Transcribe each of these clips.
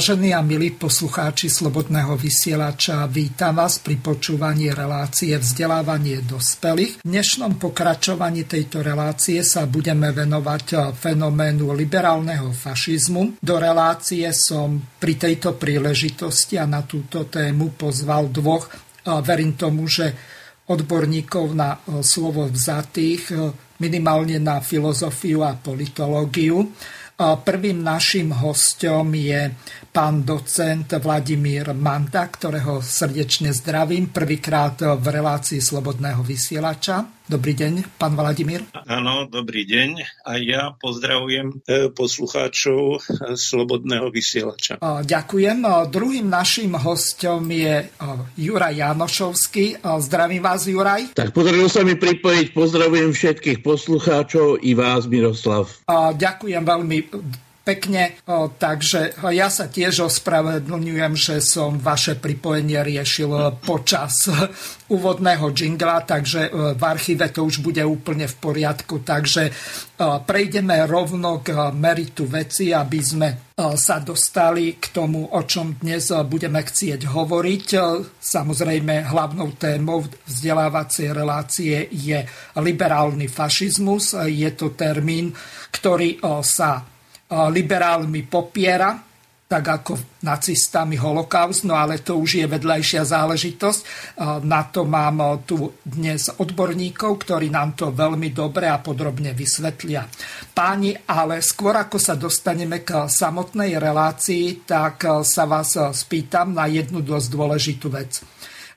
Vážení a milí poslucháči Slobodného vysielača, vítam vás pri počúvaní relácie vzdelávanie dospelých. V dnešnom pokračovaní tejto relácie sa budeme venovať fenoménu liberálneho fašizmu. Do relácie som pri tejto príležitosti a na túto tému pozval dvoch, verím tomu, že odborníkov na slovo vzatých, minimálne na filozofiu a politológiu. Prvým našim hostom je pán docent Vladimír Manta, ktorého srdečne zdravím prvýkrát v relácii Slobodného vysielača. Dobrý deň, pán Vladimír. Áno, dobrý deň. A ja pozdravujem e, poslucháčov e, Slobodného vysielača. Ďakujem. Druhým našim hostom je Juraj Janošovský. Zdravím vás, Juraj. Tak podarilo sa mi pripojiť. Pozdravujem všetkých poslucháčov i vás, Miroslav. Ďakujem veľmi pekne, takže ja sa tiež ospravedlňujem, že som vaše pripojenie riešil počas úvodného jingla, takže v archíve to už bude úplne v poriadku, takže prejdeme rovno k meritu veci, aby sme sa dostali k tomu, o čom dnes budeme chcieť hovoriť. Samozrejme, hlavnou témou vzdelávacej relácie je liberálny fašizmus. Je to termín, ktorý sa liberálmi popiera, tak ako nacistami holokaust, no ale to už je vedľajšia záležitosť. Na to mám tu dnes odborníkov, ktorí nám to veľmi dobre a podrobne vysvetlia. Páni, ale skôr ako sa dostaneme k samotnej relácii, tak sa vás spýtam na jednu dosť dôležitú vec.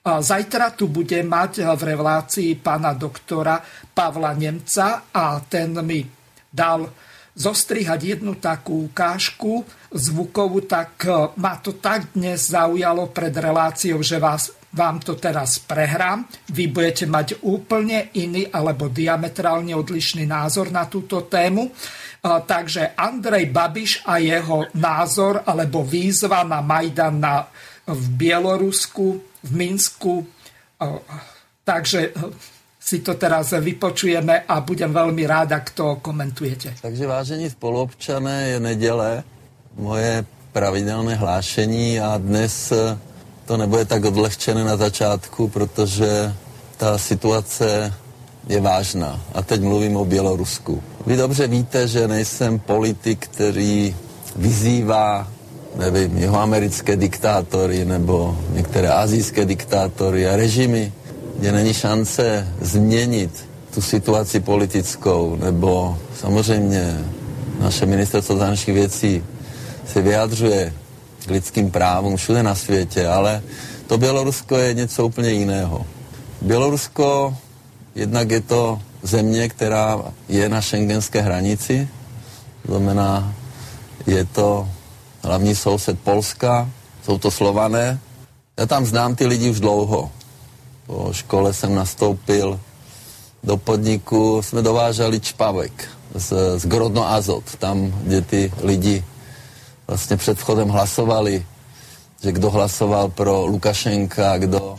Zajtra tu bude mať v relácii pána doktora Pavla Nemca a ten mi dal zostrihať jednu takú ukážku zvukovú, tak e, ma to tak dnes zaujalo pred reláciou, že vás, vám to teraz prehrám. Vy budete mať úplne iný alebo diametrálne odlišný názor na túto tému. E, takže Andrej Babiš a jeho názor alebo výzva na Majdan na, v Bielorusku, v Minsku. E, takže si to teraz vypočujeme a budem veľmi rád, ak to komentujete. Takže vážení spoluobčané, je neděle, moje pravidelné hlášení a dnes eh, to nebude tak odlehčené na začátku, protože ta situace je vážná. A teď mluvím o Bělorusku. Vy dobře víte, že nejsem politik, který vyzývá nevím, jeho americké diktátory nebo některé azijské diktátory a režimy kde není šance změnit tu situaci politickou, nebo samozřejmě naše ministerstvo zahraničních věcí se vyjadřuje k lidským právům všude na světě, ale to Bělorusko je něco úplně jiného. Bělorusko jednak je to země, která je na šengenské hranici, to znamená, je to hlavní soused Polska, jsou to Slované. Já tam znám ty lidi už dlouho. Po škole jsem nastoupil do podniku, jsme dováželi čpavek z, z Grodno Azot, tam, kde ty lidi vlastně před vchodem hlasovali, že kdo hlasoval pro Lukašenka, kdo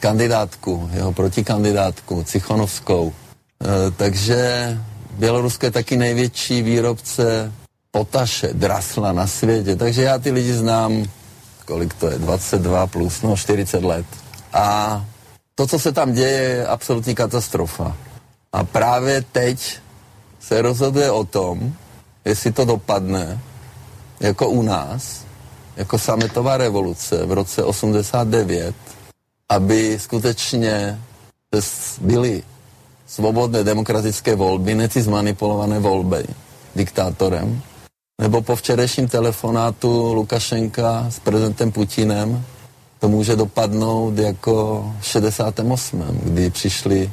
kandidátku, jeho protikandidátku, Cichonovskou. E, takže Bělorusko je taky největší výrobce potaše, drasla na světě. Takže já ty lidi znám, kolik to je, 22 plus, no 40 let. A to, co se tam děje, je absolutní katastrofa. A právě teď se rozhoduje o tom, jestli to dopadne jako u nás, jako sametová revoluce v roce 89, aby skutečně byly svobodné demokratické volby, ne ty zmanipulované volby diktátorem, nebo po včerejším telefonátu Lukašenka s prezidentem Putinem to může dopadnout jako v 68., kdy přišly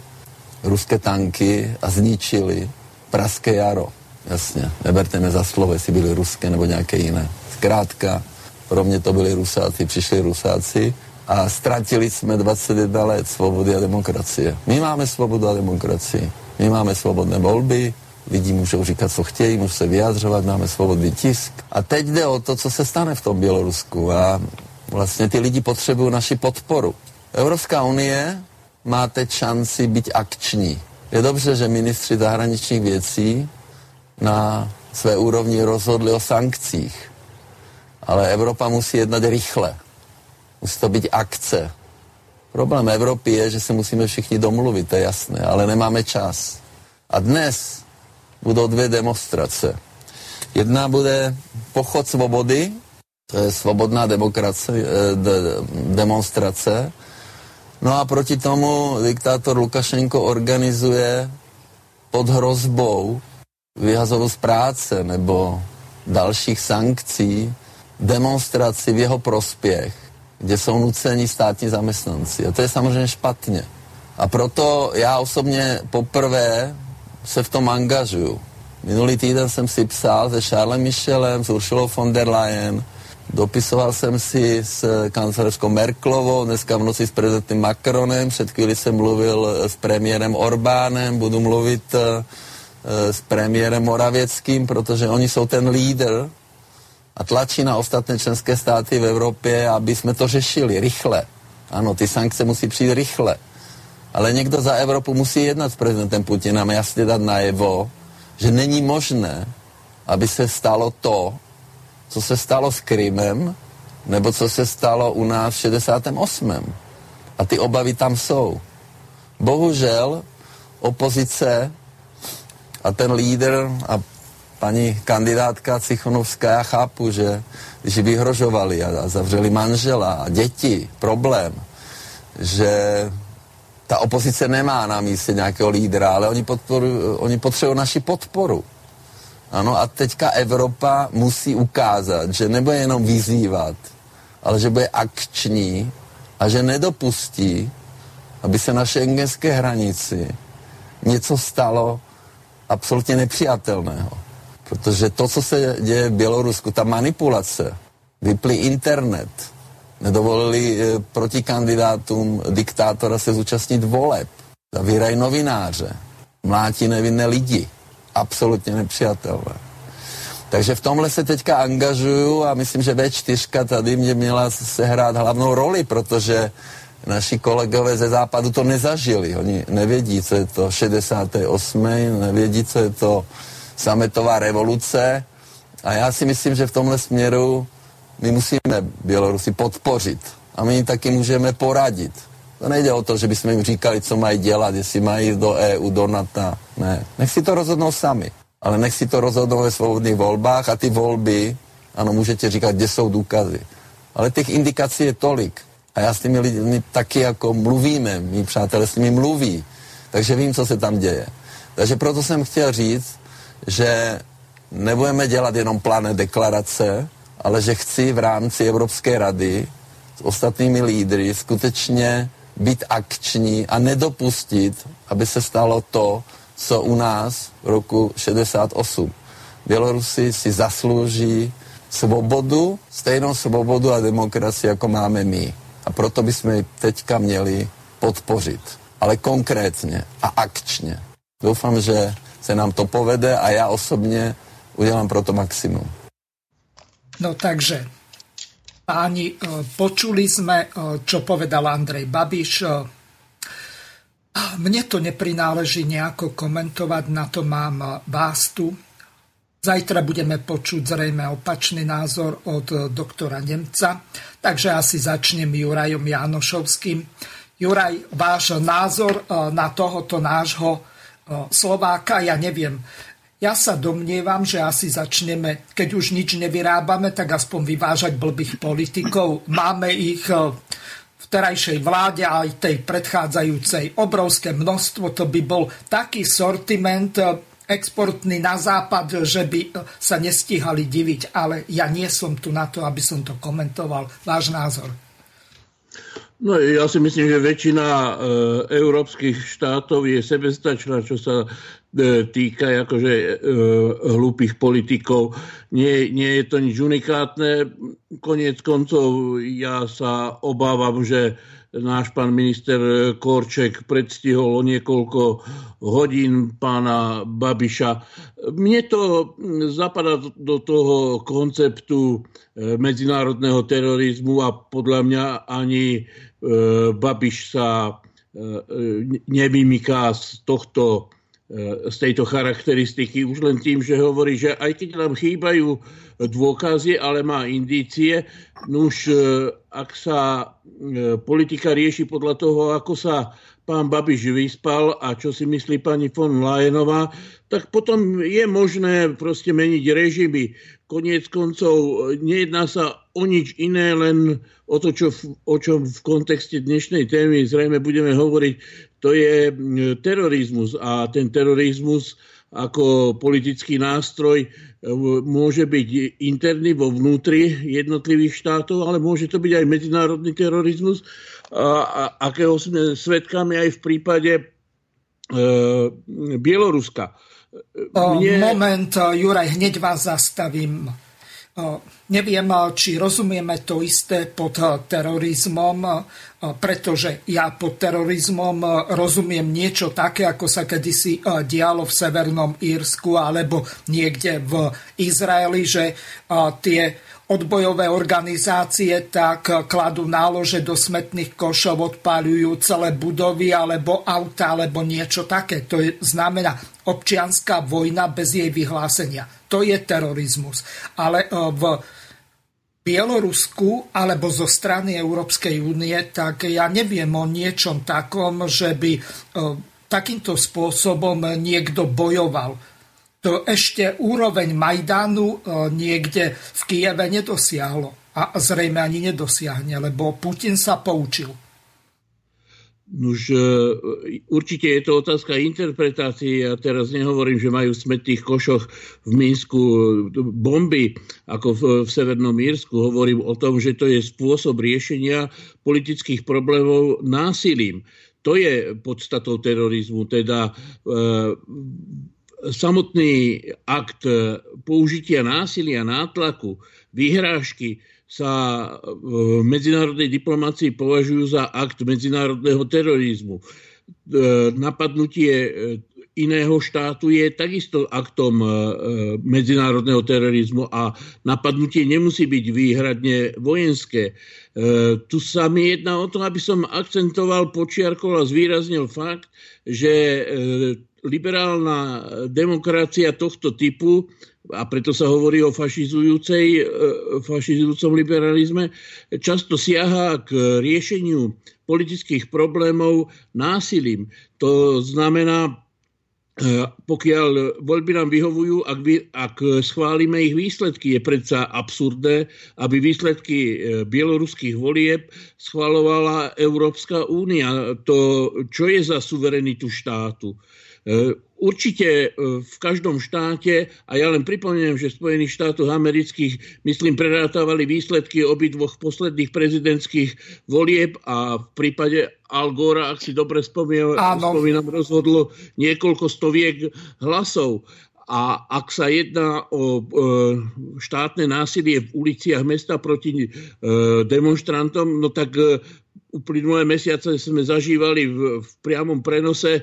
ruské tanky a zničili Praské jaro. Jasně, neberte mě za slovo, jestli byly ruské nebo nějaké jiné. Zkrátka, pro mě to byli Rusáci, přišli Rusáci a ztratili jsme 21 let svobody a demokracie. My máme svobodu a demokracii. My máme svobodné volby, lidi můžou říkat, co chtějí, můžou se vyjadřovat, máme svobodný tisk. A teď jde o to, co se stane v tom Bělorusku a vlastně ty lidi potřebují naši podporu. Evropská unie má teď šanci být akční. Je dobře, že ministři zahraničních věcí na své úrovni rozhodli o sankcích, ale Evropa musí jednat rychle. Musí to být akce. Problém Evropy je, že se musíme všichni domluvit, to je jasné, ale nemáme čas. A dnes budou dvě demonstrace. Jedna bude pochod svobody, to je svobodná demokracie, eh, de, demonstrace. No a proti tomu diktátor Lukašenko organizuje pod hrozbou vyhazovou z práce nebo dalších sankcí demonstraci v jeho prospěch kde jsou nuceni státní zaměstnanci. A to je samozřejmě špatně. A proto já osobně poprvé se v tom angažuju. Minulý týden jsem si psal se Charlesem Michelem, s Uršulou von der Leyen, dopisoval jsem si s kancelářskou Merklovou, dneska v noci s prezidentem Macronem, před chvíli jsem mluvil s premiérem Orbánem, budu mluvit uh, s premiérem Moravěckým, protože oni jsou ten lídr a tlačí na ostatné členské státy v Evropě, aby jsme to řešili rychle. Ano, ty sankce musí přijít rychle. Ale někdo za Evropu musí jednat s prezidentem Putinem a jasně dát najevo, že není možné, aby se stalo to, co se stalo s Krymem, nebo co se stalo u nás v 68. A ty obavy tam jsou. Bohužel opozice a ten lídr a paní kandidátka Cichonovská, já chápu, že když vyhrožovali a, a zavřeli manžela a děti, problém, že ta opozice nemá na místě nějakého lídra, ale oni, podporu, oni potřebují naši podporu. Ano, a teďka Evropa musí ukázat, že nebude jenom vyzývat, ale že bude akční a že nedopustí, aby se na šengenské hranici něco stalo absolutně nepřijatelného. Protože to, co se děje v Bělorusku, ta manipulace, vyplý internet, nedovolili e, proti kandidátům diktátora se zúčastnit voleb, zavírají novináře, mlátí nevinné lidi. Absolutně nepřijatelné. Takže v tomhle se teďka angažuju a myslím, že V4 tady mě měla sehrát hlavnou roli, protože naši kolegové ze západu to nezažili. Oni nevědí, co je to 68. nevědí, co je to sametová revoluce a já si myslím, že v tomhle směru my musíme Bělorusy podpořit a my taky můžeme poradit. To nejde o to, že bychom jim říkali, co mají dělat, jestli mají jít do EU, do NATO. Ne, nech si to rozhodnou sami. Ale nech si to rozhodnou ve svobodných volbách a ty volby, ano, můžete říkat, kde jsou důkazy. Ale těch indikací je tolik. A já s těmi lidmi taky jako mluvíme, mý přátelé s nimi mluví. Takže vím, co se tam děje. Takže proto jsem chtěl říct, že nebudeme dělat jenom plané deklarace, ale že chci v rámci Evropské rady s ostatními lídry skutečně být akční a nedopustit, aby se stalo to, co u nás v roku 68. Bělorusi si zaslouží svobodu, stejnou svobodu a demokracii, jako máme my. A proto bychom teďka měli podpořit. Ale konkrétně a akčně. Doufám, že se nám to povede a já osobně udělám pro to maximum. No takže, páni, e, počuli sme, e, čo povedal Andrej Babiš. E, mne to neprináleží nejako komentovať, na to mám vás tu. Zajtra budeme počuť zrejme opačný názor od doktora Nemca, takže asi začnem Jurajom Janošovským. Juraj, váš názor na tohoto nášho Slováka, ja neviem, ja sa domnievam, že asi začneme, keď už nič nevyrábame, tak aspoň vyvážať blbých politikov. Máme ich v terajšej vláde aj tej predchádzajúcej obrovské množstvo. To by bol taký sortiment exportný na západ, že by sa nestíhali diviť. Ale ja nie som tu na to, aby som to komentoval. Váš názor? No ja si myslím, že väčšina e, európskych štátov je sebestačná, čo sa týka akože e, hlúpých politikov. Nie, nie je to nič unikátne. Koniec koncov ja sa obávam, že náš pán minister Korček predstihol o niekoľko hodín pána Babiša. Mne to zapadá do toho konceptu e, medzinárodného terorizmu a podľa mňa ani e, Babiš sa e, nevymyká z tohto z tejto charakteristiky už len tým, že hovorí, že aj keď nám chýbajú dôkazy, ale má indície, no už ak sa politika rieši podľa toho, ako sa pán Babiš vyspal a čo si myslí pani von Lajenová, tak potom je možné proste meniť režimy. Koniec koncov nejedná sa o nič iné, len o to, čo, o čom v kontexte dnešnej témy zrejme budeme hovoriť, to je terorizmus. A ten terorizmus ako politický nástroj e, môže byť interný vo vnútri jednotlivých štátov, ale môže to byť aj medzinárodný terorizmus, a, a, akého sme svedkami aj v prípade e, Bieloruska. Mne... Moment, Juraj, hneď vás zastavím. Neviem, či rozumieme to isté pod terorizmom, pretože ja pod terorizmom rozumiem niečo také, ako sa kedysi dialo v Severnom Írsku alebo niekde v Izraeli, že tie odbojové organizácie tak kladú nálože do smetných košov, odpáľujú celé budovy alebo auta alebo niečo také. To je, znamená občianská vojna bez jej vyhlásenia. To je terorizmus. Ale e, v Bielorusku alebo zo strany Európskej únie, tak ja neviem o niečom takom, že by e, takýmto spôsobom niekto bojoval to ešte úroveň Majdanu e, niekde v Kieve nedosiahlo. A zrejme ani nedosiahne, lebo Putin sa poučil. Už e, určite je to otázka interpretácie. Ja teraz nehovorím, že majú v smetných košoch v Minsku bomby, ako v, v Severnom Írsku. Hovorím o tom, že to je spôsob riešenia politických problémov násilím. To je podstatou terorizmu, teda e, samotný akt použitia násilia, nátlaku, vyhrážky sa v medzinárodnej diplomácii považujú za akt medzinárodného terorizmu. E, napadnutie iného štátu je takisto aktom e, medzinárodného terorizmu a napadnutie nemusí byť výhradne vojenské. E, tu sa mi jedná o to, aby som akcentoval, počiarkol a zvýraznil fakt, že liberálna demokracia tohto typu, a preto sa hovorí o fašizujúcej, e, fašizujúcom liberalizme, často siaha k riešeniu politických problémov násilím. To znamená, e, pokiaľ voľby nám vyhovujú, ak, by, ak schválime ich výsledky, je predsa absurdné, aby výsledky e, bieloruských volieb schvalovala Európska únia. To, čo je za suverenitu štátu? Určite e, v každom štáte, a ja len pripomeniem, že v Spojených štátoch amerických, myslím, prerátavali výsledky obidvoch posledných prezidentských volieb a v prípade Al Gore, ak si dobre spomínam, spomínam rozhodlo niekoľko stoviek hlasov. A ak sa jedná o e, štátne násilie v uliciach mesta proti e, demonstrantom, no tak e, uplynulé mesiace sme zažívali v, v priamom prenose e,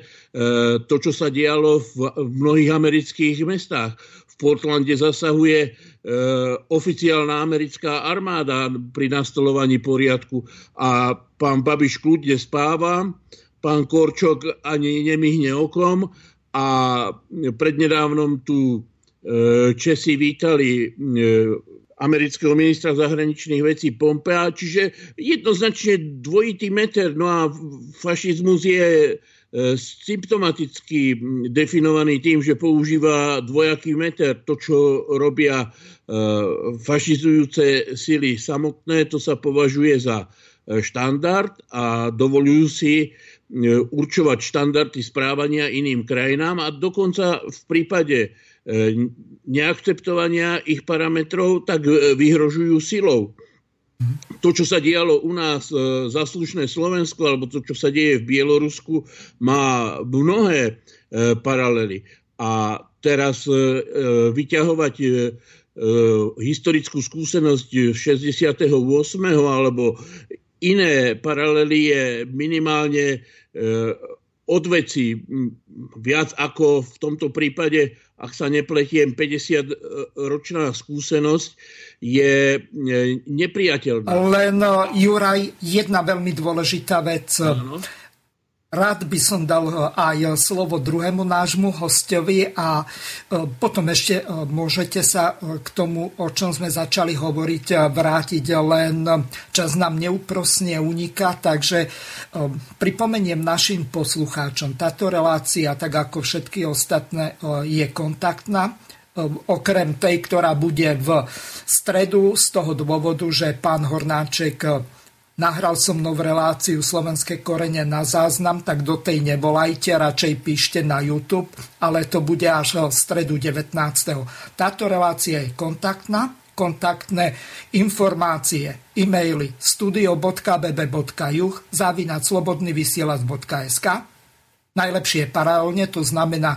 to, čo sa dialo v, v mnohých amerických mestách. V Portlande zasahuje e, oficiálna americká armáda pri nastolovaní poriadku a pán Babiš kľudne spáva, pán Korčok ani nemihne okom a prednedávnom tu Česi vítali amerického ministra zahraničných vecí Pompea, čiže jednoznačne dvojitý meter. No a fašizmus je symptomaticky definovaný tým, že používa dvojaký meter. To, čo robia fašizujúce sily samotné, to sa považuje za štandard a dovolujú si E, určovať štandardy správania iným krajinám a dokonca v prípade e, neakceptovania ich parametrov, tak e, vyhrožujú silou. To, čo sa dialo u nás zaslušné Slovensko, alebo to, čo sa deje v Bielorusku, má mnohé paralely. A teraz vyťahovať historickú skúsenosť 68. alebo iné paralely je minimálne odveci viac ako v tomto prípade, ak sa nepletiem, 50-ročná skúsenosť je eh, nepriateľná. Len eh, Juraj, jedna veľmi dôležitá vec. Ano. Rád by som dal eh, aj slovo druhému nášmu hostovi a eh, potom ešte eh, môžete sa k tomu, o čom sme začali hovoriť, vrátiť, len čas nám neúprosne uniká, takže pripomeniem našim poslucháčom, táto relácia, tak ako všetky ostatné, je kontaktná okrem tej, ktorá bude v stredu z toho dôvodu, že pán Hornáček nahral som mnou reláciu Slovenské korene na záznam, tak do tej nevolajte, radšej píšte na YouTube, ale to bude až v stredu 19. Táto relácia je kontaktná, kontaktné informácie, e-maily studio.bb.juh zavinať slobodnyvysielac.sk Najlepšie paralelne, to znamená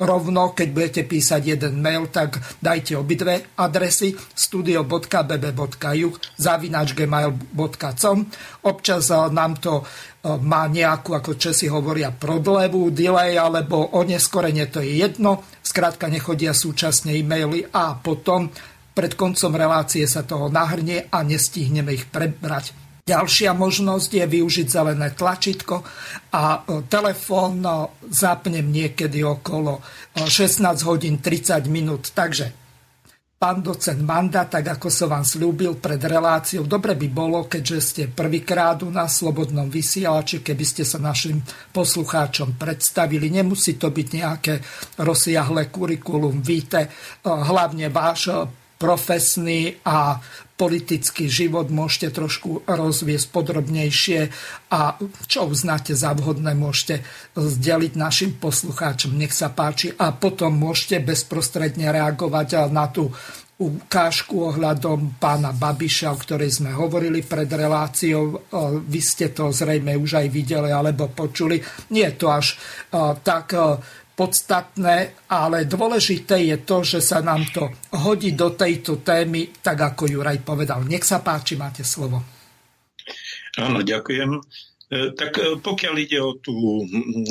rovno, keď budete písať jeden mail, tak dajte obidve adresy studio.bb.juh zavinač gmail.com Občas eh, nám to eh, má nejakú, ako Česi hovoria, prodlevu, delay alebo oneskorenie, to je jedno. Skrátka nechodia súčasne e-maily a potom pred koncom relácie sa toho nahrnie a nestihneme ich prebrať. Ďalšia možnosť je využiť zelené tlačítko a e, telefón e, zapnem niekedy okolo 16 e, hodín 30 minút. Takže pán docent Manda, tak ako som vám slúbil pred reláciou, dobre by bolo, keďže ste prvýkrát u nás Slobodnom vysielači, keby ste sa našim poslucháčom predstavili. Nemusí to byť nejaké rozsiahle kurikulum víte, hlavne váš profesný a politický život môžete trošku rozviesť podrobnejšie a čo uznáte za vhodné, môžete zdeliť našim poslucháčom. Nech sa páči a potom môžete bezprostredne reagovať na tú ukážku ohľadom pána Babiša, o ktorej sme hovorili pred reláciou. Vy ste to zrejme už aj videli alebo počuli. Nie je to až tak podstatné, ale dôležité je to, že sa nám to hodí do tejto témy, tak ako Juraj povedal. Nech sa páči, máte slovo. Áno, ďakujem. E, tak e, pokiaľ ide o, tú,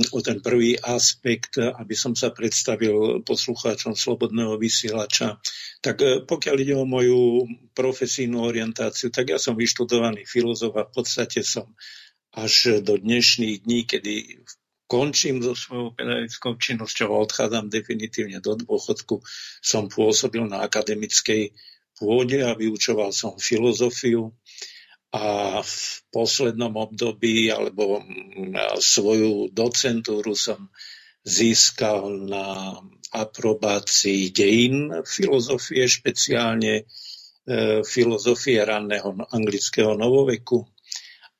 o ten prvý aspekt, aby som sa predstavil poslucháčom Slobodného vysielača, tak e, pokiaľ ide o moju profesijnú orientáciu, tak ja som vyštudovaný filozof a v podstate som až do dnešných dní, kedy v končím so svojou pedagogickou činnosťou a odchádzam definitívne do dôchodku. Som pôsobil na akademickej pôde a vyučoval som filozofiu a v poslednom období alebo svoju docentúru som získal na aprobácii dejín filozofie, špeciálne e, filozofie ranného anglického novoveku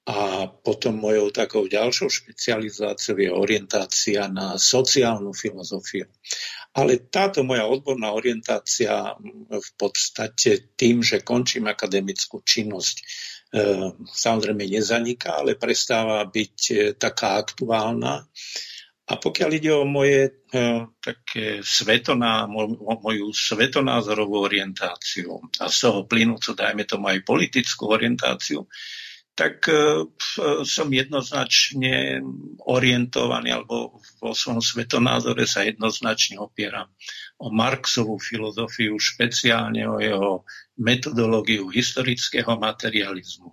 a potom mojou takou ďalšou špecializáciou je orientácia na sociálnu filozofiu. Ale táto moja odborná orientácia v podstate tým, že končím akademickú činnosť, e, samozrejme nezaniká, ale prestáva byť e, taká aktuálna. A pokiaľ ide o moje e, také svetoná, moju svetonázorovú orientáciu a z toho plynúcu, dajme tomu aj politickú orientáciu, tak e, som jednoznačne orientovaný alebo vo svojom svetonázore sa jednoznačne opieram o Marxovú filozofiu, špeciálne o jeho metodológiu historického materializmu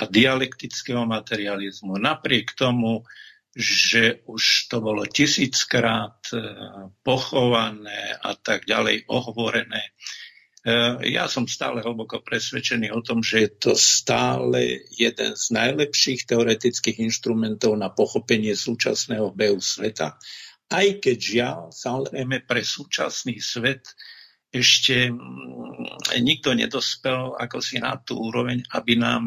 a dialektického materializmu. Napriek tomu, že už to bolo tisíckrát e, pochované a tak ďalej, ohovorené. E, ja som stále hlboko presvedčený o tom, že je to stále jeden z najlepších teoretických inštrumentov na pochopenie súčasného behu sveta, aj keď žiaľ, samozrejme pre súčasný svet ešte mm, nikto nedospel ako si na tú úroveň, aby nám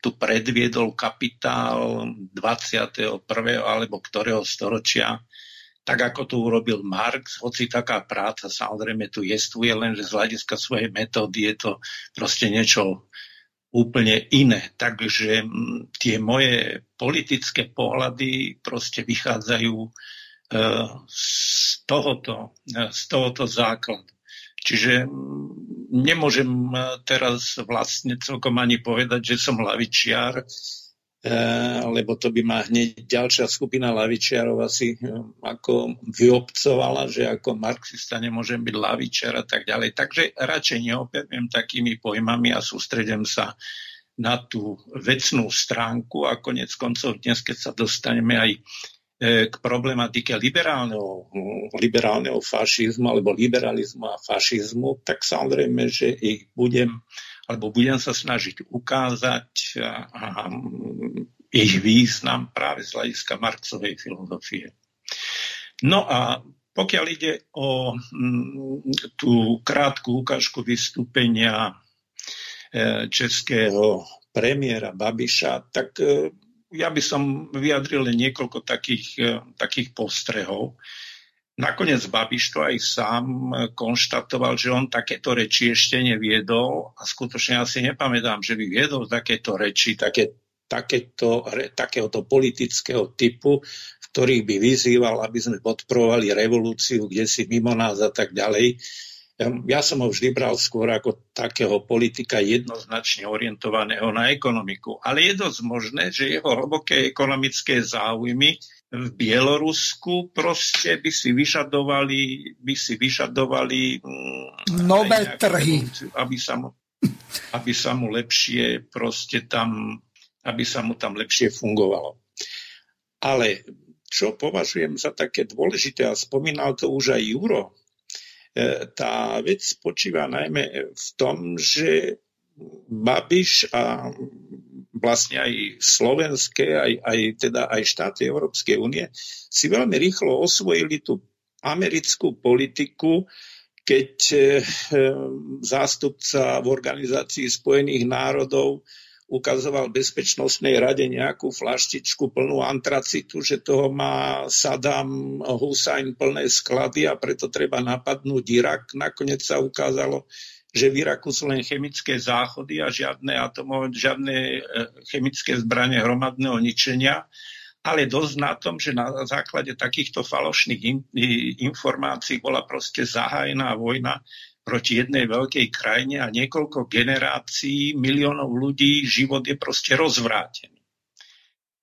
tu predviedol kapitál 21. alebo ktorého storočia, tak ako to urobil Marx, hoci taká práca samozrejme tu jestvuje, lenže z hľadiska svojej metódy je to proste niečo úplne iné. Takže tie moje politické pohľady proste vychádzajú e, z tohoto, e, z tohoto základu. Čiže nemôžem e, teraz vlastne celkom ani povedať, že som lavičiar, lebo to by ma hneď ďalšia skupina lavičiarov asi e, ako vyobcovala, že ako marxista nemôžem byť lavičiar a tak ďalej. Takže radšej neoperujem takými pojmami a sústredem sa na tú vecnú stránku a konec koncov dnes, keď sa dostaneme aj E, k problematike liberálneho, liberálneho fašizmu alebo liberalizmu a fašizmu, tak samozrejme, že ich budem alebo budem sa snažiť ukázať a, a ich význam práve z hľadiska Marxovej filozofie. No a pokiaľ ide o m, tú krátku ukážku vystúpenia e, českého premiéra Babiša, tak e, ja by som vyjadril niekoľko takých, e, takých postrehov. Nakoniec Babiš to aj sám konštatoval, že on takéto reči ešte neviedol a skutočne asi nepamätám, že by viedol takéto reči, také, takéto, takéhoto politického typu, v ktorých by vyzýval, aby sme podporovali revolúciu, kde si mimo nás a tak ďalej. Ja som ho vždy bral skôr ako takého politika jednoznačne orientovaného na ekonomiku. Ale je dosť možné, že jeho hlboké ekonomické záujmy v Bielorusku proste by si vyžadovali, by si vyžadovali mm, nové trhy. Aby sa, mu, aby sa mu lepšie proste tam, aby sa mu tam lepšie fungovalo. Ale čo považujem za také dôležité, a spomínal to už aj Juro, tá vec spočíva najmä v tom, že Babiš a vlastne aj slovenské, aj, aj, teda aj štáty Európskej únie si veľmi rýchlo osvojili tú americkú politiku, keď e, zástupca v Organizácii spojených národov ukazoval Bezpečnostnej rade nejakú flaštičku plnú antracitu, že toho má Saddam Hussein plné sklady a preto treba napadnúť Irak. Nakoniec sa ukázalo, že v Iraku sú len chemické záchody a žiadne atomové, žiadne e, chemické zbranie hromadného ničenia, ale dosť na tom, že na základe takýchto falošných in, informácií bola proste zahájená vojna proti jednej veľkej krajine a niekoľko generácií, miliónov ľudí, život je proste rozvrátený.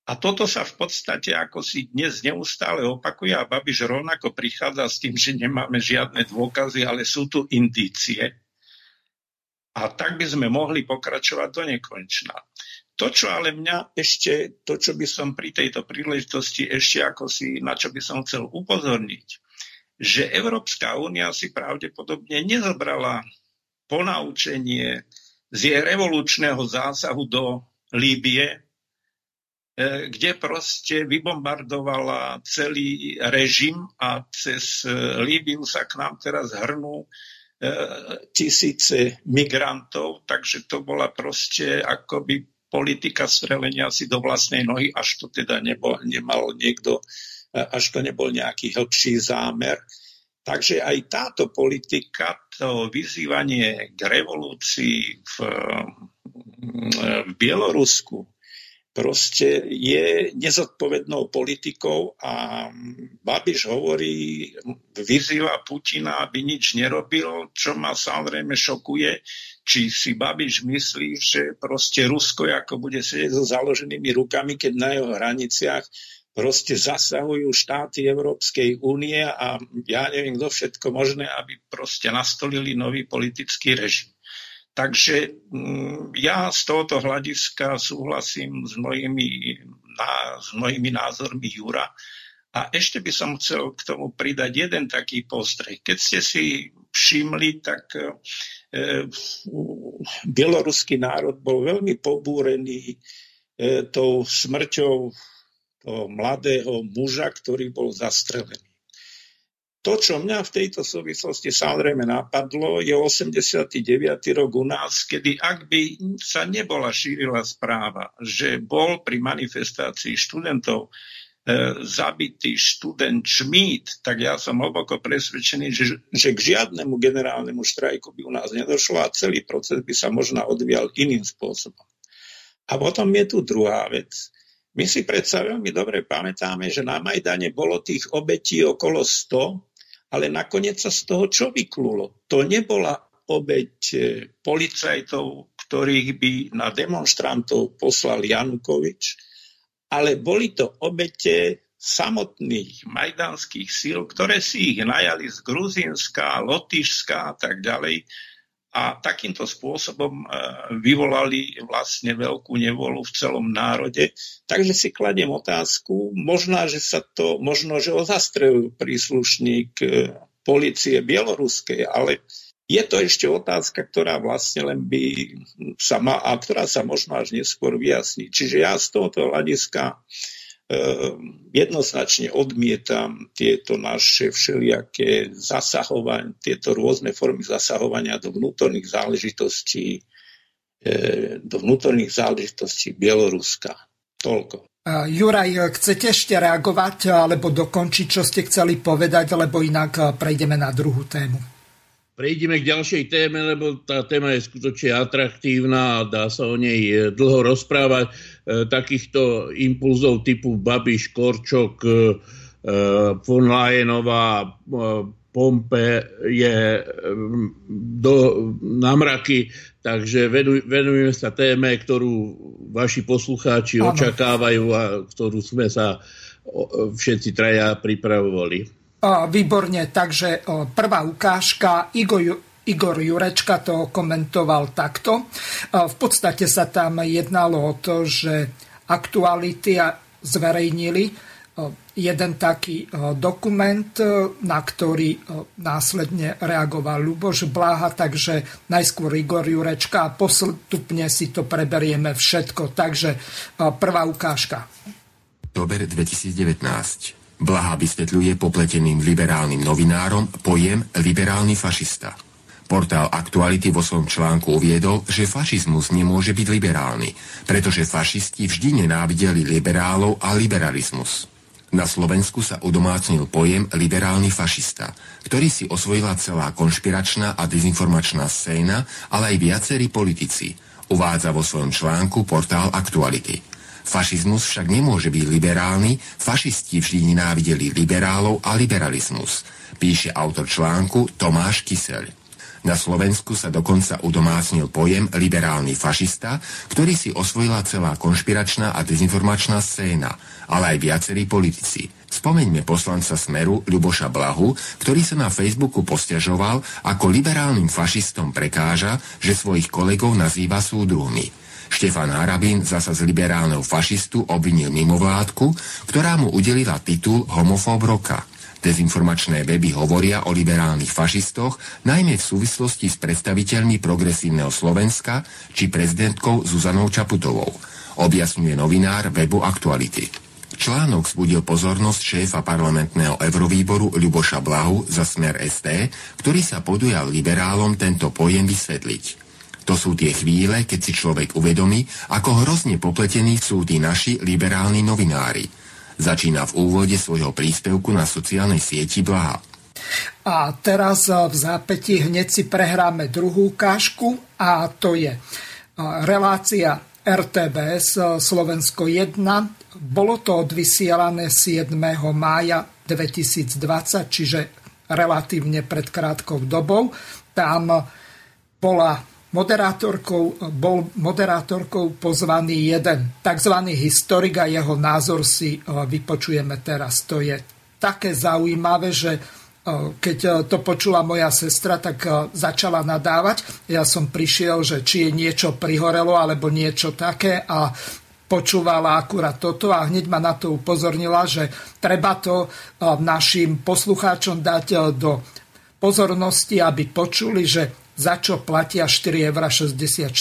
A toto sa v podstate ako si dnes neustále opakuje a Babiš rovnako prichádza s tým, že nemáme žiadne dôkazy, ale sú tu indície. A tak by sme mohli pokračovať do nekonečna. To, čo ale mňa ešte, to, čo by som pri tejto príležitosti ešte ako si, na čo by som chcel upozorniť, že Európska únia si pravdepodobne nezobrala ponaučenie z jej revolučného zásahu do Líbie, e, kde proste vybombardovala celý režim a cez e, Líbiu sa k nám teraz hrnú e, tisíce migrantov, takže to bola proste akoby politika strelenia si do vlastnej nohy, až to teda nebol, nemal niekto až to nebol nejaký hĺbší zámer. Takže aj táto politika, to vyzývanie k revolúcii v, v Bielorusku, proste je nezodpovednou politikou a Babiš hovorí, vyzýva Putina, aby nič nerobil, čo ma samozrejme šokuje, či si Babiš myslí, že proste Rusko ako bude sedieť so založenými rukami, keď na jeho hraniciach proste zasahujú štáty Európskej únie a ja neviem, kto všetko možné, aby proste nastolili nový politický režim. Takže mm, ja z tohoto hľadiska súhlasím s mojimi s mojimi názormi Jura. A ešte by som chcel k tomu pridať jeden taký postreh. Keď ste si všimli, tak e, bieloruský národ bol veľmi pobúrený e, tou smrťou toho mladého muža, ktorý bol zastrelený. To, čo mňa v tejto súvislosti samozrejme napadlo, je 89. rok u nás, kedy ak by sa nebola šírila správa, že bol pri manifestácii študentov e, zabitý študent Schmidt, tak ja som hlboko presvedčený, že, že k žiadnemu generálnemu štrajku by u nás nedošlo a celý proces by sa možno odvial iným spôsobom. A potom je tu druhá vec. My si predsa veľmi dobre pamätáme, že na Majdane bolo tých obetí okolo 100 ale nakoniec sa z toho čo vyklulo? To nebola obeď e, policajtov, ktorých by na demonstrantov poslal Janukovič, ale boli to obete samotných majdanských síl, ktoré si ich najali z Gruzínska, Lotyšska a tak ďalej a takýmto spôsobom e, vyvolali vlastne veľkú nevolu v celom národe. Takže si kladiem otázku, možná, že sa to, možno, že ho zastrelil príslušník e, policie bieloruskej, ale je to ešte otázka, ktorá vlastne len by sa má, a ktorá sa možno až neskôr vyjasní. Čiže ja z tohoto hľadiska Ehm, jednoznačne odmietam tieto naše všelijaké zasahovania, tieto rôzne formy zasahovania do vnútorných záležitostí e, do vnútorných záležitostí Bieloruska. Toľko. Juraj, chcete ešte reagovať alebo dokončiť, čo ste chceli povedať, lebo inak prejdeme na druhú tému. Prejdeme k ďalšej téme, lebo tá téma je skutočne atraktívna a dá sa o nej e, dlho rozprávať. E, takýchto impulzov typu Babiš, Korčok, e, von Lajenová, Pompe je do namraky, takže venujeme sa téme, ktorú vaši poslucháči ano. očakávajú a ktorú sme sa všetci traja pripravovali. Výborne, takže prvá ukážka, Igor, Jurečka to komentoval takto. V podstate sa tam jednalo o to, že aktuality zverejnili jeden taký dokument, na ktorý následne reagoval Luboš Bláha, takže najskôr Igor Jurečka a postupne si to preberieme všetko. Takže prvá ukážka. Dober 2019. Blaha vysvetľuje popleteným liberálnym novinárom pojem liberálny fašista. Portál Aktuality vo svojom článku uviedol, že fašizmus nemôže byť liberálny, pretože fašisti vždy nenávideli liberálov a liberalizmus. Na Slovensku sa udomácnil pojem liberálny fašista, ktorý si osvojila celá konšpiračná a dezinformačná scéna, ale aj viacerí politici, uvádza vo svojom článku portál Aktuality. Fašizmus však nemôže byť liberálny, fašisti vždy nenávideli liberálov a liberalizmus, píše autor článku Tomáš Kyseľ. Na Slovensku sa dokonca udomácnil pojem liberálny fašista, ktorý si osvojila celá konšpiračná a dezinformačná scéna, ale aj viacerí politici. Spomeňme poslanca Smeru Ľuboša Blahu, ktorý sa na Facebooku posťažoval, ako liberálnym fašistom prekáža, že svojich kolegov nazýva súdruhmi. Štefan Harabín zasa z liberálneho fašistu obvinil mimovládku, ktorá mu udelila titul homofób roka. Dezinformačné weby hovoria o liberálnych fašistoch, najmä v súvislosti s predstaviteľmi progresívneho Slovenska či prezidentkou Zuzanou Čaputovou, objasňuje novinár webu Aktuality. Článok zbudil pozornosť šéfa parlamentného Eurovýboru Ľuboša Blahu za smer ST, ktorý sa podujal liberálom tento pojem vysvetliť. To sú tie chvíle, keď si človek uvedomí, ako hrozne popletení sú tí naši liberálni novinári. Začína v úvode svojho príspevku na sociálnej sieti Blaha. A teraz v zápäti hneď si prehráme druhú kážku a to je relácia RTBS Slovensko 1. Bolo to odvysielané 7. mája 2020, čiže relatívne pred krátkou dobou. Tam bola Moderátorkou, bol moderátorkou pozvaný jeden tzv. historik a jeho názor si e, vypočujeme teraz. To je také zaujímavé, že e, keď e, to počula moja sestra, tak začala nadávať. Ja som prišiel, že či je niečo prihorelo alebo niečo také a počúvala akurát toto a hneď ma na to upozornila, že treba to našim poslucháčom dať do pozornosti, aby počuli, že za čo platia 4,64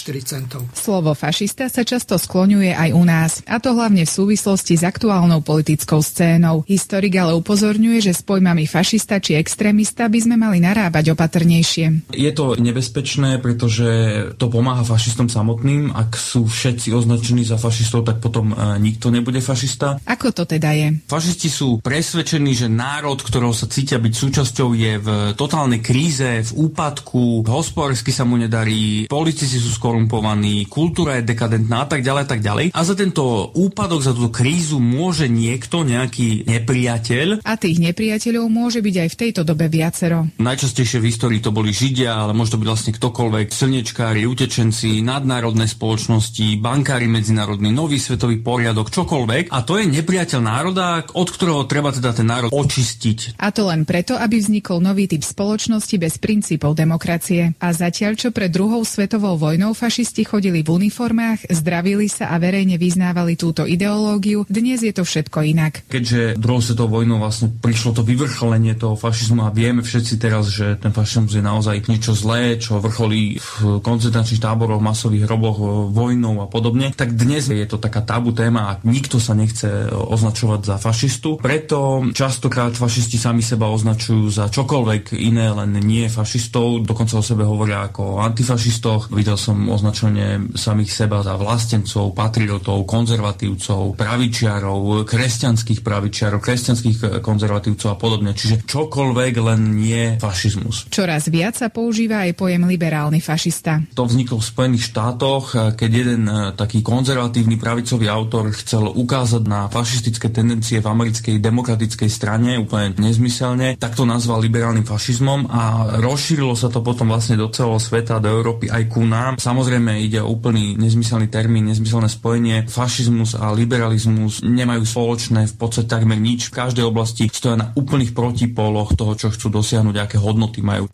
eur. Slovo fašista sa často skloňuje aj u nás, a to hlavne v súvislosti s aktuálnou politickou scénou. Historik ale upozorňuje, že s pojmami fašista či extrémista by sme mali narábať opatrnejšie. Je to nebezpečné, pretože to pomáha fašistom samotným. Ak sú všetci označení za fašistov, tak potom e, nikto nebude fašista. Ako to teda je? Fašisti sú presvedčení, že národ, ktorého sa cítia byť súčasťou, je v totálnej kríze, v úpadku, v hospodársky sa mu nedarí, politici sú skorumpovaní, kultúra je dekadentná a tak ďalej a tak ďalej. A za tento úpadok, za túto krízu môže niekto, nejaký nepriateľ. A tých nepriateľov môže byť aj v tejto dobe viacero. Najčastejšie v histórii to boli Židia, ale môže to byť vlastne ktokoľvek, slnečkári, utečenci, nadnárodné spoločnosti, bankári medzinárodný, nový svetový poriadok, čokoľvek. A to je nepriateľ národa, od ktorého treba teda ten národ očistiť. A to len preto, aby vznikol nový typ spoločnosti bez princípov demokracie. A zatiaľ, čo pred druhou svetovou vojnou fašisti chodili v uniformách, zdravili sa a verejne vyznávali túto ideológiu, dnes je to všetko inak. Keďže druhou svetovou vojnou vlastne prišlo to vyvrcholenie toho fašizmu a vieme všetci teraz, že ten fašizmus je naozaj niečo zlé, čo vrcholí v koncentračných táboroch, masových hroboch, vojnou a podobne, tak dnes je to taká tabu téma a nikto sa nechce označovať za fašistu. Preto častokrát fašisti sami seba označujú za čokoľvek iné, len nie fašistov, dokonca o sebe hovoria ako o antifašistoch. Videl som označenie samých seba za vlastencov, patriotov, konzervatívcov, pravičiarov, kresťanských pravičiarov, kresťanských konzervatívcov a podobne. Čiže čokoľvek, len nie fašizmus. Čoraz viac sa používa aj pojem liberálny fašista. To vzniklo v Spojených štátoch, keď jeden e, taký konzervatívny pravicový autor chcel ukázať na fašistické tendencie v americkej demokratickej strane úplne nezmyselne, tak to nazval liberálnym fašizmom a rozšírilo sa to potom vlastne do celého sveta, do Európy aj ku nám. Samozrejme ide o úplný nezmyselný termín, nezmyselné spojenie. Fašizmus a liberalizmus nemajú spoločné v podstate takmer nič. V každej oblasti stoja na úplných protipóloch toho, čo chcú dosiahnuť, aké hodnoty majú.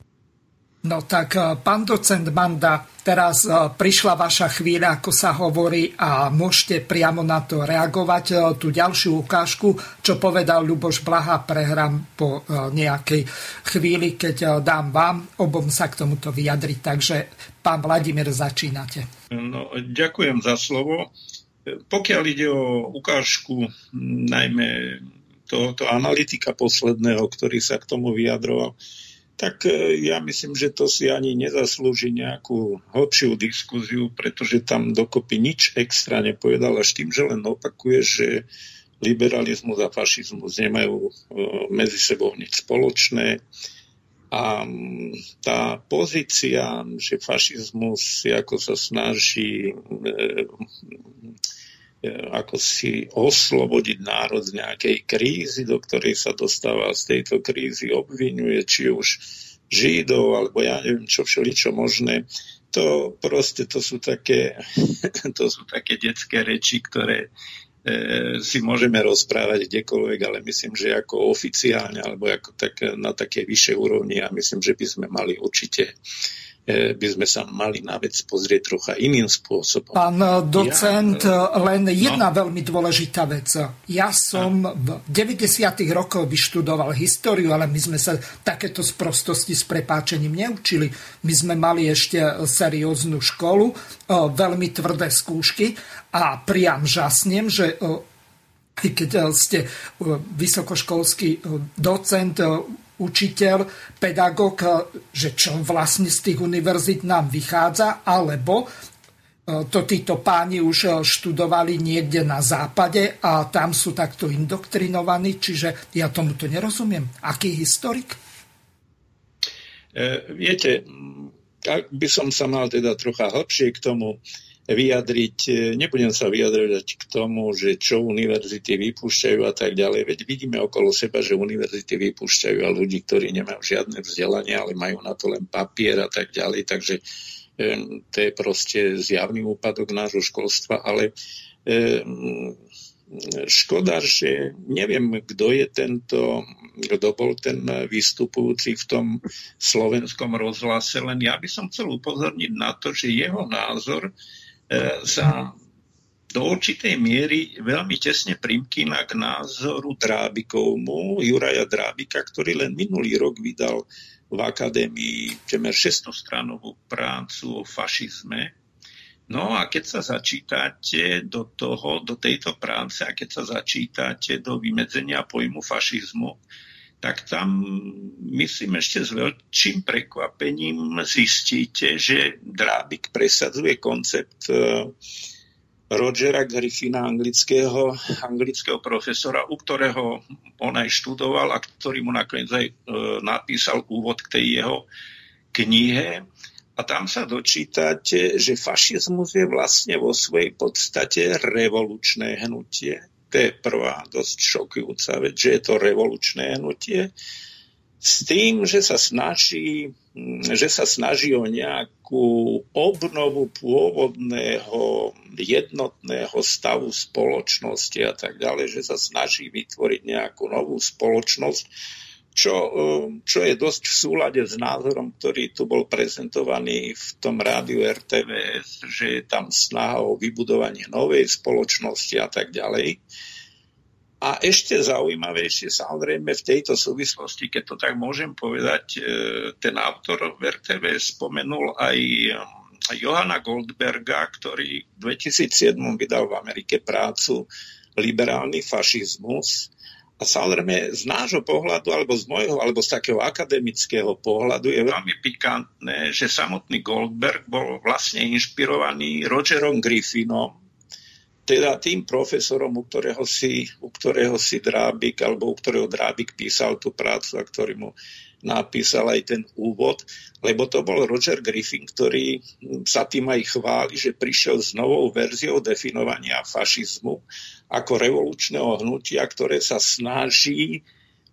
No tak, eh, pán docent Manda, teraz eh, prišla vaša chvíľa, ako sa hovorí, a môžete priamo na to reagovať. Eh, tú ďalšiu ukážku, čo povedal Ľuboš Blaha, prehrám po nejakej chvíli, keď dám vám obom sa k tomuto vyjadriť. Takže, pán Vladimír, začínate. No, ďakujem za slovo. Pokiaľ ide o ukážku, najmä tohoto analytika posledného, ktorý sa k tomu vyjadroval, tak e, ja myslím, že to si ani nezaslúži nejakú hlbšiu diskuziu, pretože tam dokopy nič extra nepovedal, až tým, že len opakuje, že liberalizmus a fašizmus nemajú e, medzi sebou nič spoločné. A tá pozícia, že fašizmus ako sa snaží e, ako si oslobodiť národ z nejakej krízy, do ktorej sa dostáva z tejto krízy, obvinuje či už Židov, alebo ja neviem čo všeličo možné. To proste, to sú také, to sú také detské reči, ktoré e, si môžeme rozprávať kdekoľvek, ale myslím, že ako oficiálne alebo ako tak, na také vyššej úrovni a myslím, že by sme mali určite E, by sme sa mali na vec pozrieť trocha iným spôsobom. Pán docent, ja, e, len jedna no. veľmi dôležitá vec. Ja som v 90. rokoch vyštudoval históriu, ale my sme sa takéto sprostosti s prepáčením neučili. My sme mali ešte serióznu školu, e, veľmi tvrdé skúšky a priam žasnem, že keď ste vysokoškolský docent, učiteľ, pedagóg, že čo vlastne z tých univerzít nám vychádza, alebo e, to títo páni už e, študovali niekde na západe a tam sú takto indoktrinovaní, čiže ja tomuto nerozumiem. Aký historik? E, viete, ak by som sa mal teda trocha hlbšie k tomu vyjadriť, e, nebudem sa vyjadrovať k tomu, že čo univerzity vypúšťajú a tak ďalej, veď vidíme okolo seba, že univerzity vypúšťajú a ľudí, ktorí nemajú žiadne vzdelanie, ale majú na to len papier a tak ďalej, takže e, to je proste zjavný úpadok nášho školstva, ale e, škoda, že neviem, kto je tento, kto bol ten vystupujúci v tom slovenskom rozhlase, len ja by som chcel upozorniť na to, že jeho názor sa do určitej miery veľmi tesne primkýna k názoru Drábikovmu, Juraja Drábika, ktorý len minulý rok vydal v akadémii temer 600 stranovú prácu o fašizme. No a keď sa začítate do, toho, do tejto práce a keď sa začítate do vymedzenia pojmu fašizmu, tak tam myslím ešte s veľkým prekvapením zistíte, že Drábik presadzuje koncept uh, Rogera Griffina, anglického, anglického profesora, u ktorého on aj študoval a ktorý mu nakoniec aj e, napísal úvod k tej jeho knihe. A tam sa dočítate, že fašizmus je vlastne vo svojej podstate revolučné hnutie. To je prvá dosť šokujúca vec, že je to revolučné hnutie s tým, že sa snaží, že sa snaží o nejakú obnovu pôvodného jednotného stavu spoločnosti a tak ďalej, že sa snaží vytvoriť nejakú novú spoločnosť, čo, čo je dosť v súlade s názorom, ktorý tu bol prezentovaný v tom rádiu RTVS, že je tam snaha o vybudovanie novej spoločnosti a tak ďalej. A ešte zaujímavejšie samozrejme v tejto súvislosti, keď to tak môžem povedať, e, ten autor v RTV spomenul aj e, Johana Goldberga, ktorý v 2007 vydal v Amerike prácu Liberálny fašizmus. A samozrejme z nášho pohľadu, alebo z môjho, alebo z takého akademického pohľadu je veľmi pikantné, že samotný Goldberg bol vlastne inšpirovaný Rogerom Griffinom, teda tým profesorom, u ktorého si, u ktorého si Drábik, alebo u ktorého Drábik písal tú prácu a ktorý mu napísal aj ten úvod, lebo to bol Roger Griffin, ktorý sa tým aj chváli, že prišiel s novou verziou definovania fašizmu ako revolučného hnutia, ktoré sa snaží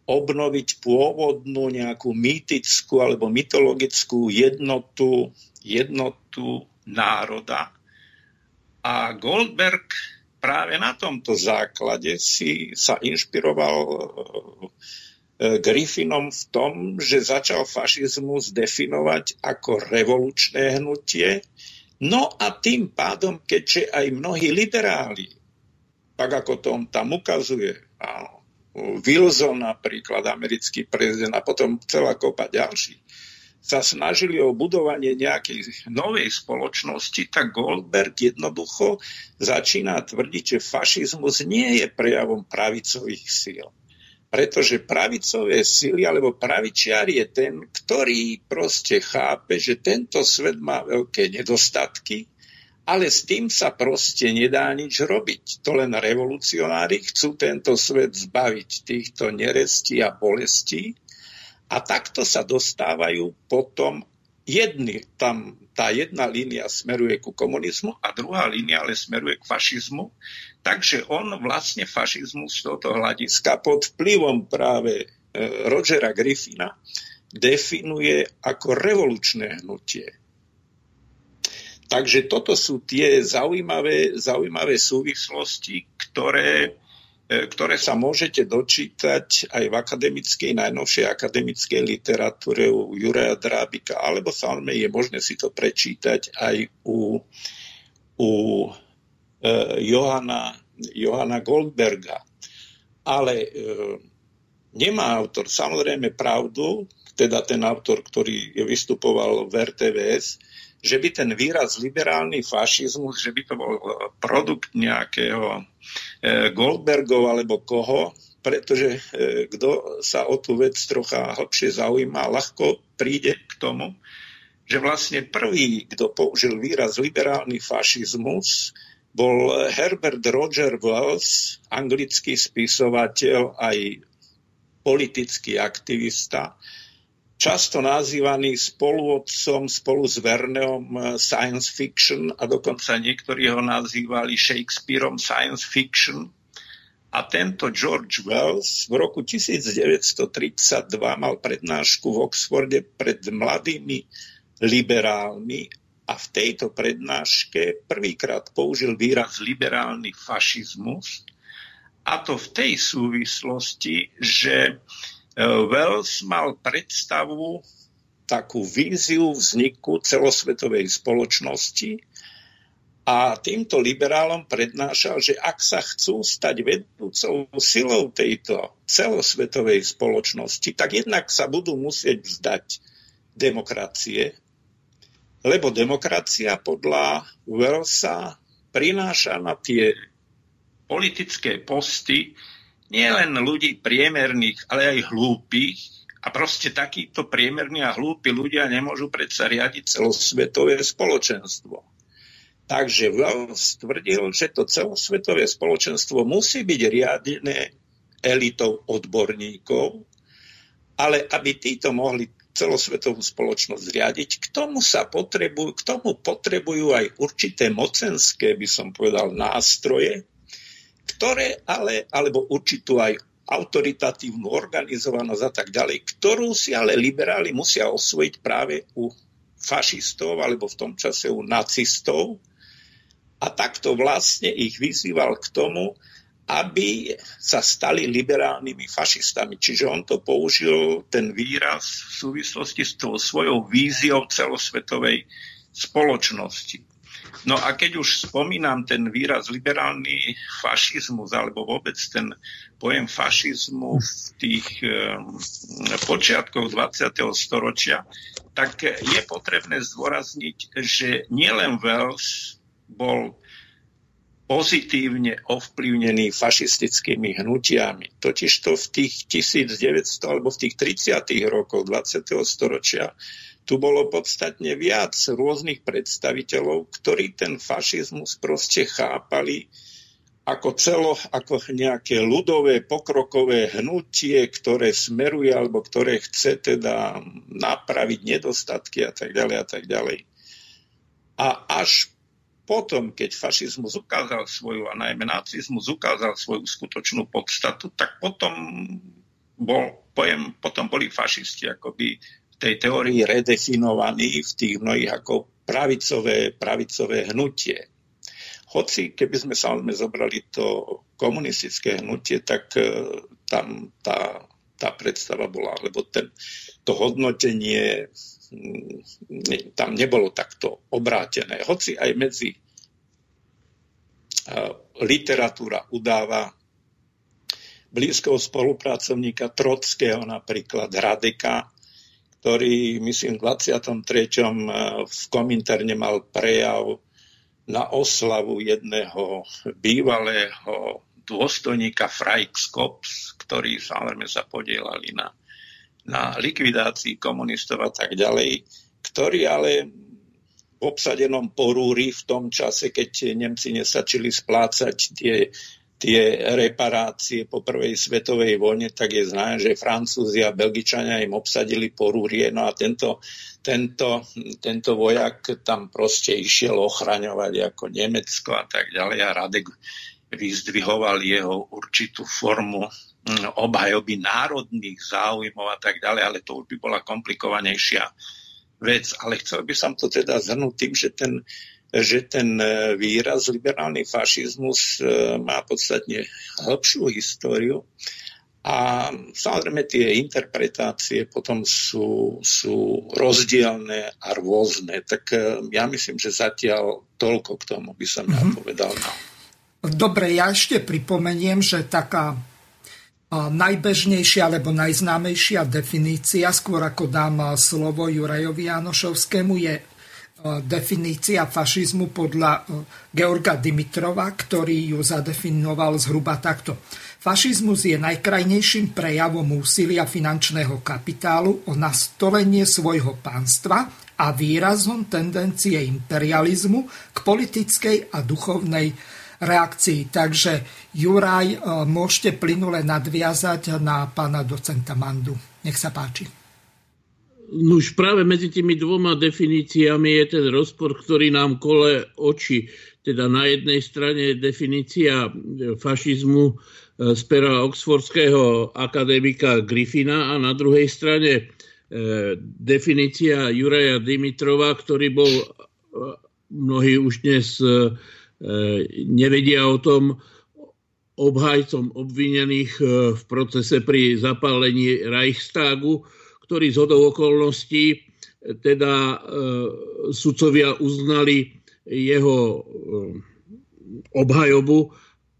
obnoviť pôvodnú nejakú mýtickú alebo mytologickú jednotu, jednotu národa, a Goldberg práve na tomto základe si sa inšpiroval e, Griffinom v tom, že začal fašizmus definovať ako revolučné hnutie. No a tým pádom, keďže aj mnohí liberáli, tak ako to on tam ukazuje, Wilson napríklad, americký prezident a potom celá kopa ďalších, sa snažili o budovanie nejakej novej spoločnosti, tak Goldberg jednoducho začína tvrdiť, že fašizmus nie je prejavom pravicových síl. Pretože pravicové síly alebo pravičiar je ten, ktorý proste chápe, že tento svet má veľké nedostatky, ale s tým sa proste nedá nič robiť. To len revolucionári chcú tento svet zbaviť týchto nerestí a bolestí a takto sa dostávajú potom jedny, tam tá jedna línia smeruje ku komunizmu a druhá línia ale smeruje k fašizmu. Takže on vlastne fašizmus z tohoto hľadiska pod vplyvom práve e, Rogera Griffina definuje ako revolučné hnutie. Takže toto sú tie zaujímavé, zaujímavé súvislosti, ktoré ktoré sa môžete dočítať aj v akademickej, najnovšej akademickej literatúre u Juraja Drábika, alebo samozrejme je možné si to prečítať aj u, u e, Johana, Johana Goldberga. Ale e, nemá autor samozrejme pravdu, teda ten autor, ktorý vystupoval v RTVS, že by ten výraz liberálny fašizmus, že by to bol produkt nejakého e, Goldbergov alebo koho, pretože e, kto sa o tú vec trocha hlbšie zaujíma, ľahko príde k tomu, že vlastne prvý, kto použil výraz liberálny fašizmus, bol Herbert Roger Wells, anglický spisovateľ aj politický aktivista, často nazývaný spoluotcom spolu s Verneom eh, science fiction a dokonca niektorí ho nazývali Shakespeareom science fiction. A tento George Wells v roku 1932 mal prednášku v Oxforde pred mladými liberálmi a v tejto prednáške prvýkrát použil výraz liberálny fašizmus. A to v tej súvislosti, že Wells mal predstavu, takú víziu vzniku celosvetovej spoločnosti a týmto liberálom prednášal, že ak sa chcú stať vedúcou silou tejto celosvetovej spoločnosti, tak jednak sa budú musieť vzdať demokracie, lebo demokracia podľa Wellsa prináša na tie politické posty nielen ľudí priemerných, ale aj hlúpych. A proste takíto priemerní a hlúpi ľudia nemôžu predsa riadiť celosvetové spoločenstvo. Takže Wells tvrdil, že to celosvetové spoločenstvo musí byť riadené elitou odborníkov, ale aby títo mohli celosvetovú spoločnosť riadiť, k tomu, sa potrebujú, k tomu potrebujú aj určité mocenské, by som povedal, nástroje, ktoré ale, alebo určitú aj autoritatívnu organizovanosť a tak ďalej, ktorú si ale liberáli musia osvojiť práve u fašistov alebo v tom čase u nacistov, a takto vlastne ich vyzýval k tomu, aby sa stali liberálnymi fašistami. Čiže on to použil, ten výraz, v súvislosti s tou svojou víziou celosvetovej spoločnosti. No a keď už spomínam ten výraz liberálny fašizmus, alebo vôbec ten pojem fašizmu v tých um, počiatkoch 20. storočia, tak je potrebné zdôrazniť, že nielen Wells bol pozitívne ovplyvnený fašistickými hnutiami. Totižto v tých 1900 alebo v tých 30. rokoch 20. storočia tu bolo podstatne viac rôznych predstaviteľov, ktorí ten fašizmus proste chápali ako celo, ako nejaké ľudové, pokrokové hnutie, ktoré smeruje alebo ktoré chce teda napraviť nedostatky a tak ďalej a tak ďalej. A až potom, keď fašizmus ukázal svoju, a najmä nacizmus ukázal svoju skutočnú podstatu, tak potom, bol, pojem, potom boli fašisti akoby tej teórii redefinovaní v tých mnohých ako pravicové, pravicové hnutie. Hoci, keby sme samozrejme zobrali to komunistické hnutie, tak uh, tam tá, tá predstava bola, lebo ten, to hodnotenie mm, tam nebolo takto obrátené. Hoci aj medzi literatúra udáva blízkeho spolupracovníka Trockého, napríklad Radeka, ktorý, myslím, v 23. v Kominterne mal prejav na oslavu jedného bývalého dôstojníka Freiskops, ktorí samozrejme sa podielali na, na likvidácii komunistov a tak ďalej, ktorý ale obsadenom porúri v tom čase, keď Nemci nesačili splácať tie, tie reparácie po prvej svetovej vojne, tak je známe, že Francúzi a Belgičania im obsadili porúrie. No a tento, tento, tento vojak tam proste išiel ochraňovať ako Nemecko a tak ďalej. A Radek vyzdvihoval jeho určitú formu hm, obhajoby národných záujmov a tak ďalej, ale to už by bola komplikovanejšia vec, ale chcel by som to teda zhrnúť tým, že ten, že ten e, výraz liberálny fašizmus e, má podstatne hĺbšiu históriu a samozrejme tie interpretácie potom sú, sú rozdielne a rôzne. Tak e, ja myslím, že zatiaľ toľko k tomu by som mm-hmm. ja povedal. No. Dobre, ja ešte pripomeniem, že taká najbežnejšia alebo najznámejšia definícia, skôr ako dám slovo Jurajovi Janošovskému, je definícia fašizmu podľa Georga Dimitrova, ktorý ju zadefinoval zhruba takto. Fašizmus je najkrajnejším prejavom úsilia finančného kapitálu o nastolenie svojho pánstva a výrazom tendencie imperializmu k politickej a duchovnej reakcií. Takže Juraj, e, môžete plynule nadviazať na pána docenta Mandu. Nech sa páči. No už práve medzi tými dvoma definíciami je ten rozpor, ktorý nám kole oči. Teda na jednej strane definícia fašizmu e, z pera oxfordského akademika Griffina a na druhej strane e, definícia Juraja Dimitrova, ktorý bol mnohí už dnes E, nevedia o tom obhajcom obvinených e, v procese pri zapálení Reichstagu, ktorý z hodou okolností e, teda sudcovia uznali jeho obhajobu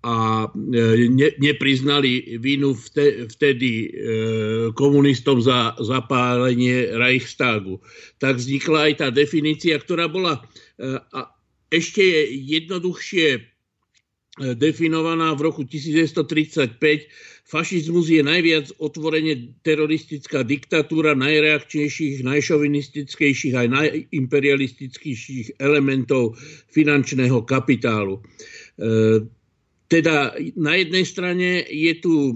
a ne, nepriznali vínu vtedy komunistom za zapálenie Reichstagu. Tak vznikla aj tá definícia, ktorá bola ešte jednoduchšie definovaná v roku 1935 Fašizmus je najviac otvorene teroristická diktatúra najreakčnejších, najšovinistickejších aj najimperialistickejších elementov finančného kapitálu. E, teda na jednej strane je tu e,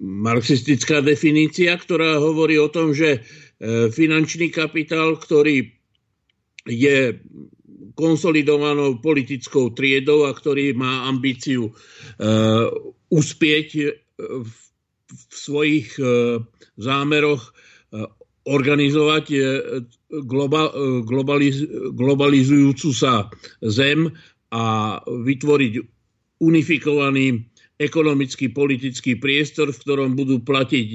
marxistická definícia, ktorá hovorí o tom, že e, finančný kapitál, ktorý je konsolidovanou politickou triedou a ktorý má ambíciu uspieť v svojich e, zámeroch e, organizovať e, globalizujúcu sa zem a vytvoriť unifikovaný ekonomický, politický priestor, v ktorom budú platiť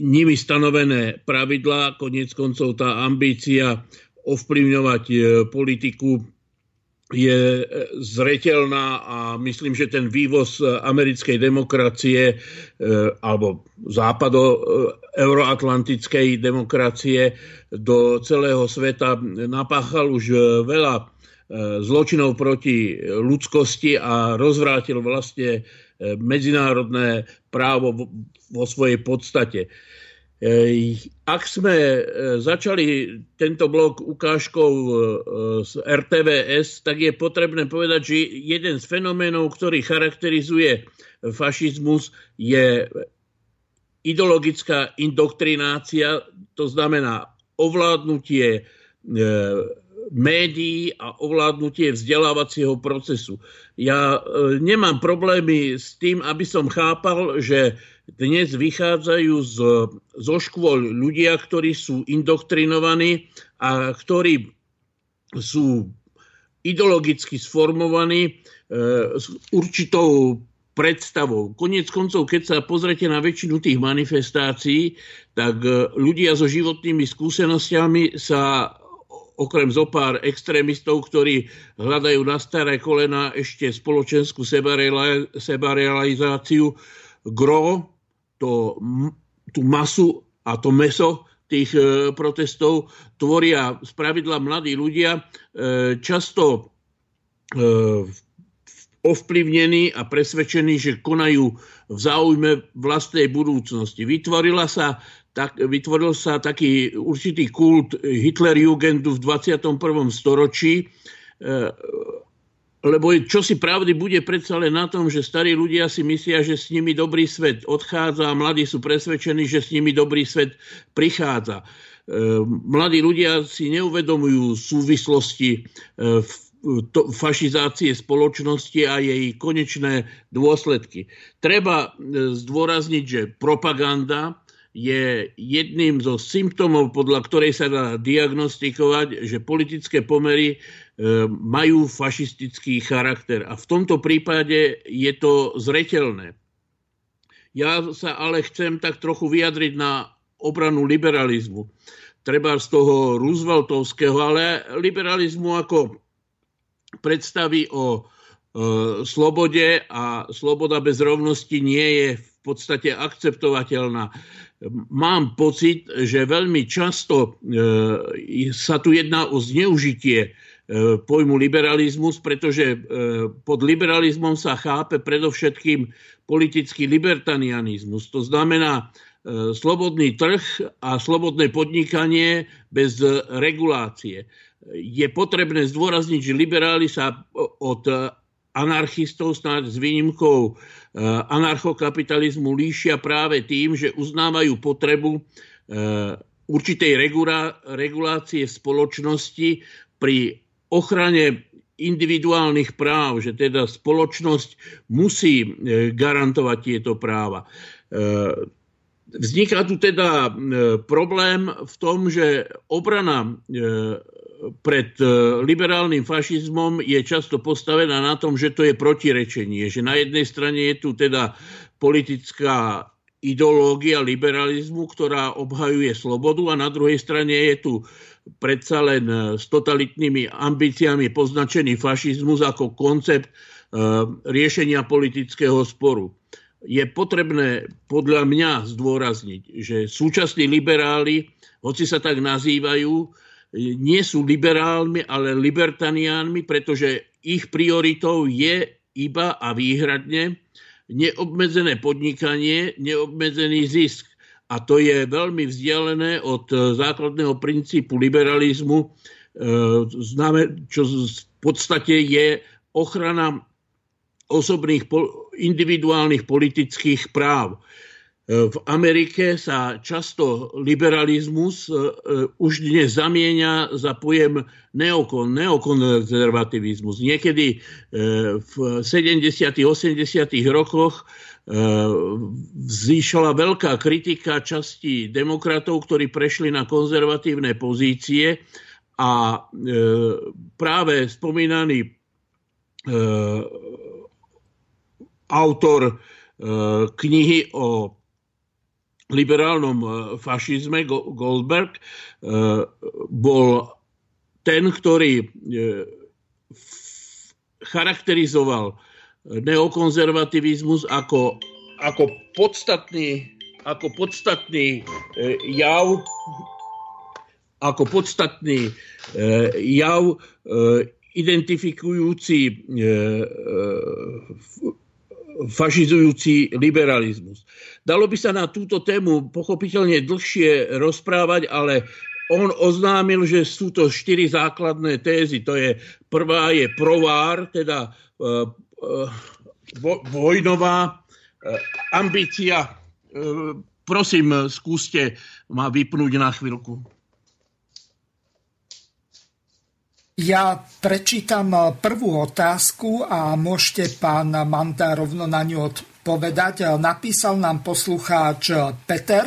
nimi stanovené pravidlá. Konec koncov tá ambícia ovplyvňovať politiku je e, zretelná a myslím, že ten vývoz e, americkej demokracie e, alebo západo euroatlantickej demokracie do celého sveta napáchal už veľa zločinov proti ľudskosti a rozvrátil vlastne medzinárodné právo vo svojej podstate. Ak sme e, začali tento blok ukážkou e, z RTVS, tak je potrebné povedať, že jeden z fenoménov, ktorý charakterizuje fašizmus, je ideologická indoktrinácia, to znamená ovládnutie médií a ovládnutie vzdelávacieho procesu. Ja nemám problémy s tým, aby som chápal, že dnes vychádzajú z, zo škôl ľudia, ktorí sú indoktrinovaní a ktorí sú ideologicky sformovaní e, s určitou predstavou. Konec koncov, keď sa pozrete na väčšinu tých manifestácií, tak e, ľudia so životnými skúsenostiami sa okrem zo pár extrémistov, ktorí hľadajú na staré kolena ešte spoločenskú sebarealizáciu, gro to, tú masu a to meso tých e, protestov tvoria spravidla mladí ľudia, e, často e, ovplyvnení a presvedčení, že konajú v záujme vlastnej budúcnosti. Vytvorila sa, tak, vytvoril sa taký určitý kult Hitlerjugendu v 21. storočí, lebo čo si pravdy bude predsa len na tom, že starí ľudia si myslia, že s nimi dobrý svet odchádza a mladí sú presvedčení, že s nimi dobrý svet prichádza. E, mladí ľudia si neuvedomujú súvislosti e, fašizácie spoločnosti a jej konečné dôsledky. Treba e, zdôrazniť, že propaganda je jedným zo symptómov, podľa ktorej sa dá diagnostikovať, že politické pomery e, majú fašistický charakter. A v tomto prípade je to zretelné. Ja sa ale chcem tak trochu vyjadriť na obranu liberalizmu. Treba z toho Rooseveltovského, ale liberalizmu ako predstavy o e, slobode a sloboda bez rovnosti nie je v podstate akceptovateľná mám pocit, že veľmi často e, sa tu jedná o zneužitie e, pojmu liberalizmus, pretože e, pod liberalizmom sa chápe predovšetkým politický libertanianizmus. To znamená slobodný trh a slobodné podnikanie bez regulácie. Je potrebné zdôrazniť, že liberáli sa od anarchistov snáď s výnimkou anarchokapitalizmu líšia práve tým, že uznávajú potrebu e, určitej regulácie spoločnosti pri ochrane individuálnych práv, že teda spoločnosť musí e, garantovať tieto práva. Vzniká tu teda problém v tom, že obrana pred e, liberálnym fašizmom je často postavená na tom, že to je protirečenie. Že na jednej strane je tu teda politická ideológia liberalizmu, ktorá obhajuje slobodu a na druhej strane je tu predsa len s totalitnými ambíciami poznačený fašizmus ako koncept riešenia politického sporu. Je potrebné podľa mňa zdôrazniť, že súčasní liberáli, hoci sa tak nazývajú, nie sú liberálmi, ale libertaniánmi, pretože ich prioritou je iba a výhradne neobmedzené podnikanie, neobmedzený zisk. A to je veľmi vzdialené od základného princípu liberalizmu, e, čo v podstate je ochrana osobných individuálnych politických práv. E, v Amerike sa často liberalizmus e, už dnes zamieňa za pojem neokon, neokonzervativizmus. Niekedy e, v 70. 80. rokoch vzýšla veľká kritika časti demokratov, ktorí prešli na konzervatívne pozície a práve spomínaný autor knihy o liberálnom e, fašizme Goldberg e, bol ten, ktorý e, charakterizoval neokonzervativizmus ako, ako podstatný, ako podstatný jav ako podstatný jav identifikujúci fašizujúci liberalizmus. Dalo by sa na túto tému pochopiteľne dlhšie rozprávať, ale on oznámil, že sú to štyri základné tézy. To je, prvá je provár, teda uh, uh, vojnová uh, ambícia. Prosím, skúste ma vypnúť na chvíľku. Ja prečítam eh, prvú otázku a môžete pán Manta rovno na ňu odpovedať. Eh, napísal nám poslucháč eh, Peter,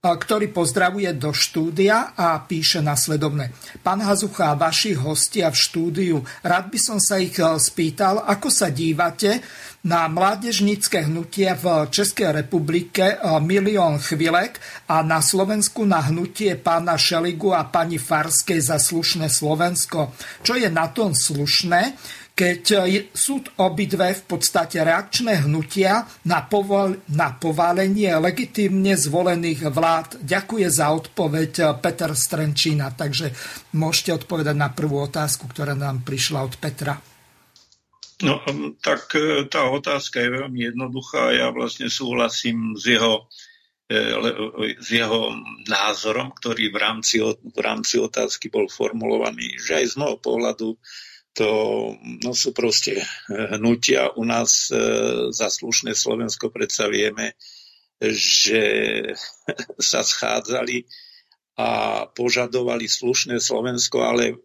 ktorý pozdravuje do štúdia a píše nasledovne. Pán Hazucha, vaši hostia v štúdiu, rád by som sa ich spýtal, ako sa dívate na mládežnícke hnutie v Českej republike eh, Milión chvilek a na Slovensku na hnutie pána Šeligu a pani Farskej za slušné Slovensko. Čo je na tom slušné? keď eh, sú obidve v podstate reakčné hnutia na, povol, na povalenie legitímne zvolených vlád. Ďakujem za odpoveď eh, Peter Strenčína. Takže môžete odpovedať na prvú otázku, ktorá nám prišla od Petra. No, tak e, tá otázka je veľmi jednoduchá. Ja vlastne súhlasím s jeho, e, s jeho názorom, ktorý v rámci, v rámci otázky bol formulovaný, že aj z môjho pohľadu to no, sú proste hnutia. U nás e, za slušné Slovensko predsa vieme, že sa schádzali a požadovali slušné Slovensko, ale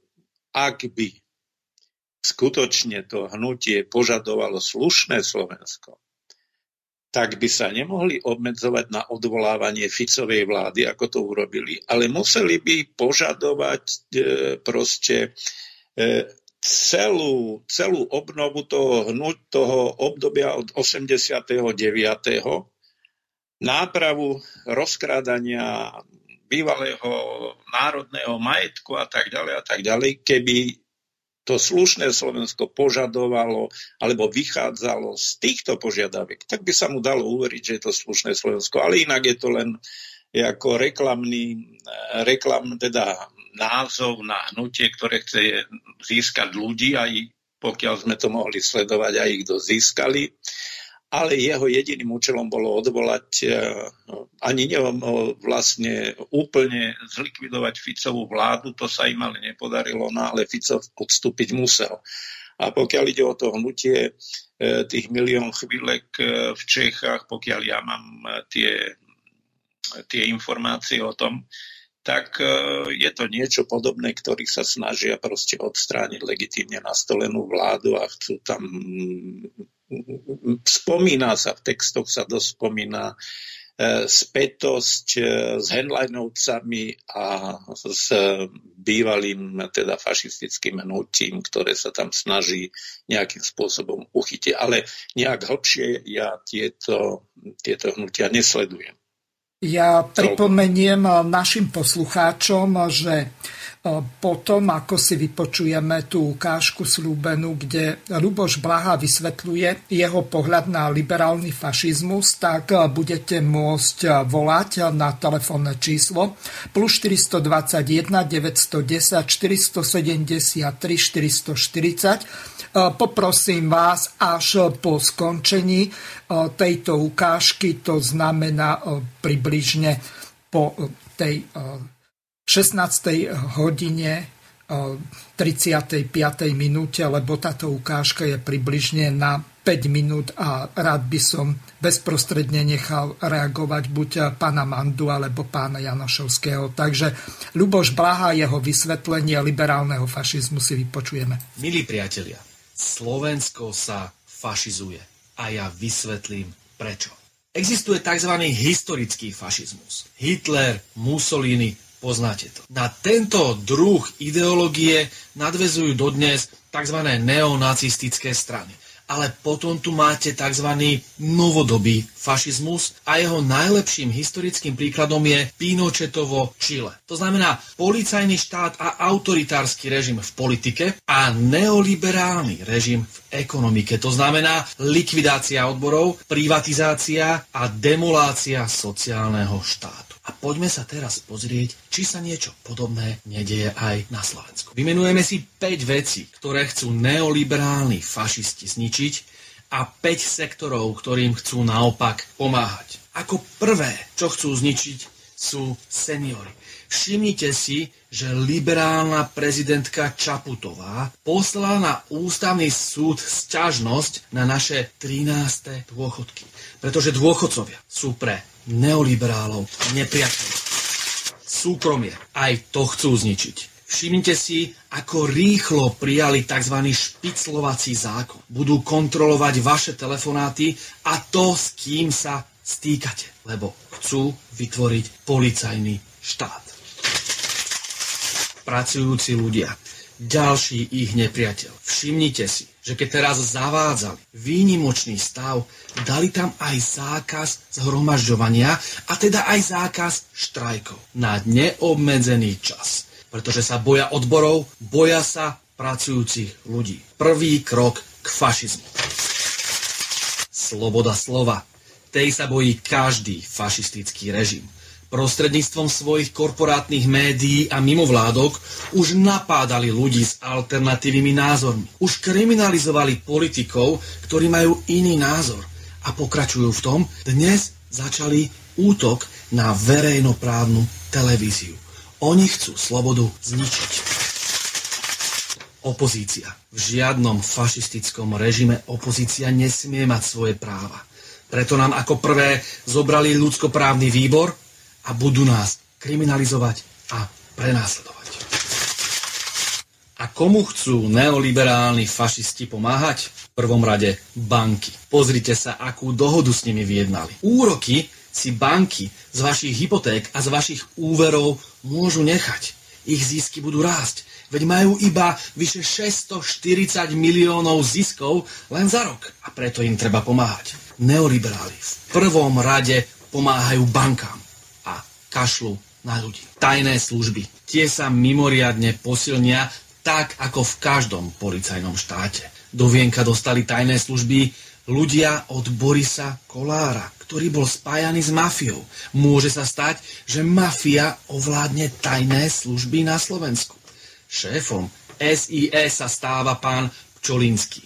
ak by skutočne to hnutie požadovalo slušné Slovensko, tak by sa nemohli obmedzovať na odvolávanie Ficovej vlády, ako to urobili, ale museli by požadovať e, proste e, celú, celú obnovu toho, hnut, toho obdobia od 89. nápravu rozkrádania bývalého národného majetku a tak ďalej a tak ďalej, keby to slušné Slovensko požadovalo alebo vychádzalo z týchto požiadaviek, tak by sa mu dalo uveriť, že je to slušné Slovensko. Ale inak je to len ako reklamný, reklam, teda názov na hnutie, ktoré chce získať ľudí, aj pokiaľ sme to mohli sledovať, aj ich to získali ale jeho jediným účelom bolo odvolať e, ani neviem, vlastne úplne zlikvidovať Ficovú vládu, to sa im ale nepodarilo, no ale Fico odstúpiť musel. A pokiaľ ide o to hnutie e, tých milión chvílek e, v Čechách, pokiaľ ja mám tie, tie informácie o tom, tak je to niečo podobné, ktorí sa snažia proste odstrániť legitímne nastolenú vládu a chcú tam spomína sa, v textoch sa dosť spomína spätosť s Henleinovcami a s bývalým teda fašistickým hnutím, ktoré sa tam snaží nejakým spôsobom uchytiť. Ale nejak hlbšie ja tieto, tieto hnutia nesledujem. Ja pripomeniem našim poslucháčom, že potom, ako si vypočujeme tú ukážku slúbenú, kde Luboš Blaha vysvetľuje jeho pohľad na liberálny fašizmus, tak budete môcť volať na telefónne číslo plus 421 910 473 440. Poprosím vás až po skončení tejto ukážky, to znamená približne po tej 16. hodine 35. minúte, lebo táto ukážka je približne na 5 minút a rád by som bezprostredne nechal reagovať buď pána Mandu alebo pána Janošovského. Takže Luboš Blaha, jeho vysvetlenie liberálneho fašizmu si vypočujeme. Milí priatelia, Slovensko sa fašizuje a ja vysvetlím prečo. Existuje tzv. historický fašizmus. Hitler, Mussolini, Poznáte to. Na tento druh ideológie nadvezujú dodnes tzv. neonacistické strany. Ale potom tu máte tzv. novodobý fašizmus a jeho najlepším historickým príkladom je Pinochetovo Chile. To znamená policajný štát a autoritársky režim v politike a neoliberálny režim v ekonomike. To znamená likvidácia odborov, privatizácia a demolácia sociálneho štátu. A poďme sa teraz pozrieť, či sa niečo podobné nedieje aj na Slovensku. Vymenujeme si 5 vecí, ktoré chcú neoliberálni fašisti zničiť a 5 sektorov, ktorým chcú naopak pomáhať. Ako prvé, čo chcú zničiť, sú seniory. Všimnite si, že liberálna prezidentka Čaputová poslala na ústavný súd sťažnosť na naše 13. dôchodky. Pretože dôchodcovia sú pre neoliberálov, nepriateľov. Súkromie, aj to chcú zničiť. Všimnite si, ako rýchlo prijali tzv. špiclovací zákon. Budú kontrolovať vaše telefonáty a to, s kým sa stýkate, lebo chcú vytvoriť policajný štát. Pracujúci ľudia, ďalší ich nepriateľ. Všimnite si, že keď teraz zavádzali výnimočný stav, dali tam aj zákaz zhromažďovania a teda aj zákaz štrajkov na neobmedzený čas. Pretože sa boja odborov, boja sa pracujúcich ľudí. Prvý krok k fašizmu. Sloboda slova. Tej sa bojí každý fašistický režim prostredníctvom svojich korporátnych médií a mimovládok už napádali ľudí s alternatívnymi názormi. Už kriminalizovali politikov, ktorí majú iný názor. A pokračujú v tom, dnes začali útok na verejnoprávnu televíziu. Oni chcú slobodu zničiť. Opozícia. V žiadnom fašistickom režime opozícia nesmie mať svoje práva. Preto nám ako prvé zobrali ľudskoprávny výbor, a budú nás kriminalizovať a prenásledovať. A komu chcú neoliberálni fašisti pomáhať? V prvom rade banky. Pozrite sa, akú dohodu s nimi vyjednali. Úroky si banky z vašich hypoték a z vašich úverov môžu nechať. Ich zisky budú rásť. Veď majú iba vyše 640 miliónov ziskov len za rok. A preto im treba pomáhať. Neoliberáli v prvom rade pomáhajú bankám kašľú na ľudí. Tajné služby. Tie sa mimoriadne posilnia tak, ako v každom policajnom štáte. Do vienka dostali tajné služby ľudia od Borisa Kolára, ktorý bol spájaný s mafiou. Môže sa stať, že mafia ovládne tajné služby na Slovensku. Šéfom SIE sa stáva pán Pčolinsky,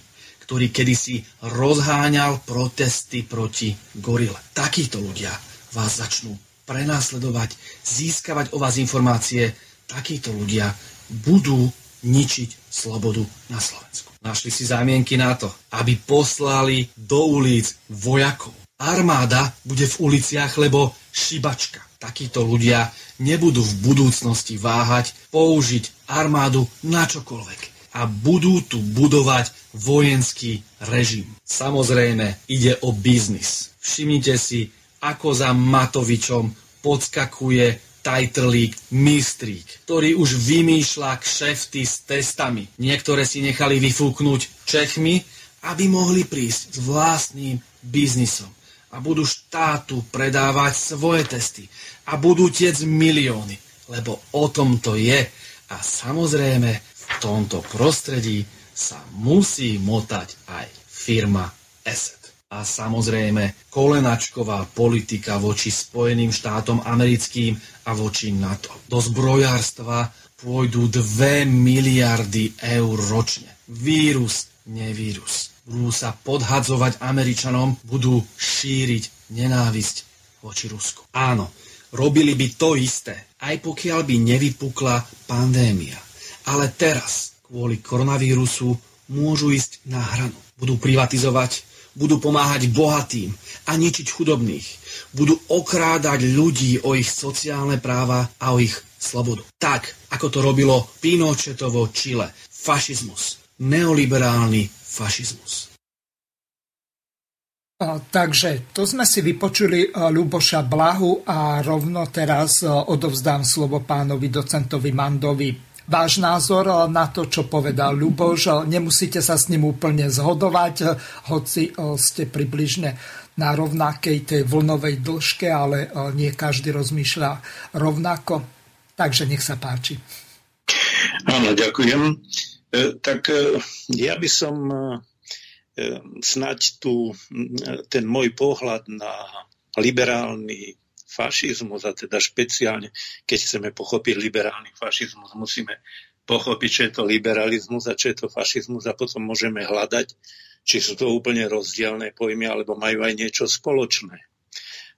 ktorý kedysi rozháňal protesty proti gorile. Takíto ľudia vás začnú prenásledovať, získavať o vás informácie, takíto ľudia budú ničiť slobodu na Slovensku. Našli si zámienky na to, aby poslali do ulic vojakov. Armáda bude v uliciach, lebo šibačka. Takíto ľudia nebudú v budúcnosti váhať použiť armádu na čokoľvek a budú tu budovať vojenský režim. Samozrejme, ide o biznis. Všimnite si, ako za Matovičom podskakuje tajtrlík Mistrík, ktorý už vymýšľa kšefty s testami. Niektoré si nechali vyfúknuť Čechmi, aby mohli prísť s vlastným biznisom a budú štátu predávať svoje testy a budú tiec milióny, lebo o tom to je. A samozrejme, tomto prostredí sa musí motať aj firma ESET. A samozrejme, kolenačková politika voči Spojeným štátom americkým a voči NATO. Do zbrojárstva pôjdu 2 miliardy eur ročne. Vírus, nevírus budú sa podhadzovať Američanom, budú šíriť nenávisť voči Rusku. Áno, robili by to isté, aj pokiaľ by nevypukla pandémia. Ale teraz, kvôli koronavírusu, môžu ísť na hranu. Budú privatizovať, budú pomáhať bohatým a ničiť chudobných. Budú okrádať ľudí o ich sociálne práva a o ich slobodu. Tak, ako to robilo Pinochetovo Chile. Fašizmus. Neoliberálny fašizmus. Takže to sme si vypočuli Luboša Blahu a rovno teraz odovzdám slovo pánovi docentovi Mandovi. Váš názor na to, čo povedal Luboš, nemusíte sa s ním úplne zhodovať, hoci ste približne na rovnakej tej vlnovej dĺžke, ale nie každý rozmýšľa rovnako. Takže nech sa páči. Áno, ďakujem. Tak ja by som snať tu ten môj pohľad na liberálny fašizmus, a teda špeciálne, keď chceme pochopiť liberálny fašizmus, musíme pochopiť, čo je to liberalizmus a čo je to fašizmus a potom môžeme hľadať, či sú to úplne rozdielne pojmy, alebo majú aj niečo spoločné.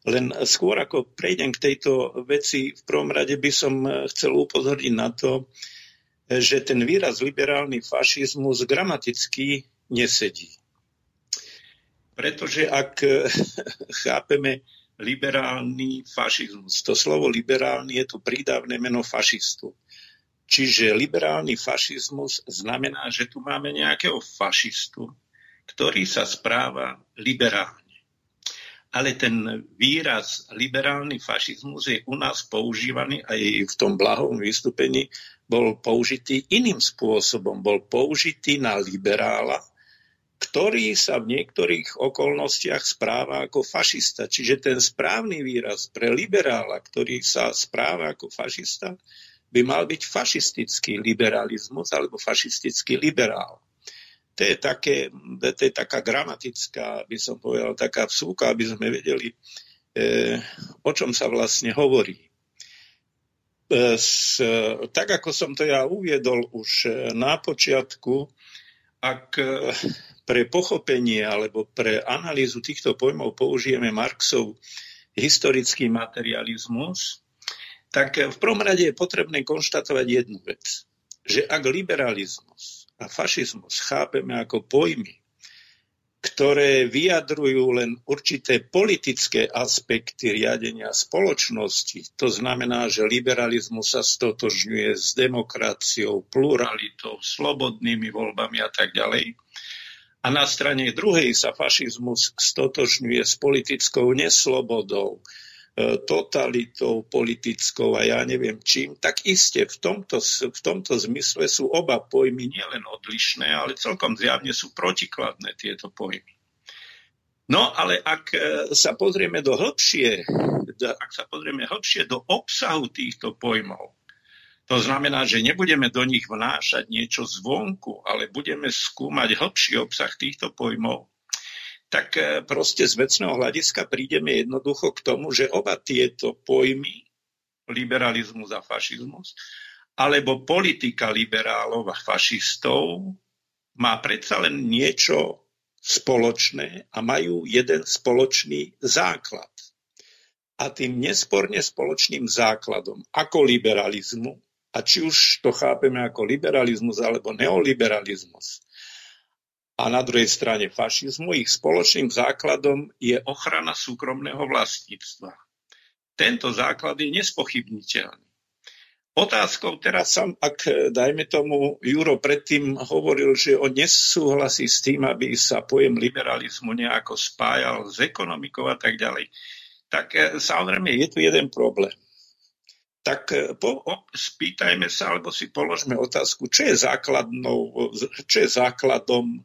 Len skôr ako prejdem k tejto veci, v prvom rade by som chcel upozorniť na to, že ten výraz liberálny fašizmus gramaticky nesedí. Pretože ak chápeme liberálny fašizmus, to slovo liberálny je tu prídavné meno fašistu. Čiže liberálny fašizmus znamená, že tu máme nejakého fašistu, ktorý sa správa liberálne. Ale ten výraz liberálny fašizmus je u nás používaný aj v tom blahom vystúpení bol použitý iným spôsobom. Bol použitý na liberála, ktorý sa v niektorých okolnostiach správa ako fašista. Čiže ten správny výraz pre liberála, ktorý sa správa ako fašista, by mal byť fašistický liberalizmus alebo fašistický liberál. To je, také, to je taká gramatická, by som povedal, taká vsúka, aby sme vedeli, e, o čom sa vlastne hovorí s, tak ako som to ja uviedol už e, na počiatku, ak e, pre pochopenie alebo pre analýzu týchto pojmov použijeme Marxov historický materializmus, tak v prvom rade je potrebné konštatovať jednu vec, že ak liberalizmus a fašizmus chápeme ako pojmy, ktoré vyjadrujú len určité politické aspekty riadenia spoločnosti. To znamená, že liberalizmus sa stotožňuje s demokraciou, pluralitou, slobodnými voľbami a tak ďalej. A na strane druhej sa fašizmus stotožňuje s politickou neslobodou, totalitou politickou a ja neviem čím, tak iste v tomto, v tomto zmysle sú oba pojmy nielen odlišné, ale celkom zjavne sú protikladné tieto pojmy. No ale ak e, sa pozrieme do hĺbšie, ak sa pozrieme hĺbšie do obsahu týchto pojmov, to znamená, že nebudeme do nich vnášať niečo zvonku, ale budeme skúmať hĺbší obsah týchto pojmov, tak e, proste z vecného hľadiska prídeme jednoducho k tomu, že oba tieto pojmy, liberalizmus a fašizmus, alebo politika liberálov a fašistov má predsa len niečo spoločné a majú jeden spoločný základ. A tým nesporne spoločným základom ako liberalizmu, a či už to chápeme ako liberalizmus alebo neoliberalizmus, a na druhej strane fašizmu, ich spoločným základom je ochrana súkromného vlastníctva. Tento základ je nespochybniteľný. Otázkou teraz sam, ak dajme tomu, Juro predtým hovoril, že on nesúhlasí s tým, aby sa pojem liberalizmu nejako spájal s ekonomikou a tak ďalej, tak e, samozrejme je tu jeden problém. Tak e, po, spýtajme sa, alebo si položme otázku, čo je, základnou, čo je základom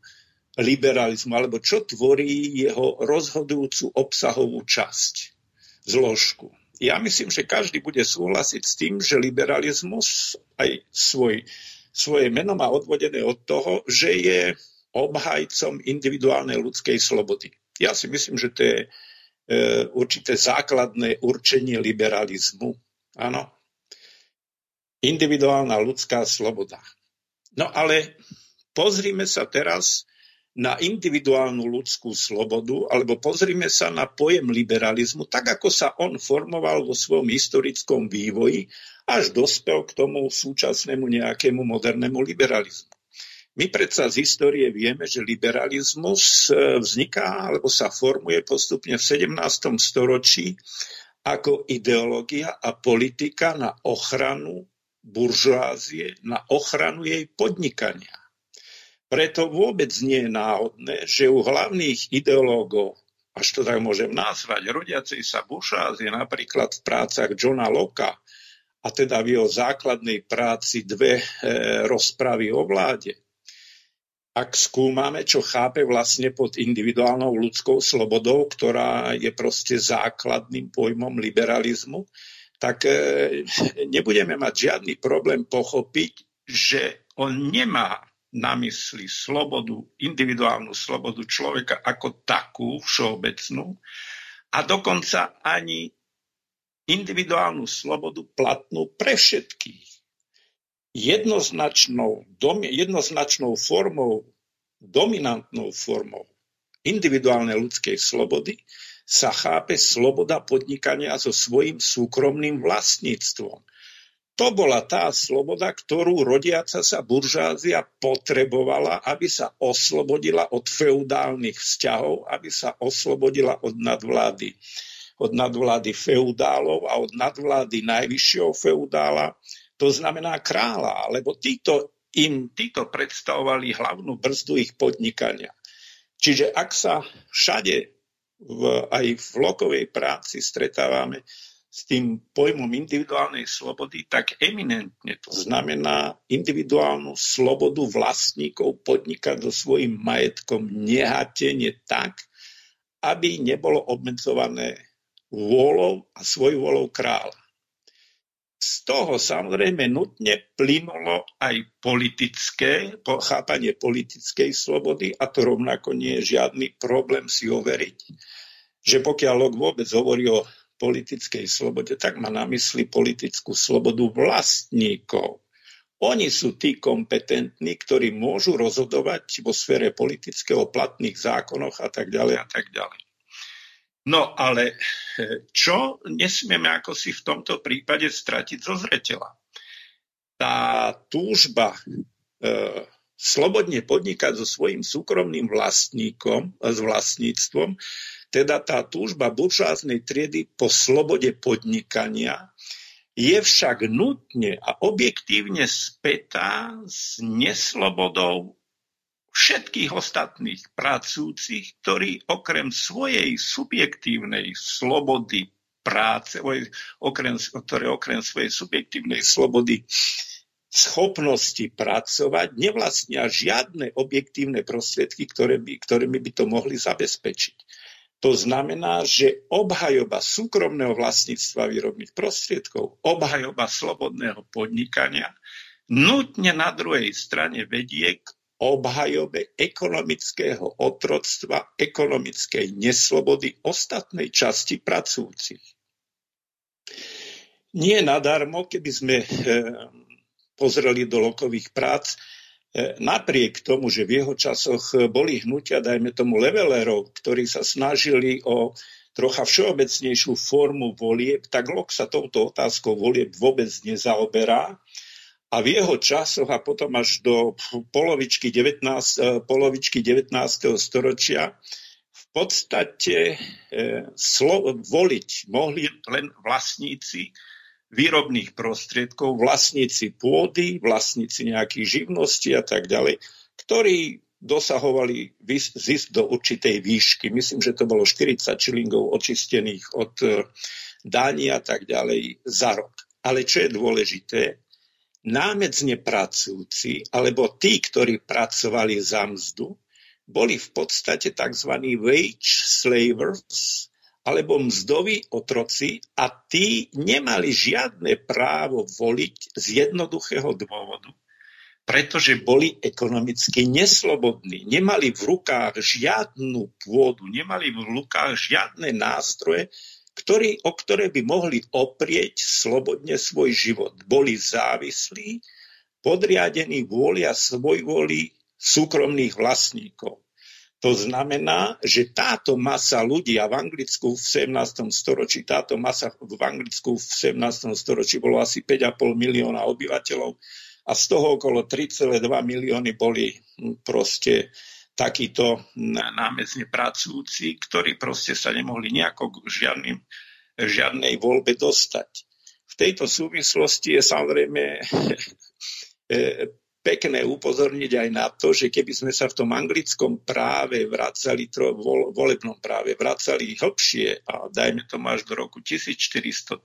liberalizmu, alebo čo tvorí jeho rozhodujúcu obsahovú časť, zložku. Ja myslím, že každý bude súhlasiť s tým, že liberalizmus aj svoj, svoje meno má odvodené od toho, že je obhajcom individuálnej ľudskej slobody. Ja si myslím, že to je e, určité základné určenie liberalizmu. Áno. Individuálna ľudská sloboda. No ale pozrime sa teraz na individuálnu ľudskú slobodu, alebo pozrime sa na pojem liberalizmu, tak ako sa on formoval vo svojom historickom vývoji, až dospel k tomu súčasnému nejakému modernému liberalizmu. My predsa z histórie vieme, že liberalizmus e, vzniká alebo sa formuje postupne v 17. storočí ako ideológia a politika na ochranu buržoázie, na ochranu jej podnikania. Preto vôbec nie je náhodné, že u hlavných ideológov, až to tak môžem nazvať, rodiacej sa buržoázie, napríklad v prácach Johna Locke, a teda v jeho základnej práci dve e, rozpravy o vláde, ak skúmame, čo chápe vlastne pod individuálnou ľudskou slobodou, ktorá je proste základným pojmom liberalizmu, tak e, nebudeme mať žiadny problém pochopiť, že on nemá na mysli slobodu, individuálnu slobodu človeka ako takú všeobecnú a dokonca ani individuálnu slobodu platnú pre všetkých jednoznačnou, dom, jednoznačnou formou, dominantnou formou individuálnej ľudskej slobody sa chápe sloboda podnikania so svojím súkromným vlastníctvom. To bola tá sloboda, ktorú rodiaca sa buržázia potrebovala, aby sa oslobodila od feudálnych vzťahov, aby sa oslobodila od nadvlády, od nadvlády feudálov a od nadvlády najvyššieho feudála, to znamená kráľa, lebo títo im títo predstavovali hlavnú brzdu ich podnikania. Čiže ak sa všade v, aj v lokovej práci stretávame s tým pojmom individuálnej slobody, tak eminentne to znamená individuálnu slobodu vlastníkov podnikať so svojím majetkom nehatene tak, aby nebolo obmedzované vôľou a svojou vôľou kráľa. Z toho samozrejme nutne plynulo aj politické, chápanie politickej slobody a to rovnako nie je žiadny problém si overiť, že pokiaľ Lok vôbec hovorí o politickej slobode, tak má na mysli politickú slobodu vlastníkov. Oni sú tí kompetentní, ktorí môžu rozhodovať vo sfére politického platných zákonoch a tak ďalej a tak ďalej. No ale eh, čo nesmieme ako si v tomto prípade stratiť zo zretela? Tá túžba e, slobodne podnikať so svojím súkromným vlastníkom, s vlastníctvom, teda tá túžba buržáznej triedy po slobode podnikania, je však nutne a objektívne spätá s neslobodou všetkých ostatných pracujúcich, ktorí okrem svojej subjektívnej slobody práce, okrem, ktoré okrem svojej subjektívnej slobody schopnosti pracovať, nevlastnia žiadne objektívne prostriedky, ktoré by, ktorými by to mohli zabezpečiť. To znamená, že obhajoba súkromného vlastníctva výrobných prostriedkov, obhajoba slobodného podnikania nutne na druhej strane vedie k obhajobe ekonomického otroctva, ekonomickej neslobody ostatnej časti pracujúcich. Nie nadarmo, keby sme e, pozreli do lokových prác, napriek tomu, že v jeho časoch boli hnutia, dajme tomu levelerov, ktorí sa snažili o trocha všeobecnejšiu formu volieb, tak Lok sa touto otázkou volieb vôbec nezaoberá a v jeho časoch a potom až do polovičky 19, eh, polovičky 19. storočia v podstate e, slo, voliť mohli len vlastníci výrobných prostriedkov, vlastníci pôdy, vlastníci nejakých živností a tak ďalej, ktorí dosahovali zisk do určitej výšky. Myslím, že to bolo 40 čilingov očistených od e, daní a tak ďalej za rok. Ale čo je dôležité, námedzne pracujúci, alebo tí, ktorí pracovali za mzdu, boli v podstate tzv. wage slavers, alebo mzdoví otroci a tí nemali žiadne právo voliť z jednoduchého dôvodu, pretože boli ekonomicky neslobodní. Nemali v rukách žiadnu pôdu, nemali v rukách žiadne nástroje, ktorý, o ktoré by mohli oprieť slobodne svoj život. Boli závislí, podriadení vôlia svoj vôli súkromných vlastníkov. To znamená, že táto masa ľudí, a v Anglicku v 17. storočí, táto masa v Anglicku v 17. storočí bolo asi 5,5 milióna obyvateľov a z toho okolo 3,2 milióny boli hm, proste takíto námezne pracujúci, ktorí proste sa nemohli nejako k žiadnym, žiadnej voľbe dostať. V tejto súvislosti je samozrejme e, pekné upozorniť aj na to, že keby sme sa v tom anglickom práve vracali, vo, volebnom práve vracali hlbšie a dajme to až do roku 1430,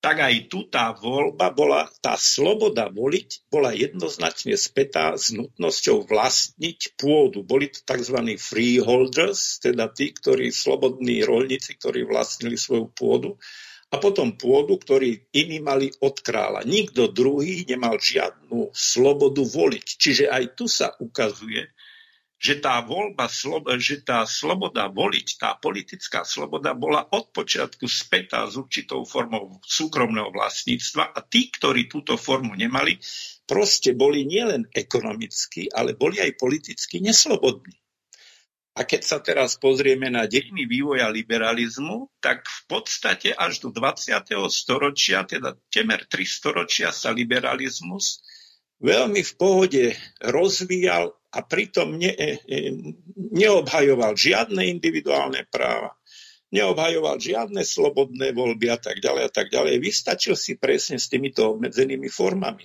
tak aj tu tá voľba bola, tá sloboda voliť bola jednoznačne spätá s nutnosťou vlastniť pôdu. Boli to tzv. freeholders, teda tí, ktorí slobodní rolníci, ktorí vlastnili svoju pôdu a potom pôdu, ktorý iní mali od kráľa. Nikto druhý nemal žiadnu slobodu voliť. Čiže aj tu sa ukazuje, že tá voľba, že tá sloboda voliť, tá politická sloboda bola od počiatku spätá s určitou formou súkromného vlastníctva a tí, ktorí túto formu nemali, proste boli nielen ekonomicky, ale boli aj politicky neslobodní. A keď sa teraz pozrieme na dejiny vývoja liberalizmu, tak v podstate až do 20. storočia, teda temer 3 storočia sa liberalizmus veľmi v pohode rozvíjal a pritom ne, e, e, neobhajoval žiadne individuálne práva, neobhajoval žiadne slobodné voľby a tak ďalej a tak ďalej. Vystačil si presne s týmito obmedzenými formami.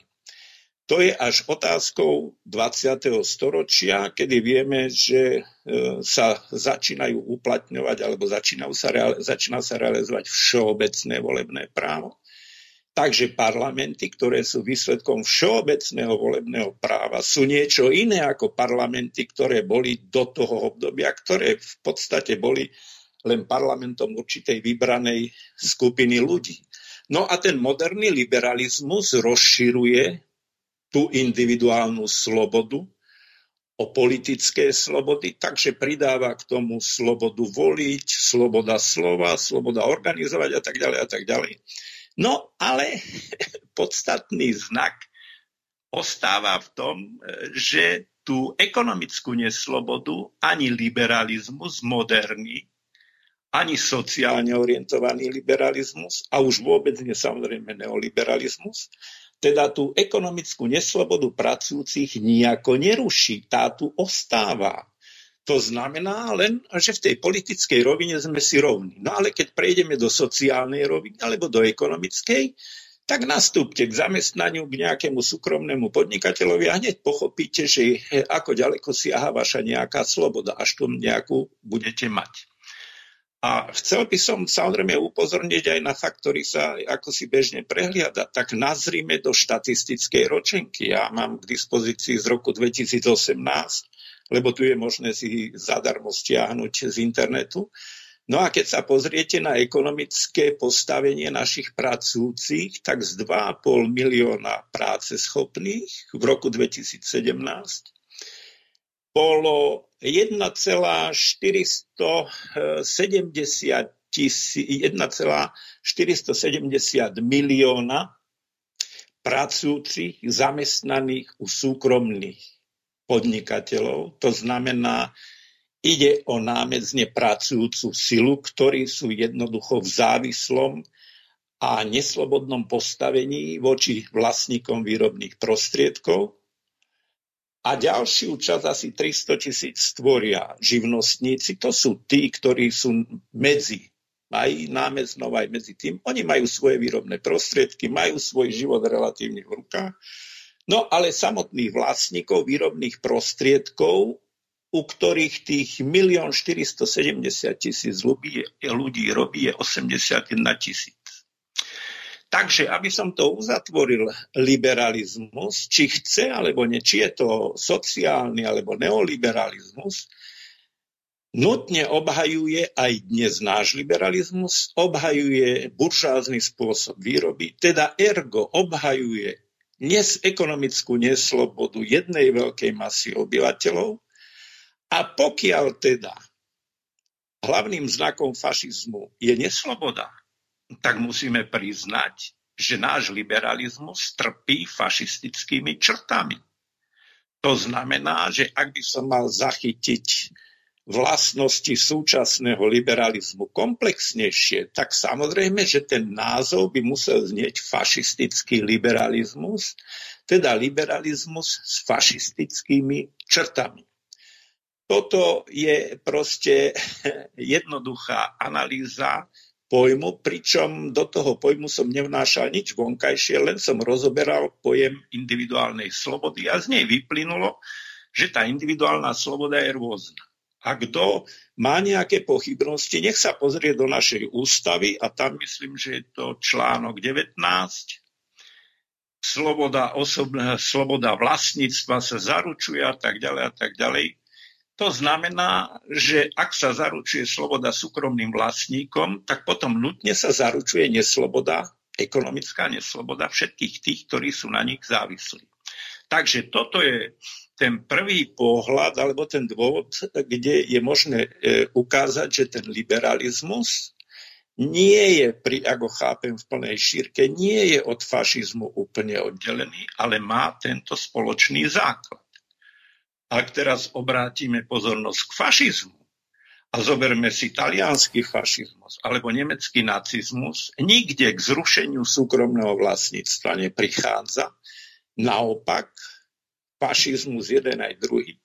To je až otázkou 20. storočia, kedy vieme, že e, sa začínajú uplatňovať alebo začínajú sa, začína sa realizovať všeobecné volebné právo. Takže parlamenty, ktoré sú výsledkom všeobecného volebného práva, sú niečo iné ako parlamenty, ktoré boli do toho obdobia, ktoré v podstate boli len parlamentom určitej vybranej skupiny ľudí. No a ten moderný liberalizmus rozširuje tú individuálnu slobodu, o politické slobody, takže pridáva k tomu slobodu voliť, sloboda slova, sloboda organizovať a tak ďalej a tak ďalej. No ale podstatný znak ostáva v tom, že tú ekonomickú neslobodu ani liberalizmus moderný, ani sociálne orientovaný liberalizmus a už vôbec nie samozrejme neoliberalizmus teda tú ekonomickú neslobodu pracujúcich nejako neruší. Tá tu ostáva. To znamená len, že v tej politickej rovine sme si rovní. No ale keď prejdeme do sociálnej roviny alebo do ekonomickej, tak nastúpte k zamestnaniu, k nejakému súkromnému podnikateľovi a hneď pochopíte, že ako ďaleko siaha vaša nejaká sloboda, až tu nejakú budete mať. A chcel by som samozrejme upozorniť aj na fakt, ktorý sa ako si bežne prehliada. Tak nazrime do štatistickej ročenky. Ja mám k dispozícii z roku 2018, lebo tu je možné si zadarmo stiahnuť z internetu. No a keď sa pozriete na ekonomické postavenie našich pracujúcich, tak z 2,5 milióna práce schopných v roku 2017 bolo 1,470 1,470 milióna pracujúcich zamestnaných u súkromných podnikateľov. To znamená, ide o námedzne pracujúcu silu, ktorí sú jednoducho v závislom a neslobodnom postavení voči vlastníkom výrobných prostriedkov a ďalšiu časť, asi 300 tisíc, stvoria živnostníci. To sú tí, ktorí sú medzi aj námeznou, aj medzi tým. Oni majú svoje výrobné prostriedky, majú svoj život relatívne v rukách. No ale samotných vlastníkov výrobných prostriedkov, u ktorých tých 1 470 tisíc ľudí, ľudí robí, je 81 tisíc. Takže, aby som to uzatvoril, liberalizmus, či chce alebo nie, či je to sociálny alebo neoliberalizmus, nutne obhajuje aj dnes náš liberalizmus, obhajuje buržázny spôsob výroby, teda ergo obhajuje dnes ekonomickú neslobodu jednej veľkej masy obyvateľov. A pokiaľ teda hlavným znakom fašizmu je nesloboda, tak musíme priznať, že náš liberalizmus trpí fašistickými črtami. To znamená, že ak by som mal zachytiť vlastnosti súčasného liberalizmu komplexnejšie, tak samozrejme, že ten názov by musel znieť fašistický liberalizmus, teda liberalizmus s fašistickými črtami. Toto je proste jednoduchá analýza pojmu, pričom do toho pojmu som nevnášal nič vonkajšie, len som rozoberal pojem individuálnej slobody a z nej vyplynulo, že tá individuálna sloboda je rôzna. A kto má nejaké pochybnosti, nech sa pozrie do našej ústavy a tam myslím, že je to článok 19. Sloboda, osobná, sloboda vlastníctva sa zaručuje a tak ďalej a tak ďalej. To znamená, že ak sa zaručuje sloboda súkromným vlastníkom, tak potom nutne sa zaručuje nesloboda, ekonomická nesloboda všetkých tých, ktorí sú na nich závislí. Takže toto je ten prvý pohľad alebo ten dôvod, kde je možné e, ukázať, že ten liberalizmus nie je, pri, ako chápem v plnej šírke, nie je od fašizmu úplne oddelený, ale má tento spoločný základ. Ak teraz obrátime pozornosť k fašizmu a zoberme si talianský fašizmus alebo nemecký nacizmus, nikde k zrušeniu súkromného vlastníctva neprichádza. Naopak, fašizmus jeden aj druhý.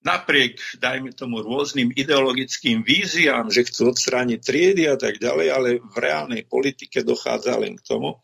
Napriek, dajme tomu, rôznym ideologickým víziám, že chcú odstrániť triedy a tak ďalej, ale v reálnej politike dochádza len k tomu,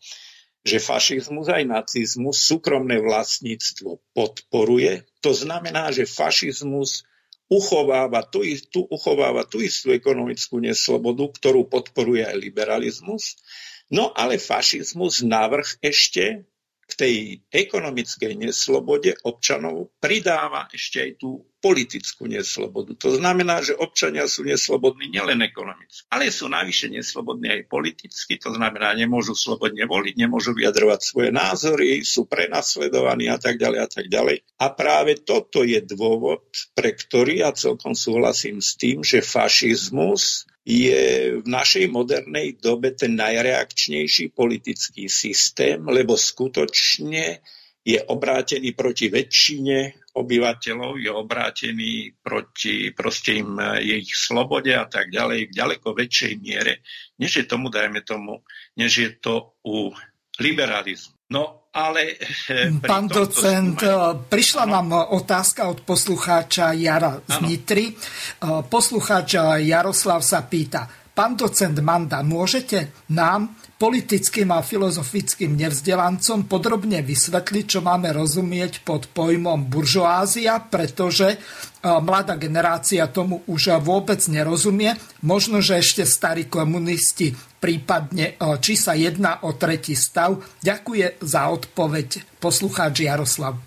že fašizmus aj nacizmus súkromné vlastníctvo podporuje. To znamená, že fašizmus uchováva tú, tú, uchováva tú istú ekonomickú neslobodu, ktorú podporuje aj liberalizmus. No ale fašizmus navrh ešte k tej ekonomickej neslobode občanov pridáva ešte aj tú politickú neslobodu. To znamená, že občania sú neslobodní nielen ekonomicky, ale sú navyše neslobodní aj politicky. To znamená, nemôžu slobodne voliť, nemôžu vyjadrovať svoje názory, sú prenasledovaní a tak ďalej a tak ďalej. A práve toto je dôvod, pre ktorý ja celkom súhlasím s tým, že fašizmus je v našej modernej dobe ten najreakčnejší politický systém, lebo skutočne je obrátený proti väčšine obyvateľov, je obrátený proti proste im je ich slobode a tak ďalej v ďaleko väčšej miere, než je tomu, dajme tomu, než je to u liberalizmu. No, ale... Eh, Pán docent, sme... prišla no. nám otázka od poslucháča Jara z ano. Nitry. Eh, poslucháč Jaroslav sa pýta, pán docent Manda, môžete nám politickým a filozofickým nevzdelancom podrobne vysvetliť, čo máme rozumieť pod pojmom buržoázia, pretože e, mladá generácia tomu už vôbec nerozumie. Možno, že ešte starí komunisti, prípadne e, či sa jedná o tretí stav. Ďakuje za odpoveď poslucháč Jaroslav.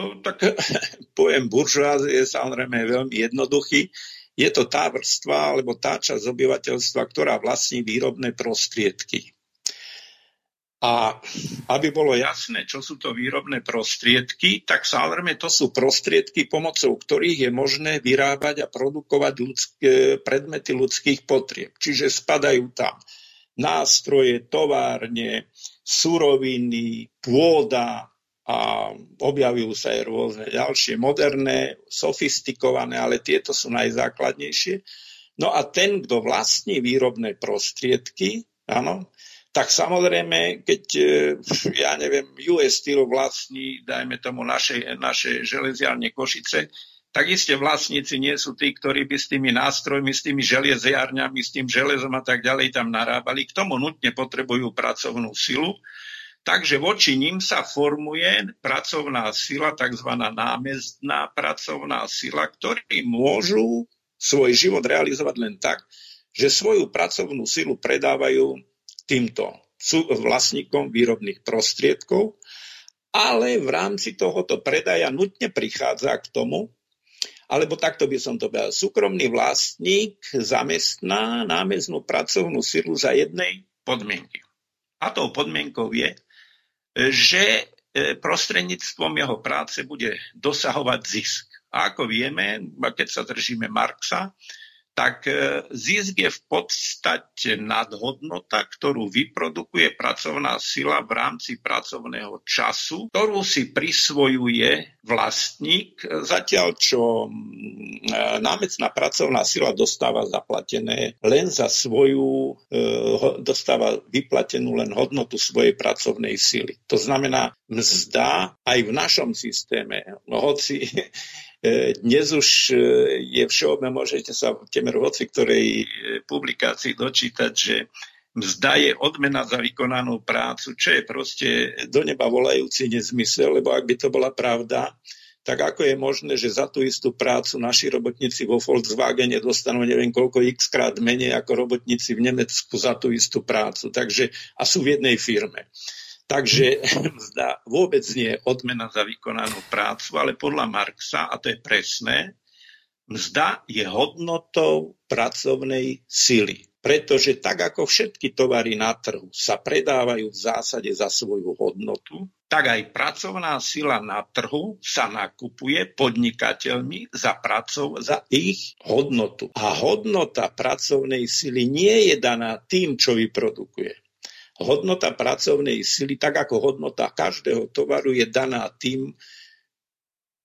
No, tak pojem buržoázie je samozrejme veľmi jednoduchý je to tá vrstva alebo tá časť obyvateľstva, ktorá vlastní výrobné prostriedky. A aby bolo jasné, čo sú to výrobné prostriedky, tak samozrejme to sú prostriedky, pomocou ktorých je možné vyrábať a produkovať ľudské, predmety ľudských potrieb. Čiže spadajú tam nástroje, továrne, suroviny, pôda, a objavujú sa aj rôzne ďalšie moderné, sofistikované, ale tieto sú najzákladnejšie. No a ten, kto vlastní výrobné prostriedky, áno, tak samozrejme, keď, e, ja neviem, US Steel vlastní, dajme tomu, naše, naše železiarne Košice, tak isté vlastníci nie sú tí, ktorí by s tými nástrojmi, s tými železiarňami, s tým železom a tak ďalej tam narábali. K tomu nutne potrebujú pracovnú silu Takže voči ním sa formuje pracovná sila, tzv. námestná pracovná sila, ktorí môžu svoj život realizovať len tak, že svoju pracovnú silu predávajú týmto vlastníkom výrobných prostriedkov, ale v rámci tohoto predaja nutne prichádza k tomu, alebo takto by som to povedal, súkromný vlastník zamestná námeznú pracovnú silu za jednej podmienky. A tou podmienkou je, že e, prostredníctvom jeho práce bude dosahovať zisk. A ako vieme, keď sa držíme Marxa, tak e, zisk je v podstate nadhodnota, ktorú vyprodukuje pracovná sila v rámci pracovného času, ktorú si prisvojuje vlastník, zatiaľ čo mm, e, námecná pracovná sila dostáva zaplatené len za svoju, e, dostáva vyplatenú len hodnotu svojej pracovnej sily. To znamená, mzda aj v našom systéme, no hoci dnes už e, je všeobecné, môžete sa v temer hoci ktorej e, publikácii dočítať, že mzda je odmena za vykonanú prácu, čo je proste do neba volajúci nezmysel, lebo ak by to bola pravda, tak ako je možné, že za tú istú prácu naši robotníci vo Volkswagene dostanú neviem koľko x krát menej ako robotníci v Nemecku za tú istú prácu. Takže, a sú v jednej firme. Takže mzda vôbec nie je odmena za vykonanú prácu, ale podľa Marxa, a to je presné, mzda je hodnotou pracovnej sily. Pretože tak ako všetky tovary na trhu sa predávajú v zásade za svoju hodnotu, tak aj pracovná sila na trhu sa nakupuje podnikateľmi za pracov, za ich hodnotu. A hodnota pracovnej sily nie je daná tým, čo vyprodukuje hodnota pracovnej sily, tak ako hodnota každého tovaru je daná tým,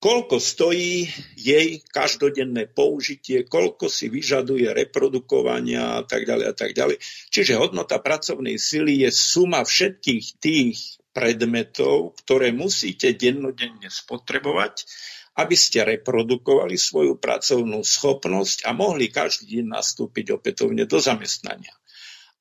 koľko stojí jej každodenné použitie, koľko si vyžaduje reprodukovania a tak ďalej a tak ďalej. Čiže hodnota pracovnej sily je suma všetkých tých predmetov, ktoré musíte dennodenne spotrebovať, aby ste reprodukovali svoju pracovnú schopnosť a mohli každý deň nastúpiť opätovne do zamestnania.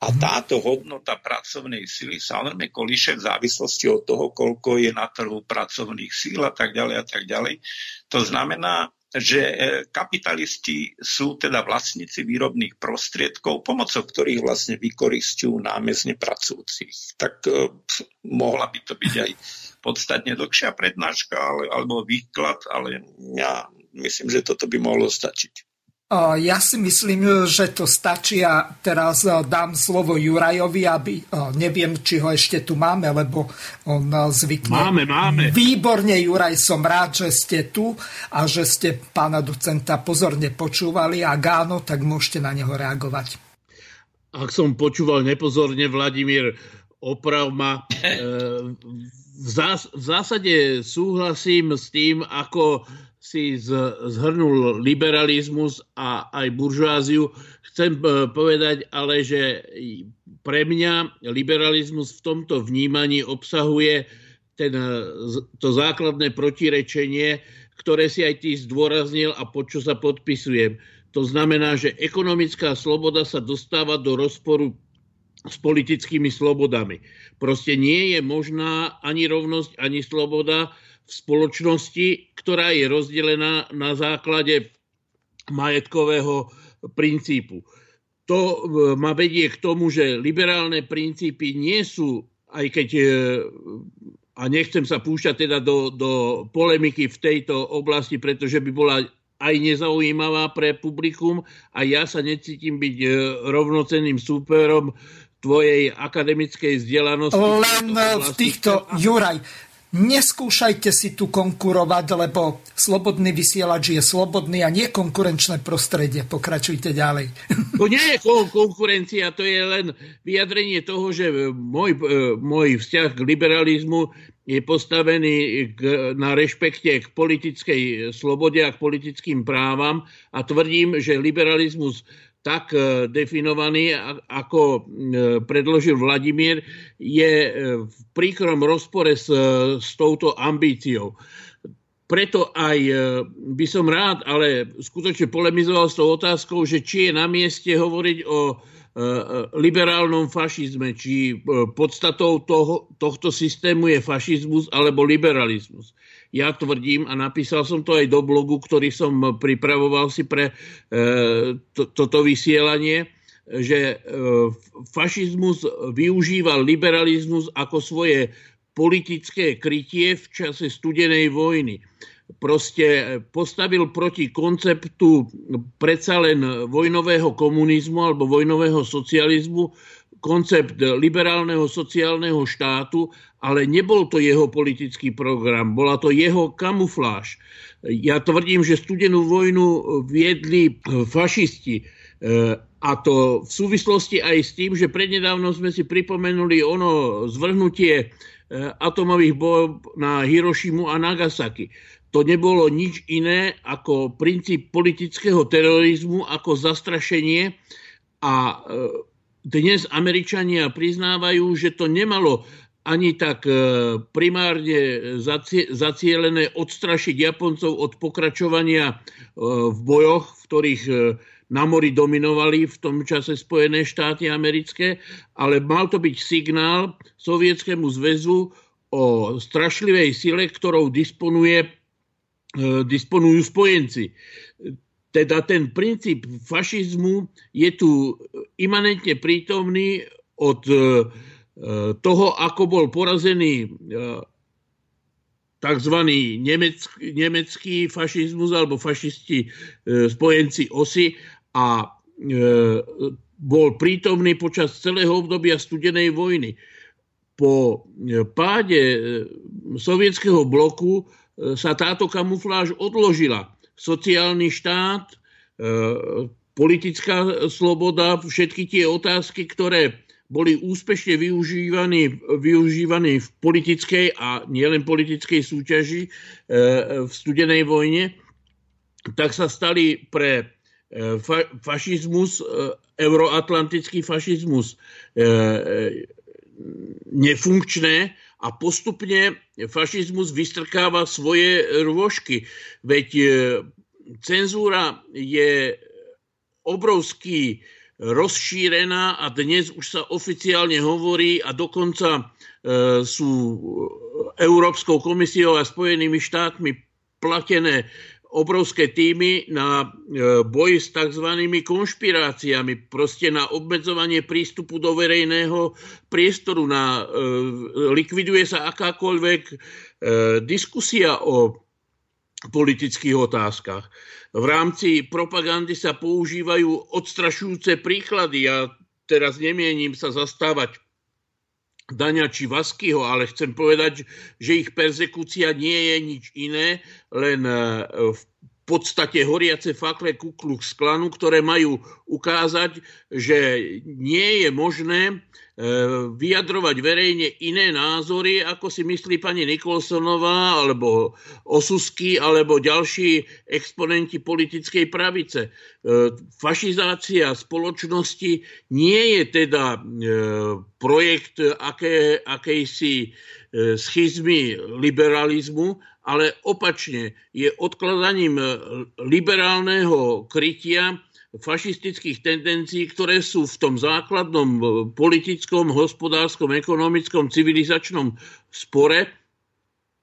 A táto hodnota pracovnej sily samozrejme kolíše v závislosti od toho, koľko je na trhu pracovných síl a tak ďalej a tak ďalej. To znamená, že e, kapitalisti sú teda vlastníci výrobných prostriedkov, pomocou ktorých vlastne vykoristujú námezne pracujúcich. Tak eh, mohla by to byť aj podstatne dlhšia prednáška ale, alebo výklad, ale ja myslím, že toto by mohlo stačiť. Ja si myslím, že to stačí a teraz dám slovo Jurajovi, aby neviem, či ho ešte tu máme, lebo on zvykne. Máme, máme. Výborne, Juraj, som rád, že ste tu a že ste pána docenta pozorne počúvali. a áno, tak môžete na neho reagovať. Ak som počúval nepozorne, Vladimír, oprav ma. E, v zásade súhlasím s tým, ako si zhrnul liberalizmus a aj buržoáziu. Chcem e, povedať ale, že pre mňa liberalizmus v tomto vnímaní obsahuje ten, e, to základné protirečenie, ktoré si aj ty zdôraznil a pod čo sa podpisujem. To znamená, že ekonomická sloboda sa dostáva do rozporu s politickými slobodami. Proste nie je možná ani rovnosť, ani sloboda v spoločnosti, ktorá je rozdelená na základe majetkového princípu. To e, ma vedie k tomu, že liberálne princípy nie sú, aj keď, e, a nechcem sa púšťať teda do, do polemiky v tejto oblasti, pretože by bola aj nezaujímavá pre publikum a ja sa necítim byť e, rovnocenným súperom tvojej akademickej vzdelanosti. Len v týchto, Juraj, Neskúšajte si tu konkurovať, lebo slobodný vysielač je slobodný a nie konkurenčné prostredie. Pokračujte ďalej. To nie je konkurencia, to je len vyjadrenie toho, že môj, e, môj vzťah k liberalizmu je postavený k, na rešpekte k politickej slobode a k politickým právam a tvrdím, že liberalizmus tak e, definovaný, ako e, predložil Vladimír, je e, v príkrom rozpore s, s touto ambíciou. Preto aj by som rád, ale skutočne polemizoval s tou otázkou, že či je na mieste hovoriť o liberálnom fašizme, či podstatou toho, tohto systému je fašizmus alebo liberalizmus. Ja tvrdím, a napísal som to aj do blogu, ktorý som pripravoval si pre to, toto vysielanie, že fašizmus využíval liberalizmus ako svoje politické krytie v čase studenej vojny. Proste postavil proti konceptu predsa len vojnového komunizmu alebo vojnového socializmu koncept liberálneho sociálneho štátu, ale nebol to jeho politický program, bola to jeho kamufláž. Ja tvrdím, že studenú vojnu viedli fašisti. A to v súvislosti aj s tým, že prednedávno sme si pripomenuli ono zvrhnutie atomových bomb na Hirošimu a Nagasaki to nebolo nič iné ako princíp politického terorizmu, ako zastrašenie a e, dnes Američania priznávajú, že to nemalo ani tak e, primárne zacielené odstrašiť Japoncov od pokračovania e, v bojoch, v ktorých na mori dominovali v tom čase Spojené štáty americké, ale mal to byť signál Sovietskému zväzu o strašlivej sile, ktorou disponuje E, disponujú spojenci. Teda ten princíp fašizmu je tu imanentne prítomný od e, toho, ako bol porazený e, tzv. Nemecký fašizmus alebo fašisti spojenci osy a bol prítomný počas celého obdobia studenej vojny. Po páde sovietského bloku sa táto kamufláž odložila. Sociálny štát, e, politická sloboda, všetky tie otázky, ktoré boli úspešne využívané, využívané v politickej a nielen politickej súťaži e, v studenej vojne, tak sa stali pre e, fašizmus, euroatlantický fašizmus nefunkčné a postupne fašizmus vystrkáva svoje rôžky. Veď e, cenzúra je obrovský rozšírená a dnes už sa oficiálne hovorí a dokonca e, sú Európskou komisiou a Spojenými štátmi platené obrovské týmy na e, boj s tzv. konšpiráciami, proste na obmedzovanie prístupu do verejného priestoru, na, e, likviduje sa akákoľvek e, diskusia o politických otázkach. V rámci propagandy sa používajú odstrašujúce príklady. Ja teraz nemienim sa zastávať Daňa či Vaskyho, ale chcem povedať, že ich persekúcia nie je nič iné, len e, v podstate horiace fakle Ku Klux Klanu, ktoré majú ukázať, že nie je možné vyjadrovať verejne iné názory, ako si myslí pani Nikolsonová, alebo Osusky, alebo ďalší exponenti politickej pravice. E, fašizácia spoločnosti nie je teda e, projekt aké, akejsi schizmy liberalizmu, ale opačne je odkladaním liberálneho krytia fašistických tendencií, ktoré sú v tom základnom e, politickom, hospodárskom, ekonomickom, civilizačnom spore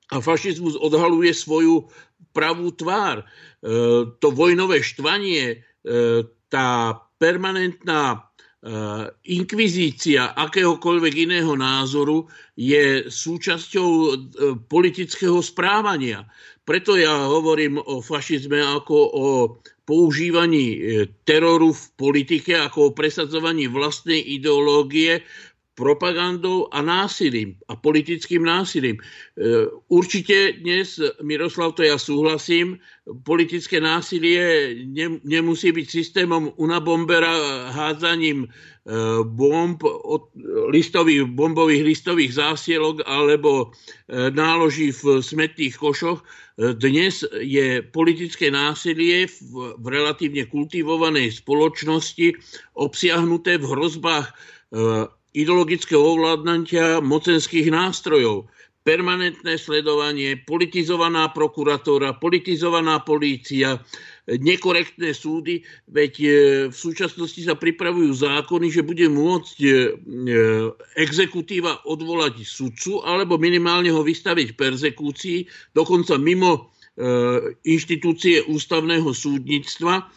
a fašizmus odhaluje svoju pravú tvár. E, to vojnové štvanie, e, tá permanentná inkvizícia akéhokoľvek iného názoru je súčasťou politického správania. Preto ja hovorím o fašizme ako o používaní e, teroru v politike, ako o presadzovaní vlastnej ideológie propagandou a násilím a politickým násilím. E, určite dnes, Miroslav, to ja súhlasím, politické násilie nemusí byť systémom unabombera hádzaním e, bomb, listových, bombových listových zásielok alebo náloží v smetných košoch. Dnes je politické násilie v, relatívne kultivovanej spoločnosti obsiahnuté v hrozbách e, ideologického ovládnutia mocenských nástrojov. Permanentné sledovanie, politizovaná prokuratúra, politizovaná polícia, e, nekorektné súdy, veď e, v súčasnosti sa pripravujú zákony, že bude môcť e, exekutíva odvolať sudcu alebo minimálne ho vystaviť persekúcii, dokonca mimo inštitúcie ústavného súdnictva,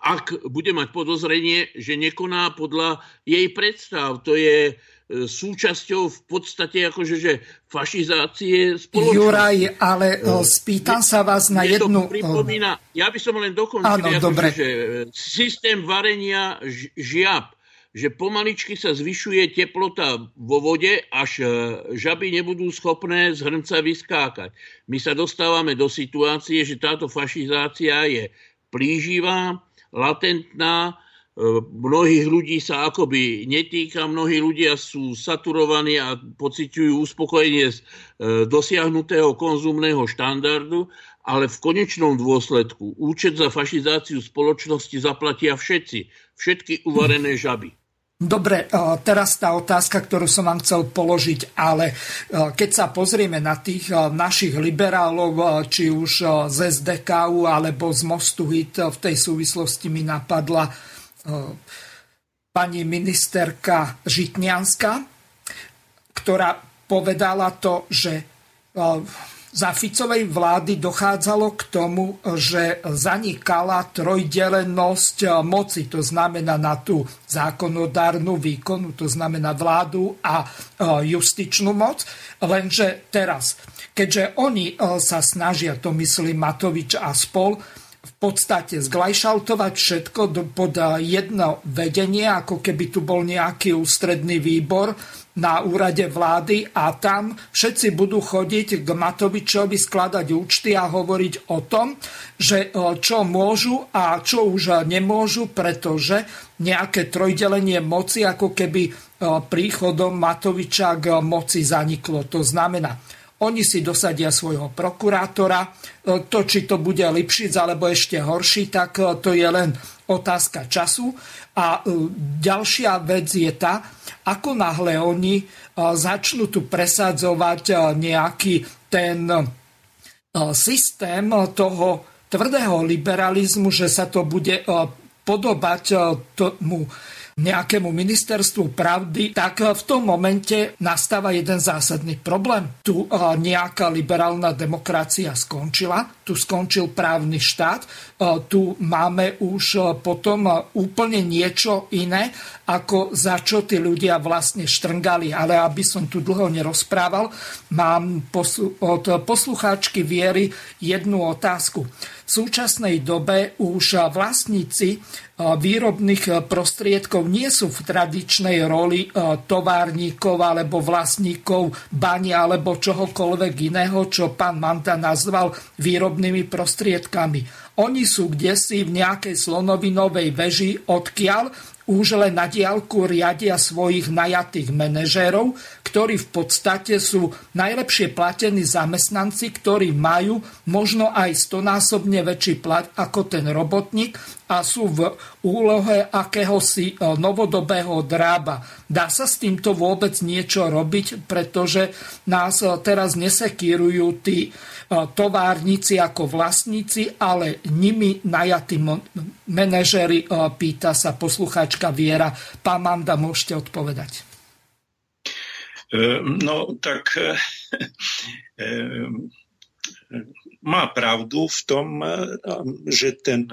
ak bude mať podozrenie, že nekoná podľa jej predstav. To je súčasťou v podstate akože, že fašizácie spoločnosti. Juraj, ale no. spýtam sa vás na jednu... Pripomína, ja by som len dokončil, Áno, akože, dobre. že systém varenia žiab, že pomaličky sa zvyšuje teplota vo vode, až e, žaby nebudú schopné z hrnca vyskákať. My sa dostávame do situácie, že táto fašizácia je plíživá, latentná, E, mnohých ľudí sa akoby netýka, mnohí ľudia sú saturovaní a pociťujú uspokojenie z e, dosiahnutého konzumného štandardu, ale v konečnom dôsledku účet za fašizáciu spoločnosti zaplatia všetci, všetky uvarené žaby. Dobre, e, teraz tá otázka, ktorú som vám chcel položiť, ale keď sa pozrieme na tých našich liberálov, či už z SDKU alebo z Mostu Hit, v tej súvislosti mi napadla pani ministerka Žitňanská, ktorá povedala to, že za Ficovej vlády dochádzalo k tomu, že zanikala trojdelenosť moci, to znamená na tú zákonodárnu výkonu, to znamená vládu a justičnú moc. Lenže teraz, keďže oni sa snažia, to myslí Matovič a spol, v podstate zglajšaltovať všetko pod jedno vedenie, ako keby tu bol nejaký ústredný výbor na úrade vlády a tam všetci budú chodiť k Matovičovi skladať účty a hovoriť o tom, že e, čo môžu a čo už nemôžu, pretože nejaké trojdelenie moci ako keby e, príchodom Matoviča k moci zaniklo. To znamená, oni si dosadia svojho prokurátora. E, to, či to bude Lipšic alebo ešte horší, tak to je len otázka času. A e, ďalšia vec je tá, ako náhle oni začnú tu presadzovať nejaký ten systém toho tvrdého liberalizmu, že sa to bude podobať tomu nejakému ministerstvu pravdy, tak v tom momente nastáva jeden zásadný problém. Tu nejaká liberálna demokracia skončila, tu skončil právny štát, tu máme už potom úplne niečo iné, ako za čo tí ľudia vlastne štrngali. Ale aby som tu dlho nerozprával, mám od poslucháčky Viery jednu otázku. V súčasnej dobe už vlastníci výrobných prostriedkov nie sú v tradičnej roli továrníkov alebo vlastníkov bani alebo čohokoľvek iného, čo pán Manta nazval výrobnými prostriedkami. Oni sú kde v nejakej slonovinovej veži, odkiaľ už len na diálku riadia svojich najatých manažérov, ktorí v podstate sú najlepšie platení zamestnanci, ktorí majú možno aj stonásobne väčší plat ako ten robotník a sú v úlohe akéhosi e, novodobého drába. Dá sa s týmto vôbec niečo robiť, pretože nás e, teraz nesekírujú tí továrnici ako vlastníci, ale nimi najatí manažery, pýta sa poslucháčka Viera. Pán Manda, môžete odpovedať. E, no, tak e, e, má pravdu v tom, že, ten,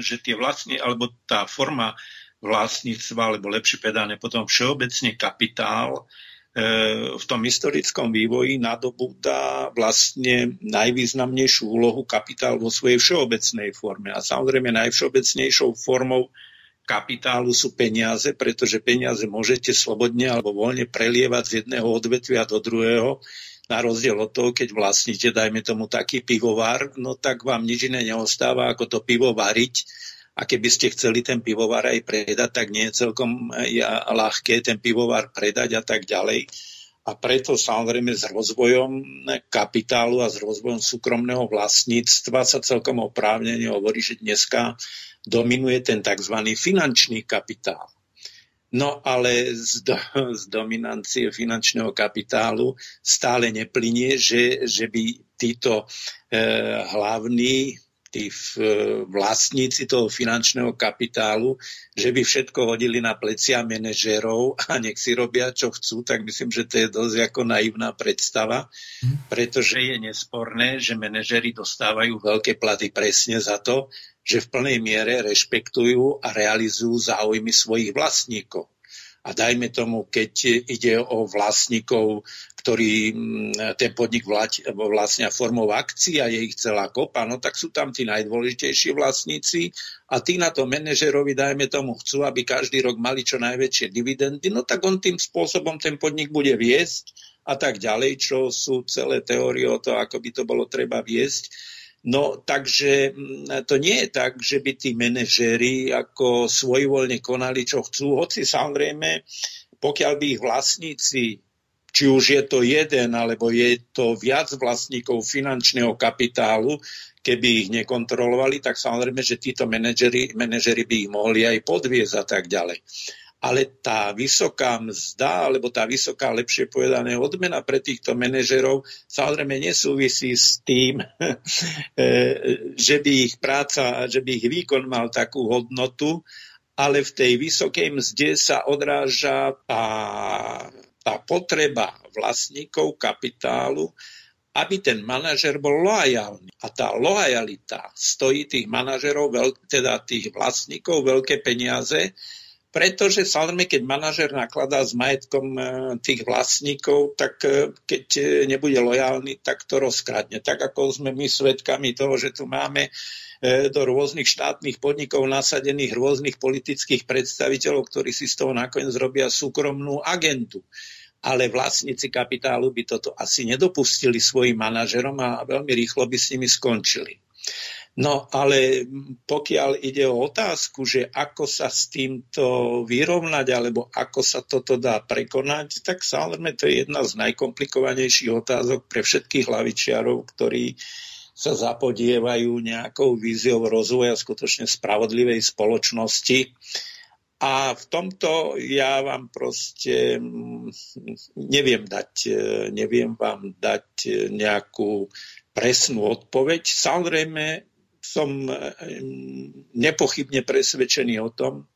že tie vlastní, alebo tá forma vlastníctva, alebo lepšie pedáne potom všeobecne kapitál, E, v tom historickom vývoji nadobúda vlastne najvýznamnejšiu úlohu kapitál vo svojej všeobecnej forme. A samozrejme najvšeobecnejšou formou kapitálu sú peniaze, pretože peniaze môžete slobodne alebo voľne prelievať z jedného odvetvia do druhého. Na rozdiel od toho, keď vlastníte, dajme tomu taký pivovar, no tak vám nič iné neostáva, ako to pivo variť a keby ste chceli ten pivovar aj predať, tak nie je celkom eh, ľahké ten pivovar predať a tak ďalej. A preto samozrejme s rozvojom kapitálu a s rozvojom súkromného vlastníctva sa celkom oprávnene hovorí, že dneska dominuje ten tzv. finančný kapitál. No ale z, do, z dominancie finančného kapitálu stále neplynie, že, že by títo e, hlavní tí vlastníci toho finančného kapitálu, že by všetko hodili na plecia manažérov a nech si robia, čo chcú, tak myslím, že to je dosť ako naivná predstava, pretože je nesporné, že manažéri dostávajú veľké platy presne za to, že v plnej miere rešpektujú a realizujú záujmy svojich vlastníkov. A dajme tomu, keď ide o vlastníkov, ktorí mm, ten podnik vlastnia formou akcií a je ich celá kopa, no tak sú tam tí najdôležitejší vlastníci a tí na to manažerovi, dajme tomu, chcú, aby každý rok mali čo najväčšie dividendy, no tak on tým spôsobom ten podnik bude viesť a tak ďalej, čo sú celé teórie o to, ako by to bolo treba viesť. No takže mm, to nie je tak, že by tí manažéri ako svojvoľne konali, čo chcú, hoci samozrejme, pokiaľ by ich vlastníci, či už je to jeden, alebo je to viac vlastníkov finančného kapitálu, keby ich nekontrolovali, tak samozrejme, že títo manažeri, manažeri by ich mohli aj podviezť a tak ďalej ale tá vysoká mzda, alebo tá vysoká, lepšie povedané, odmena pre týchto manažerov samozrejme nesúvisí s tým, eh, že by ich práca, že by ich výkon mal takú hodnotu, ale v tej vysokej mzde sa odráža tá, tá potreba vlastníkov kapitálu, aby ten manažer bol loajálny. A tá loajalita stojí tých manažerov, teda tých vlastníkov veľké peniaze, pretože samozrejme, keď manažer nakladá s majetkom e, tých vlastníkov, tak e, keď e, nebude lojálny, tak to rozkradne. Tak ako sme my svedkami toho, že tu máme do rôznych štátnych podnikov nasadených rôznych politických predstaviteľov, ktorí si z toho nakoniec robia súkromnú agentu ale vlastníci kapitálu by toto asi nedopustili svojim manažerom a veľmi rýchlo by s nimi skončili. No ale pokiaľ ide o otázku, že ako sa s týmto vyrovnať alebo ako sa toto dá prekonať, tak samozrejme to je jedna z najkomplikovanejších otázok pre všetkých hlavičiarov, ktorí sa zapodievajú nejakou víziou rozvoja skutočne spravodlivej spoločnosti. A v tomto ja vám proste mm, neviem dať, neviem vám dať nejakú presnú odpoveď. Samozrejme, som eh, nepochybne presvedčený o tom,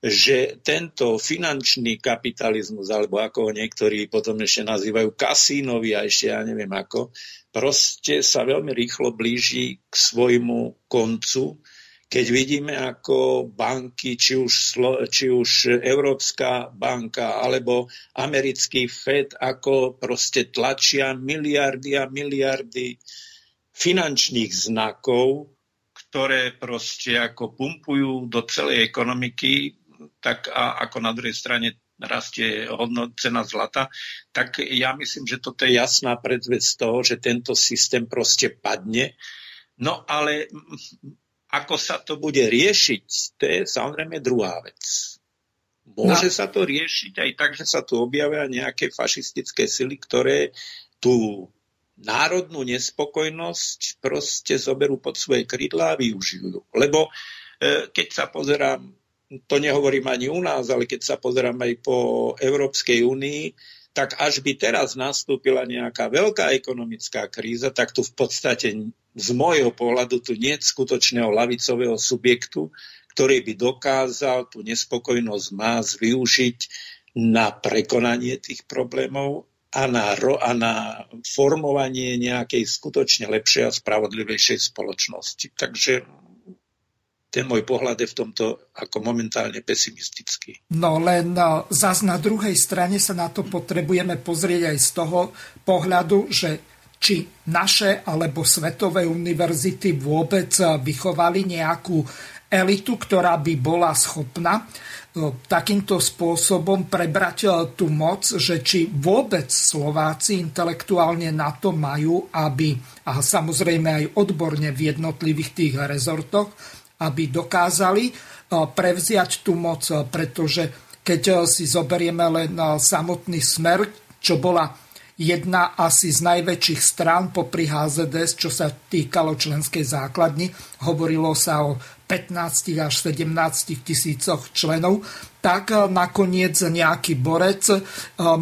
že tento finančný kapitalizmus, alebo ako ho niektorí potom ešte nazývajú kasínovi a ešte ja neviem ako, proste sa veľmi rýchlo blíži k svojmu koncu, keď vidíme, ako banky, či už, či už Európska banka alebo americký FED, ako proste tlačia miliardy a miliardy finančných znakov ktoré proste ako pumpujú do celej ekonomiky, tak a ako na druhej strane rastie hodnot, cena zlata, tak ja myslím, že toto je jasná predzvec toho, že tento systém proste padne. No ale ako sa to bude riešiť, to je samozrejme druhá vec. Môže no. sa to riešiť aj tak, že sa tu objavia nejaké fašistické sily, ktoré tú národnú nespokojnosť proste zoberú pod svoje krídla a využijú. Lebo e, keď sa pozerám, to nehovorím ani u nás, ale keď sa pozerám aj po Európskej únii, tak až by teraz nastúpila nejaká veľká ekonomická kríza, tak tu v podstate z môjho pohľadu tu nie je skutočného lavicového subjektu, ktorý by dokázal tú nespokojnosť más využiť na prekonanie tých problémov a na, a na formovanie nejakej skutočne lepšej a spravodlivejšej spoločnosti. Takže ten môj pohľad je v tomto ako momentálne pesimistický. No len no, zas na druhej strane sa na to potrebujeme pozrieť aj z toho pohľadu, že či naše alebo svetové univerzity vôbec vychovali nejakú elitu, ktorá by bola schopná takýmto spôsobom prebrať e, tú moc, že či vôbec Slováci intelektuálne na to majú, aby, a samozrejme aj odborne v jednotlivých tých rezortoch, aby dokázali e, prevziať tú moc, e, pretože keď si zoberieme len samotný smer, čo bola jedna asi z najväčších strán popri HZDS, čo sa týkalo členskej základni. Hovorilo sa o 15 až 17 tisícoch členov, tak nakoniec nejaký borec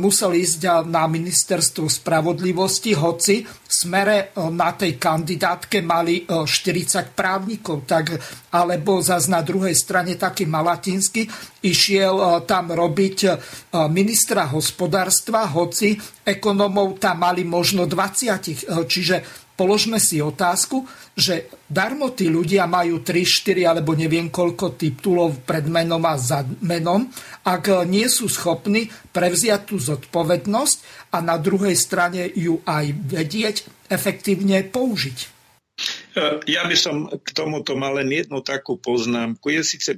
musel ísť na ministerstvo spravodlivosti, hoci v smere na tej kandidátke mali 40 právnikov, tak, alebo zase na druhej strane taký Malatinsky išiel tam robiť ministra hospodárstva, hoci ekonomov tam mali možno 20. Čiže položme si otázku, že darmo tí ľudia majú 3, 4 alebo neviem koľko titulov pred menom a za menom, ak nie sú schopní prevziať tú zodpovednosť a na druhej strane ju aj vedieť efektívne použiť. E, ja by som k tomuto mal len jednu takú poznámku. Je síce,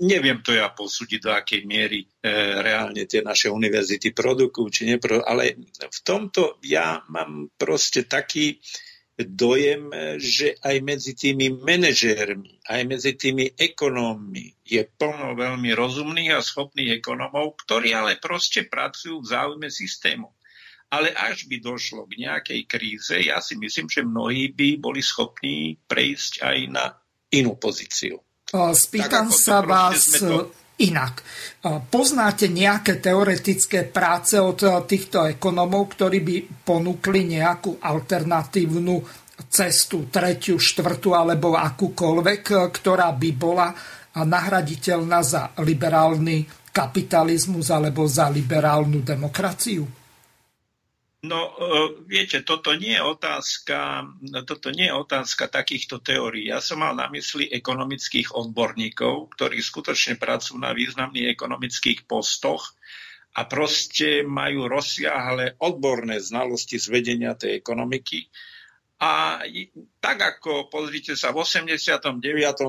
neviem to ja posúdiť, do akej miery e, reálne tie naše univerzity produkujú, či nepro, ale v tomto ja mám proste taký dojem, že aj medzi tými manažérmi, aj medzi tými ekonómmi je plno veľmi rozumných a schopných ekonómov, ktorí ale proste pracujú v záujme systému. Ale až by došlo k nejakej kríze, ja si myslím, že mnohí by boli schopní prejsť aj na inú pozíciu. Spýtam tak, sa vás to... inak. Poznáte nejaké teoretické práce od týchto ekonomov, ktorí by ponúkli nejakú alternatívnu cestu, tretiu, štvrtú alebo akúkoľvek, ktorá by bola nahraditeľná za liberálny kapitalizmus alebo za liberálnu demokraciu? No, e, viete, toto nie je otázka, toto nie je otázka takýchto teórií. Ja som mal na mysli ekonomických odborníkov, ktorí skutočne pracujú na významných ekonomických postoch a proste majú rozsiahle odborné znalosti z vedenia tej ekonomiky a tak ako, pozrite sa, v 89.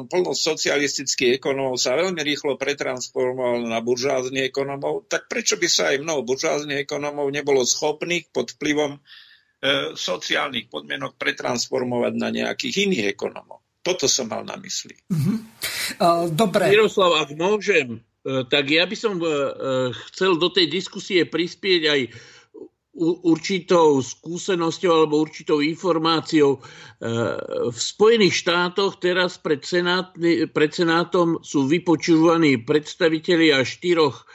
plno socialistických ekonomov sa veľmi rýchlo pretransformoval na buržáznych ekonomov, tak prečo by sa aj mnoho buržáznych ekonomov nebolo schopných pod vplyvom e, sociálnych podmienok pretransformovať na nejakých iných ekonomov? Toto som mal na mysli. Uh-huh. Uh, dobre. Miroslav, ak môžem, e, tak ja by som e, chcel do tej diskusie prispieť aj určitou skúsenosťou alebo určitou informáciou. E, v Spojených štátoch teraz pred, senátny, pred Senátom sú vypočúvaní predstavitelia štyroch e,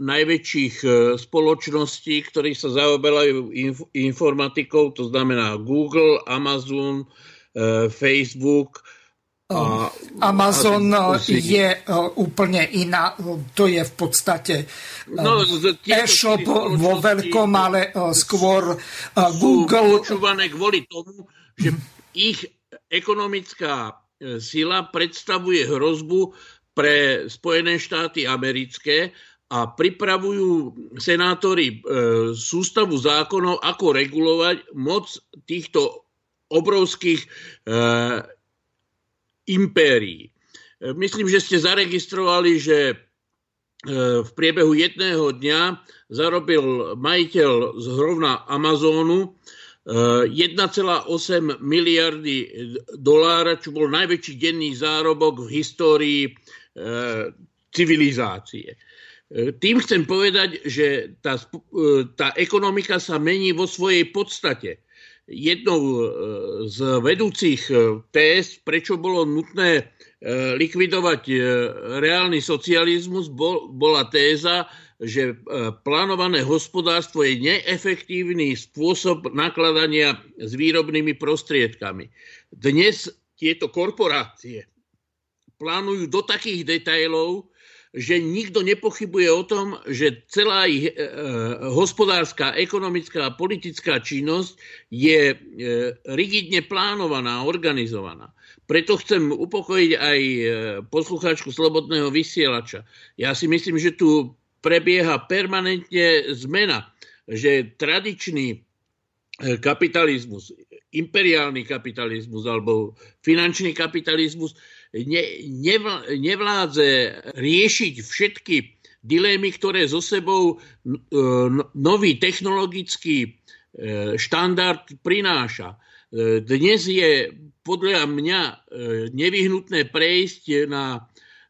najväčších e, spoločností, ktorí sa zaoberajú informatikou, to znamená Google, Amazon, Facebook, a, Amazon a je úplne iná. To je v podstate no, e-shop vo veľkom, ale skôr Google... Sú kvôli tomu, že ich ekonomická sila predstavuje hrozbu pre Spojené štáty americké a pripravujú senátori e, sústavu zákonov, ako regulovať moc týchto obrovských impérií. E, myslím, že ste zaregistrovali, že e, v priebehu jedného dňa zarobil majiteľ zrovna Amazónu 1,8 e, miliardy dolára, čo bol najväčší denný zárobok v histórii civilizácie. Tým chcem povedať, že tá, tá ekonomika sa mení vo svojej podstate jednou e, z vedúcich e, téz, prečo bolo nutné e, likvidovať reálny socializmus, bola téza, že plánované hospodárstvo je neefektívny spôsob nakladania s výrobnými prostriedkami. Dnes tieto korporácie plánujú do takých detailov, že nikto nepochybuje o tom, že celá ich e, e, hospodárska, ekonomická a politická činnosť je e, rigidne plánovaná, organizovaná. Preto chcem upokojiť aj poslucháčku Slobodného vysielača. Ja si myslím, že tu prebieha permanentne zmena, že tradičný kapitalizmus, imperiálny kapitalizmus alebo finančný kapitalizmus ne, nevládze riešiť všetky dilémy, ktoré zo sebou e, nový technologický e, štandard prináša. E, dnes je podľa mňa nevyhnutné prejsť na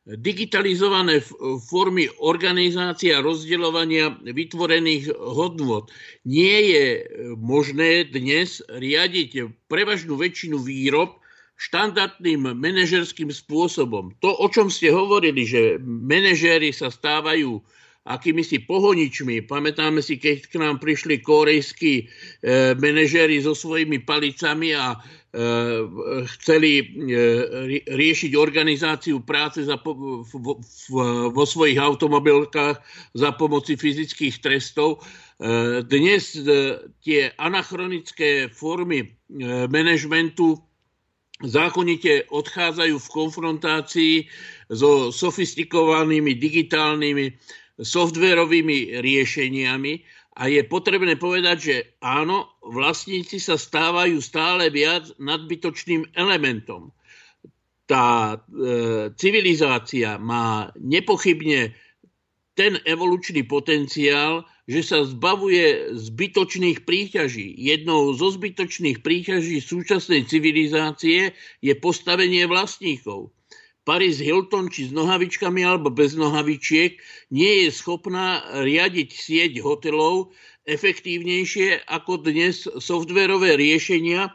digitalizované formy organizácie a rozdeľovania vytvorených hodnot. Nie je možné dnes riadiť prevažnú väčšinu výrob štandardným manažerským spôsobom. To, o čom ste hovorili, že manažéri sa stávajú akými si pohoničmi. Pamätáme si, keď k nám prišli korejskí e, manažéri so svojimi palicami a e, chceli e, riešiť organizáciu práce za, vo, vo svojich automobilkách za pomoci fyzických trestov. E, dnes e, tie anachronické formy e, manažmentu zákonite odchádzajú v konfrontácii so sofistikovanými digitálnymi softverovými riešeniami a je potrebné povedať, že áno, vlastníci sa stávajú stále viac nadbytočným elementom. Tá e, civilizácia má nepochybne ten evolučný potenciál, že sa zbavuje zbytočných príťaží. Jednou zo zbytočných príťaží súčasnej civilizácie je postavenie vlastníkov. Paris Hilton či s nohavičkami alebo bez nohavičiek nie je schopná riadiť sieť hotelov efektívnejšie ako dnes softverové riešenia,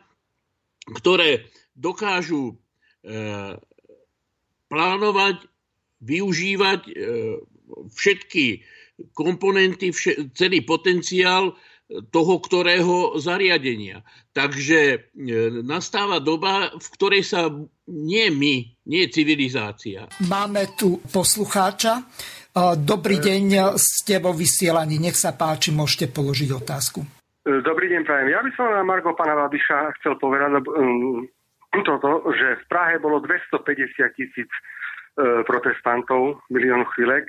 ktoré dokážu e, plánovať, využívať e, všetky komponenty, vše, celý potenciál toho ktorého zariadenia. Takže e, nastáva doba, v ktorej sa nie my, nie civilizácia. Máme tu poslucháča. E, dobrý deň, ste vo vysielaní. Nech sa páči, môžete položiť otázku. E, dobrý deň, prajem. Ja by som na Margo pána Babiša chcel povedať um, toto, že v Prahe bolo 250 tisíc protestantov, milión chvílek.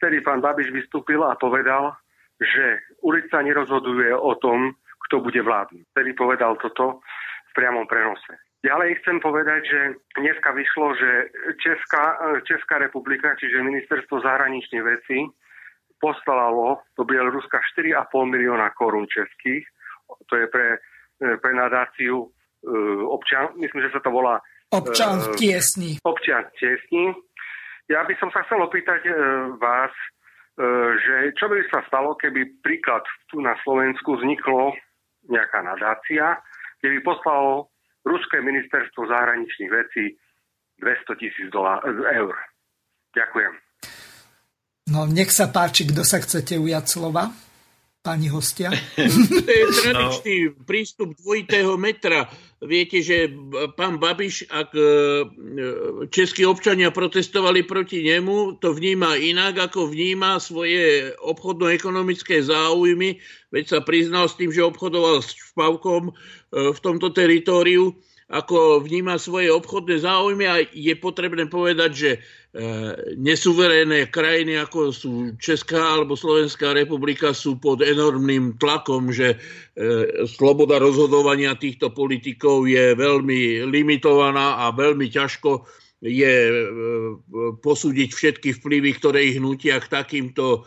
Vtedy pán Babiš vystúpil a povedal, že ulica nerozhoduje o tom, kto bude vládnuť. Vtedy povedal toto v priamom prenose. Ďalej chcem povedať, že dneska vyšlo, že Česká, Česká republika, čiže ministerstvo zahraničných vecí, poslalo do Bieloruska 4,5 milióna korún českých. To je pre, pre nadáciu uh, občan, myslím, že sa to volá Občan v tiesni. Občan v tiesni. Ja by som sa chcel opýtať uh, vás, E, že čo by sa stalo, keby príklad tu na Slovensku vzniklo nejaká nadácia, kde by poslalo Ruské ministerstvo zahraničných vecí 200 tisíc eur. Ďakujem. No, nech sa páči, kto sa chcete ujať slova páni hostia? to je tradičný no. prístup dvojitého metra. Viete, že pán Babiš, ak e, českí občania protestovali proti nemu, to vníma inak, ako vníma svoje obchodno-ekonomické záujmy, veď sa priznal s tým, že obchodoval s Špavkom e, v tomto teritóriu ako vníma svoje obchodné záujmy a je potrebné povedať, že e, nesúverénne krajiny ako sú Česká alebo Slovenská republika sú pod enormným tlakom, že e, sloboda rozhodovania týchto politikov je veľmi limitovaná a veľmi ťažko je e, posúdiť všetky vplyvy, ktoré ich nutia k takýmto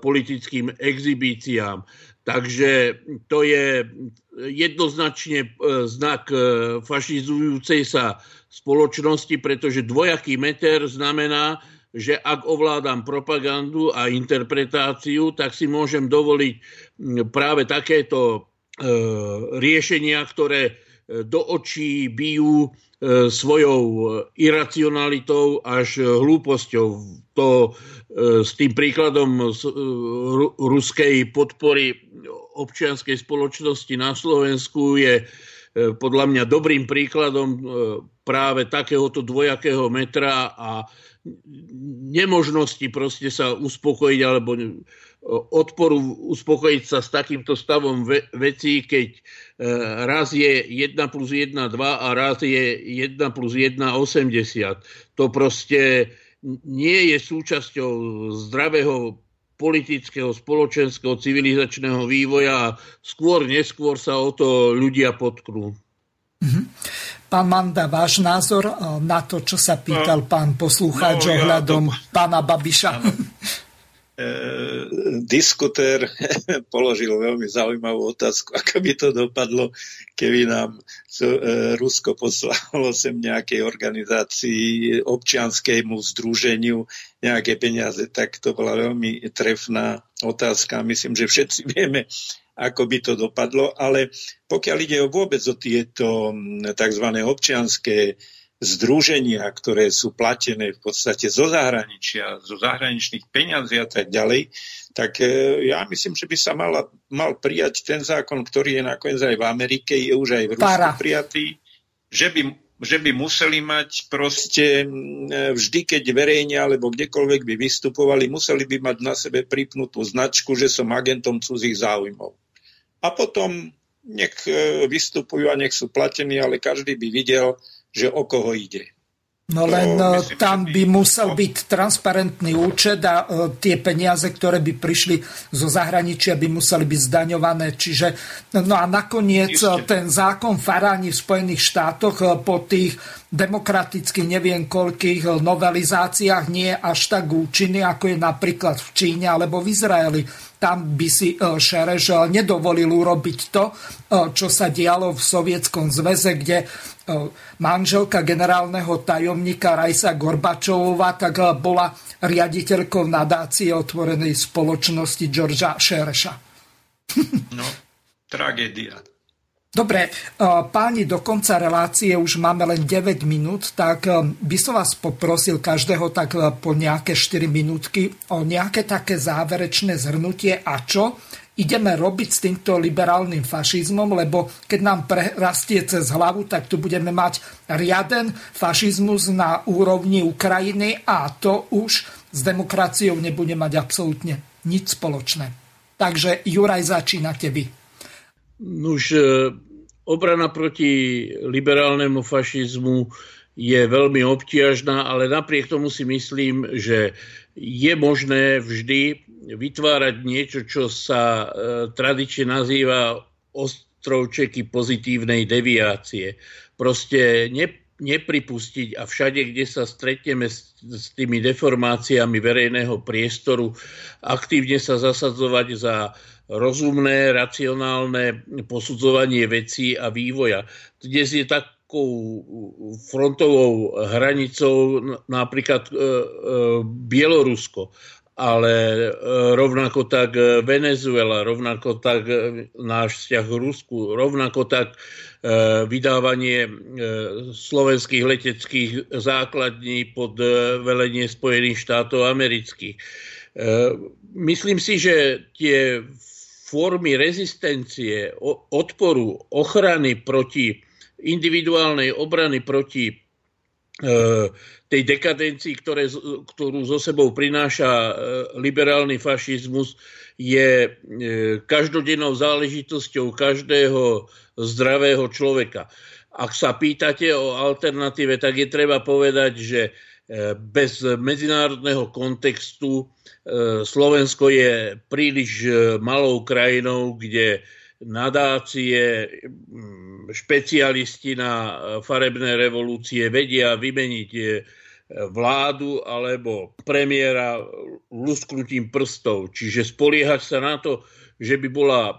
politickým exibíciám. Takže to je jednoznačne e, znak e, fašizujúcej sa spoločnosti, pretože dvojaký meter znamená, že ak ovládam propagandu a interpretáciu, tak si môžem dovoliť práve takéto e, riešenia, ktoré do očí bijú svojou iracionalitou až hlúposťou. To s tým príkladom ruskej podpory občianskej spoločnosti na Slovensku je e, podľa mňa dobrým príkladom e, práve takéhoto dvojakého metra a nemožnosti proste sa uspokojiť alebo odporu uspokojiť sa s takýmto stavom vecí, keď e, raz je 1 plus 1 2 a raz je 1 plus 1 80. To proste nie je súčasťou zdravého politického, spoločenského, civilizačného vývoja a skôr, neskôr sa o to ľudia potknú. Mhm. Pán Manda, váš názor eh, na to, čo sa pýtal no, pán poslúchač no, ohľadom ja to... pána Babiša? E, diskutér položil veľmi zaujímavú otázku, ako by to dopadlo, keby nám e, Rusko poslalo sem nejakej organizácii, občianskému združeniu nejaké peniaze. Tak to bola veľmi trefná otázka. Myslím, že všetci vieme, ako by to dopadlo, ale pokiaľ ide vôbec o tieto tzv. občianské združenia, ktoré sú platené v podstate zo zahraničia, zo zahraničných peňazí a tak ďalej, tak e, ja myslím, že by sa mala, mal prijať ten zákon, ktorý je nakoniec aj v Amerike, je už aj v Rusku prijatý, že by, že by museli mať proste e, vždy, keď verejne alebo kdekoľvek by vystupovali, museli by mať na sebe pripnutú značku, že som agentom cudzích záujmov. A potom nech e, vystupujú a nech sú platení, ale každý by videl, že o koho ide. No len to, myslím, tam by musel byť transparentný účet a uh, tie peniaze, ktoré by prišli zo zahraničia, by museli byť zdaňované. Čiže, no a nakoniec Ešte. ten zákon Faráni v Spojených štátoch uh, po tých demokratických neviem koľkých novelizáciách nie je až tak účinný, ako je napríklad v Číne alebo v Izraeli tam by si Šereš nedovolil urobiť to, čo sa dialo v Sovietskom zväze, kde manželka generálneho tajomníka Rajsa Gorbačovova tak bola riaditeľkou nadácie otvorenej spoločnosti Georgia Šereša. No, tragédia. Dobre, páni, do konca relácie už máme len 9 minút, tak by som vás poprosil každého tak po nejaké 4 minútky o nejaké také záverečné zhrnutie a čo ideme robiť s týmto liberálnym fašizmom, lebo keď nám prerastie cez hlavu, tak tu budeme mať riaden fašizmus na úrovni Ukrajiny a to už s demokraciou nebude mať absolútne nič spoločné. Takže Juraj, začínate vy. Už e, obrana proti liberálnemu fašizmu je veľmi obťažná, ale napriek tomu si myslím, že je možné vždy vytvárať niečo, čo sa e, tradične nazýva ostrovčeky pozitívnej deviácie. Proste ne, nepripustiť a všade, kde sa stretneme s, s tými deformáciami verejného priestoru, aktívne sa zasadzovať za rozumné, racionálne posudzovanie vecí a vývoja. Dnes je takou frontovou hranicou napríklad e, e, Bielorusko ale e, rovnako tak Venezuela, rovnako tak náš vzťah k Rusku, rovnako tak vydávanie slovenských leteckých základní pod velenie Spojených štátov amerických. Myslím si, že tie formy rezistencie, odporu, ochrany proti individuálnej obrany proti tej dekadencii, ktoré, ktorú zo sebou prináša e, liberálny fašizmus, je e, každodennou záležitosťou každého zdravého človeka. Ak sa pýtate o alternatíve, tak je treba povedať, že e, bez medzinárodného kontextu Slovensko je príliš malou krajinou, kde nadácie, špecialisti na farebné revolúcie vedia vymeniť vládu alebo premiéra lusknutím prstov. Čiže spoliehať sa na to, že by bola e,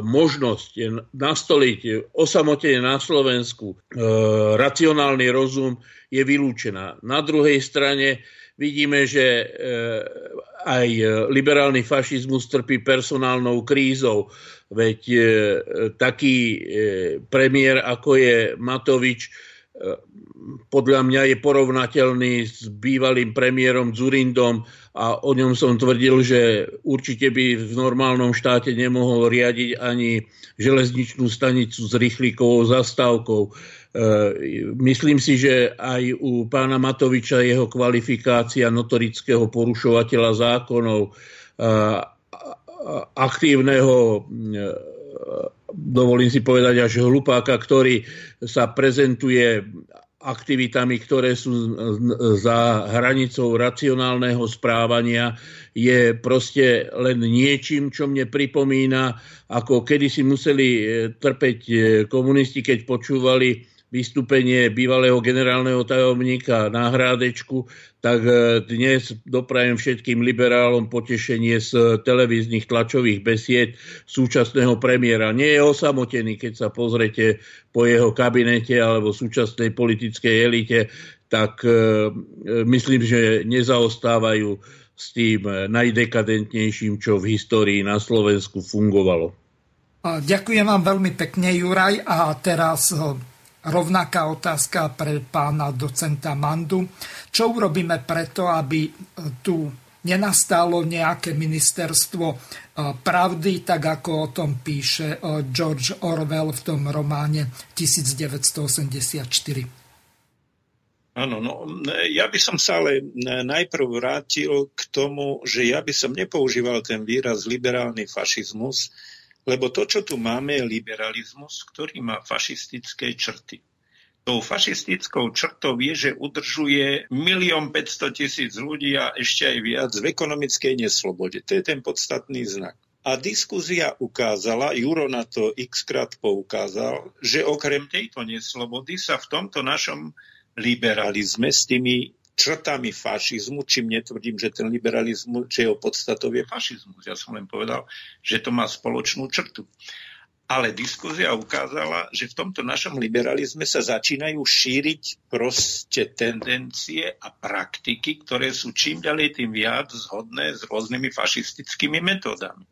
možnosť nastoliť osamotene na Slovensku e, racionálny rozum, je vylúčená. Na druhej strane vidíme, že e, aj liberálny fašizmus trpí personálnou krízou. Veď taký premiér, ako je Matovič, podľa mňa je porovnateľný s bývalým premiérom Zurindom a o ňom som tvrdil, že určite by v normálnom štáte nemohol riadiť ani železničnú stanicu s rýchlikovou zastávkou. E, myslím si, že aj u pána Matoviča jeho kvalifikácia notorického porušovateľa zákonov, e, aktívneho e, dovolím si povedať až hlupáka, ktorý sa prezentuje aktivitami, ktoré sú za hranicou racionálneho správania, je proste len niečím, čo mne pripomína, ako kedy si museli e, trpeť e, komunisti, keď počúvali vystúpenie bývalého generálneho tajomníka na Hrádečku, tak e, dnes doprajem všetkým liberálom potešenie z televíznych tlačových besied súčasného premiéra. Nie je osamotený, keď sa pozrete po jeho kabinete alebo súčasnej politickej elite, tak e, e, myslím, že nezaostávajú s tým najdekadentnejším, čo v histórii na Slovensku fungovalo. Ďakujem vám veľmi pekne, Juraj. A teraz rovnaká otázka pre pána docenta Mandu. Čo urobíme preto, aby tu nenastalo nejaké ministerstvo pravdy, tak ako o tom píše George Orwell v tom románe 1984? Áno, no ja by som sa ale najprv vrátil k tomu, že ja by som nepoužíval ten výraz liberálny fašizmus, lebo to, čo tu máme, je liberalizmus, ktorý má fašistické črty. Tou fašistickou črtou je, že udržuje milión 500 tisíc ľudí a ešte aj viac v ekonomickej neslobode. To je ten podstatný znak. A diskuzia ukázala, Juro na to x krát poukázal, že okrem tejto neslobody sa v tomto našom liberalizme s tými črtami fašizmu, čím netvrdím, že ten liberalizmus, že jeho podstatou je fašizmus. Ja som len povedal, že to má spoločnú črtu. Ale diskuzia ukázala, že v tomto našom liberalizme sa začínajú šíriť proste tendencie a praktiky, ktoré sú čím ďalej tým viac zhodné s rôznymi fašistickými metódami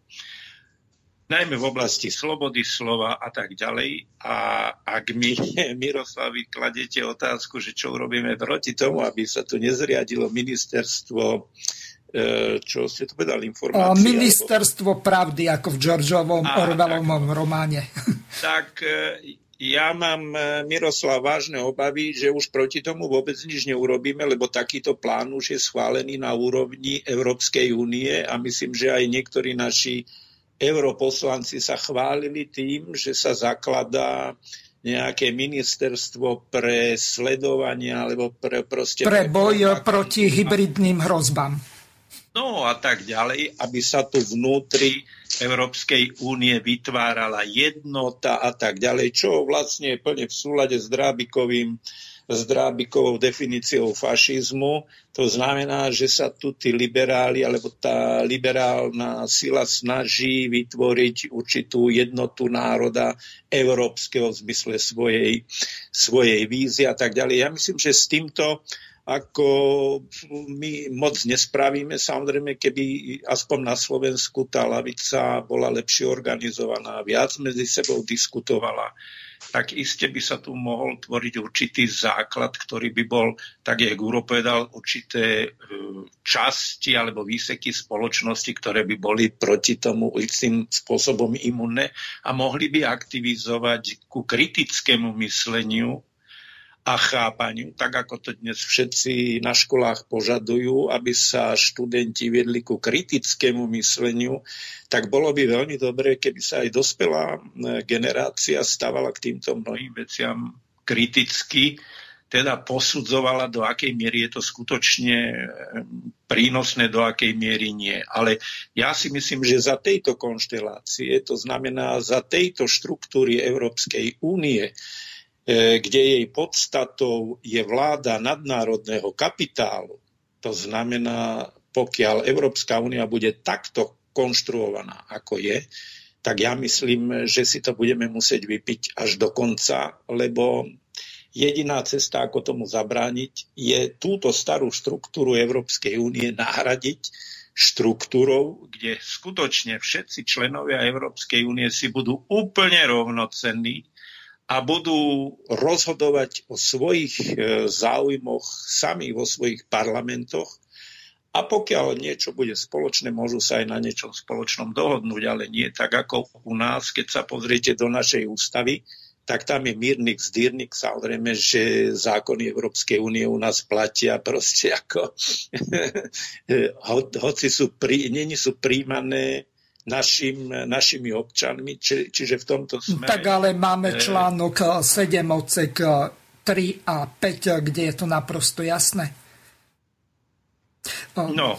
najmä v oblasti slobody slova a tak ďalej. A ak mi, Miroslavi, kladete otázku, že čo urobíme proti tomu, aby sa tu nezriadilo ministerstvo e, čo ste to povedali, informácie? Ministerstvo alebo... pravdy, ako v Georgeovom Orwellovom románe. Tak e, ja mám, e, Miroslav, vážne obavy, že už proti tomu vôbec nič neurobíme, lebo takýto plán už je schválený na úrovni Európskej únie a myslím, že aj niektorí naši europoslanci sa chválili tým, že sa zakladá nejaké ministerstvo pre sledovanie alebo pre proste... Pre boj pre, proti hybridným hrozbám. No a tak ďalej, aby sa tu vnútri Európskej únie vytvárala jednota a tak ďalej, čo vlastne je plne v súlade s Drábikovým s Drábikovou definíciou fašizmu. To znamená, že sa tu tí liberáli alebo tá liberálna sila snaží vytvoriť určitú jednotu národa európskeho v zmysle svojej, svojej vízie a tak ďalej. Ja myslím, že s týmto ako my moc nespravíme. Samozrejme, keby aspoň na Slovensku tá lavica bola lepšie organizovaná, viac medzi sebou diskutovala, tak iste by sa tu mohol tvoriť určitý základ, ktorý by bol, tak jak Guro povedal, určité e, časti alebo výseky spoločnosti, ktoré by boli proti tomu istým spôsobom imunné a mohli by aktivizovať ku kritickému mysleniu a chápaniu, tak ako to dnes všetci na školách požadujú, aby sa študenti viedli ku kritickému mysleniu, tak bolo by veľmi dobré, keby sa aj dospelá generácia stávala k týmto mnohým veciam kriticky, teda posudzovala, do akej miery je to skutočne prínosné, do akej miery nie. Ale ja si myslím, že za tejto konštelácie, to znamená za tejto štruktúry Európskej únie, E, kde jej podstatou je vláda nadnárodného kapitálu, to znamená, pokiaľ Európska únia bude takto konštruovaná, ako je, tak ja myslím, že si to budeme musieť vypiť až do konca, lebo jediná cesta, ako tomu zabrániť, je túto starú štruktúru Európskej únie nahradiť štruktúrou, kde skutočne všetci členovia Európskej únie si budú úplne rovnocenní a budú rozhodovať o svojich e, záujmoch sami vo svojich parlamentoch. A pokiaľ niečo bude spoločné, môžu sa aj na niečom spoločnom dohodnúť, ale nie tak ako u nás, keď sa pozriete do našej ústavy, tak tam je mírnik, zdírnik, samozrejme, že zákony Európskej únie u nás platia proste ako, hoci sú, prí, není sú príjmané našim, našimi občanmi, či, čiže v tomto smere... Tak ale máme e, článok 7 odsek 3 a 5, kde je to naprosto jasné. No,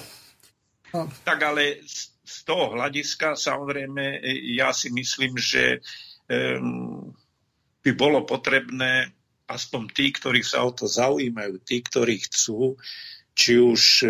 tak ale z toho hľadiska samozrejme ja si myslím, že by bolo potrebné aspoň tí, ktorí sa o to zaujímajú, tí, ktorí chcú, či už e,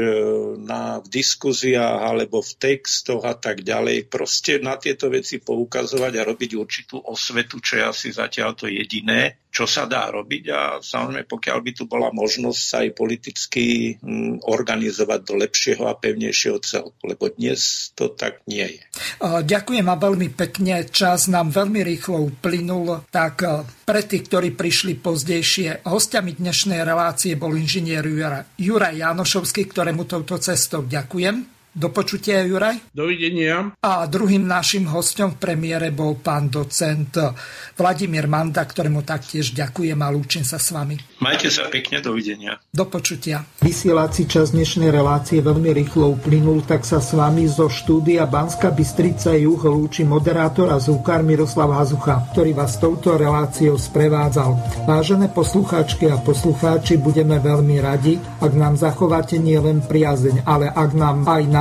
na, v diskuziách alebo v textoch a tak ďalej. Proste na tieto veci poukazovať a robiť určitú osvetu, čo je asi zatiaľ to jediné, čo sa dá robiť a samozrejme, pokiaľ by tu bola možnosť sa aj politicky mm, organizovať do lepšieho a pevnejšieho celku, lebo dnes to tak nie je. Ďakujem a veľmi pekne. Čas nám veľmi rýchlo uplynul. Tak pre tých, ktorí prišli pozdejšie, hostiami dnešnej relácie bol inžinier Juraj Janošovský, ktorému touto cestou ďakujem. Do počutia, Juraj. Dovidenia. A druhým našim hostom v premiére bol pán docent Vladimír Manda, ktorému taktiež ďakujem a lúčim sa s vami. Majte sa pekne, dovidenia. Do počutia. Vysielací čas dnešnej relácie veľmi rýchlo uplynul, tak sa s vami zo štúdia Banska Bystrica Juh lúči moderátor a zúkar Miroslav Hazucha, ktorý vás touto reláciou sprevádzal. Vážené poslucháčky a poslucháči, budeme veľmi radi, ak nám zachováte nielen priazeň, ale ak nám aj na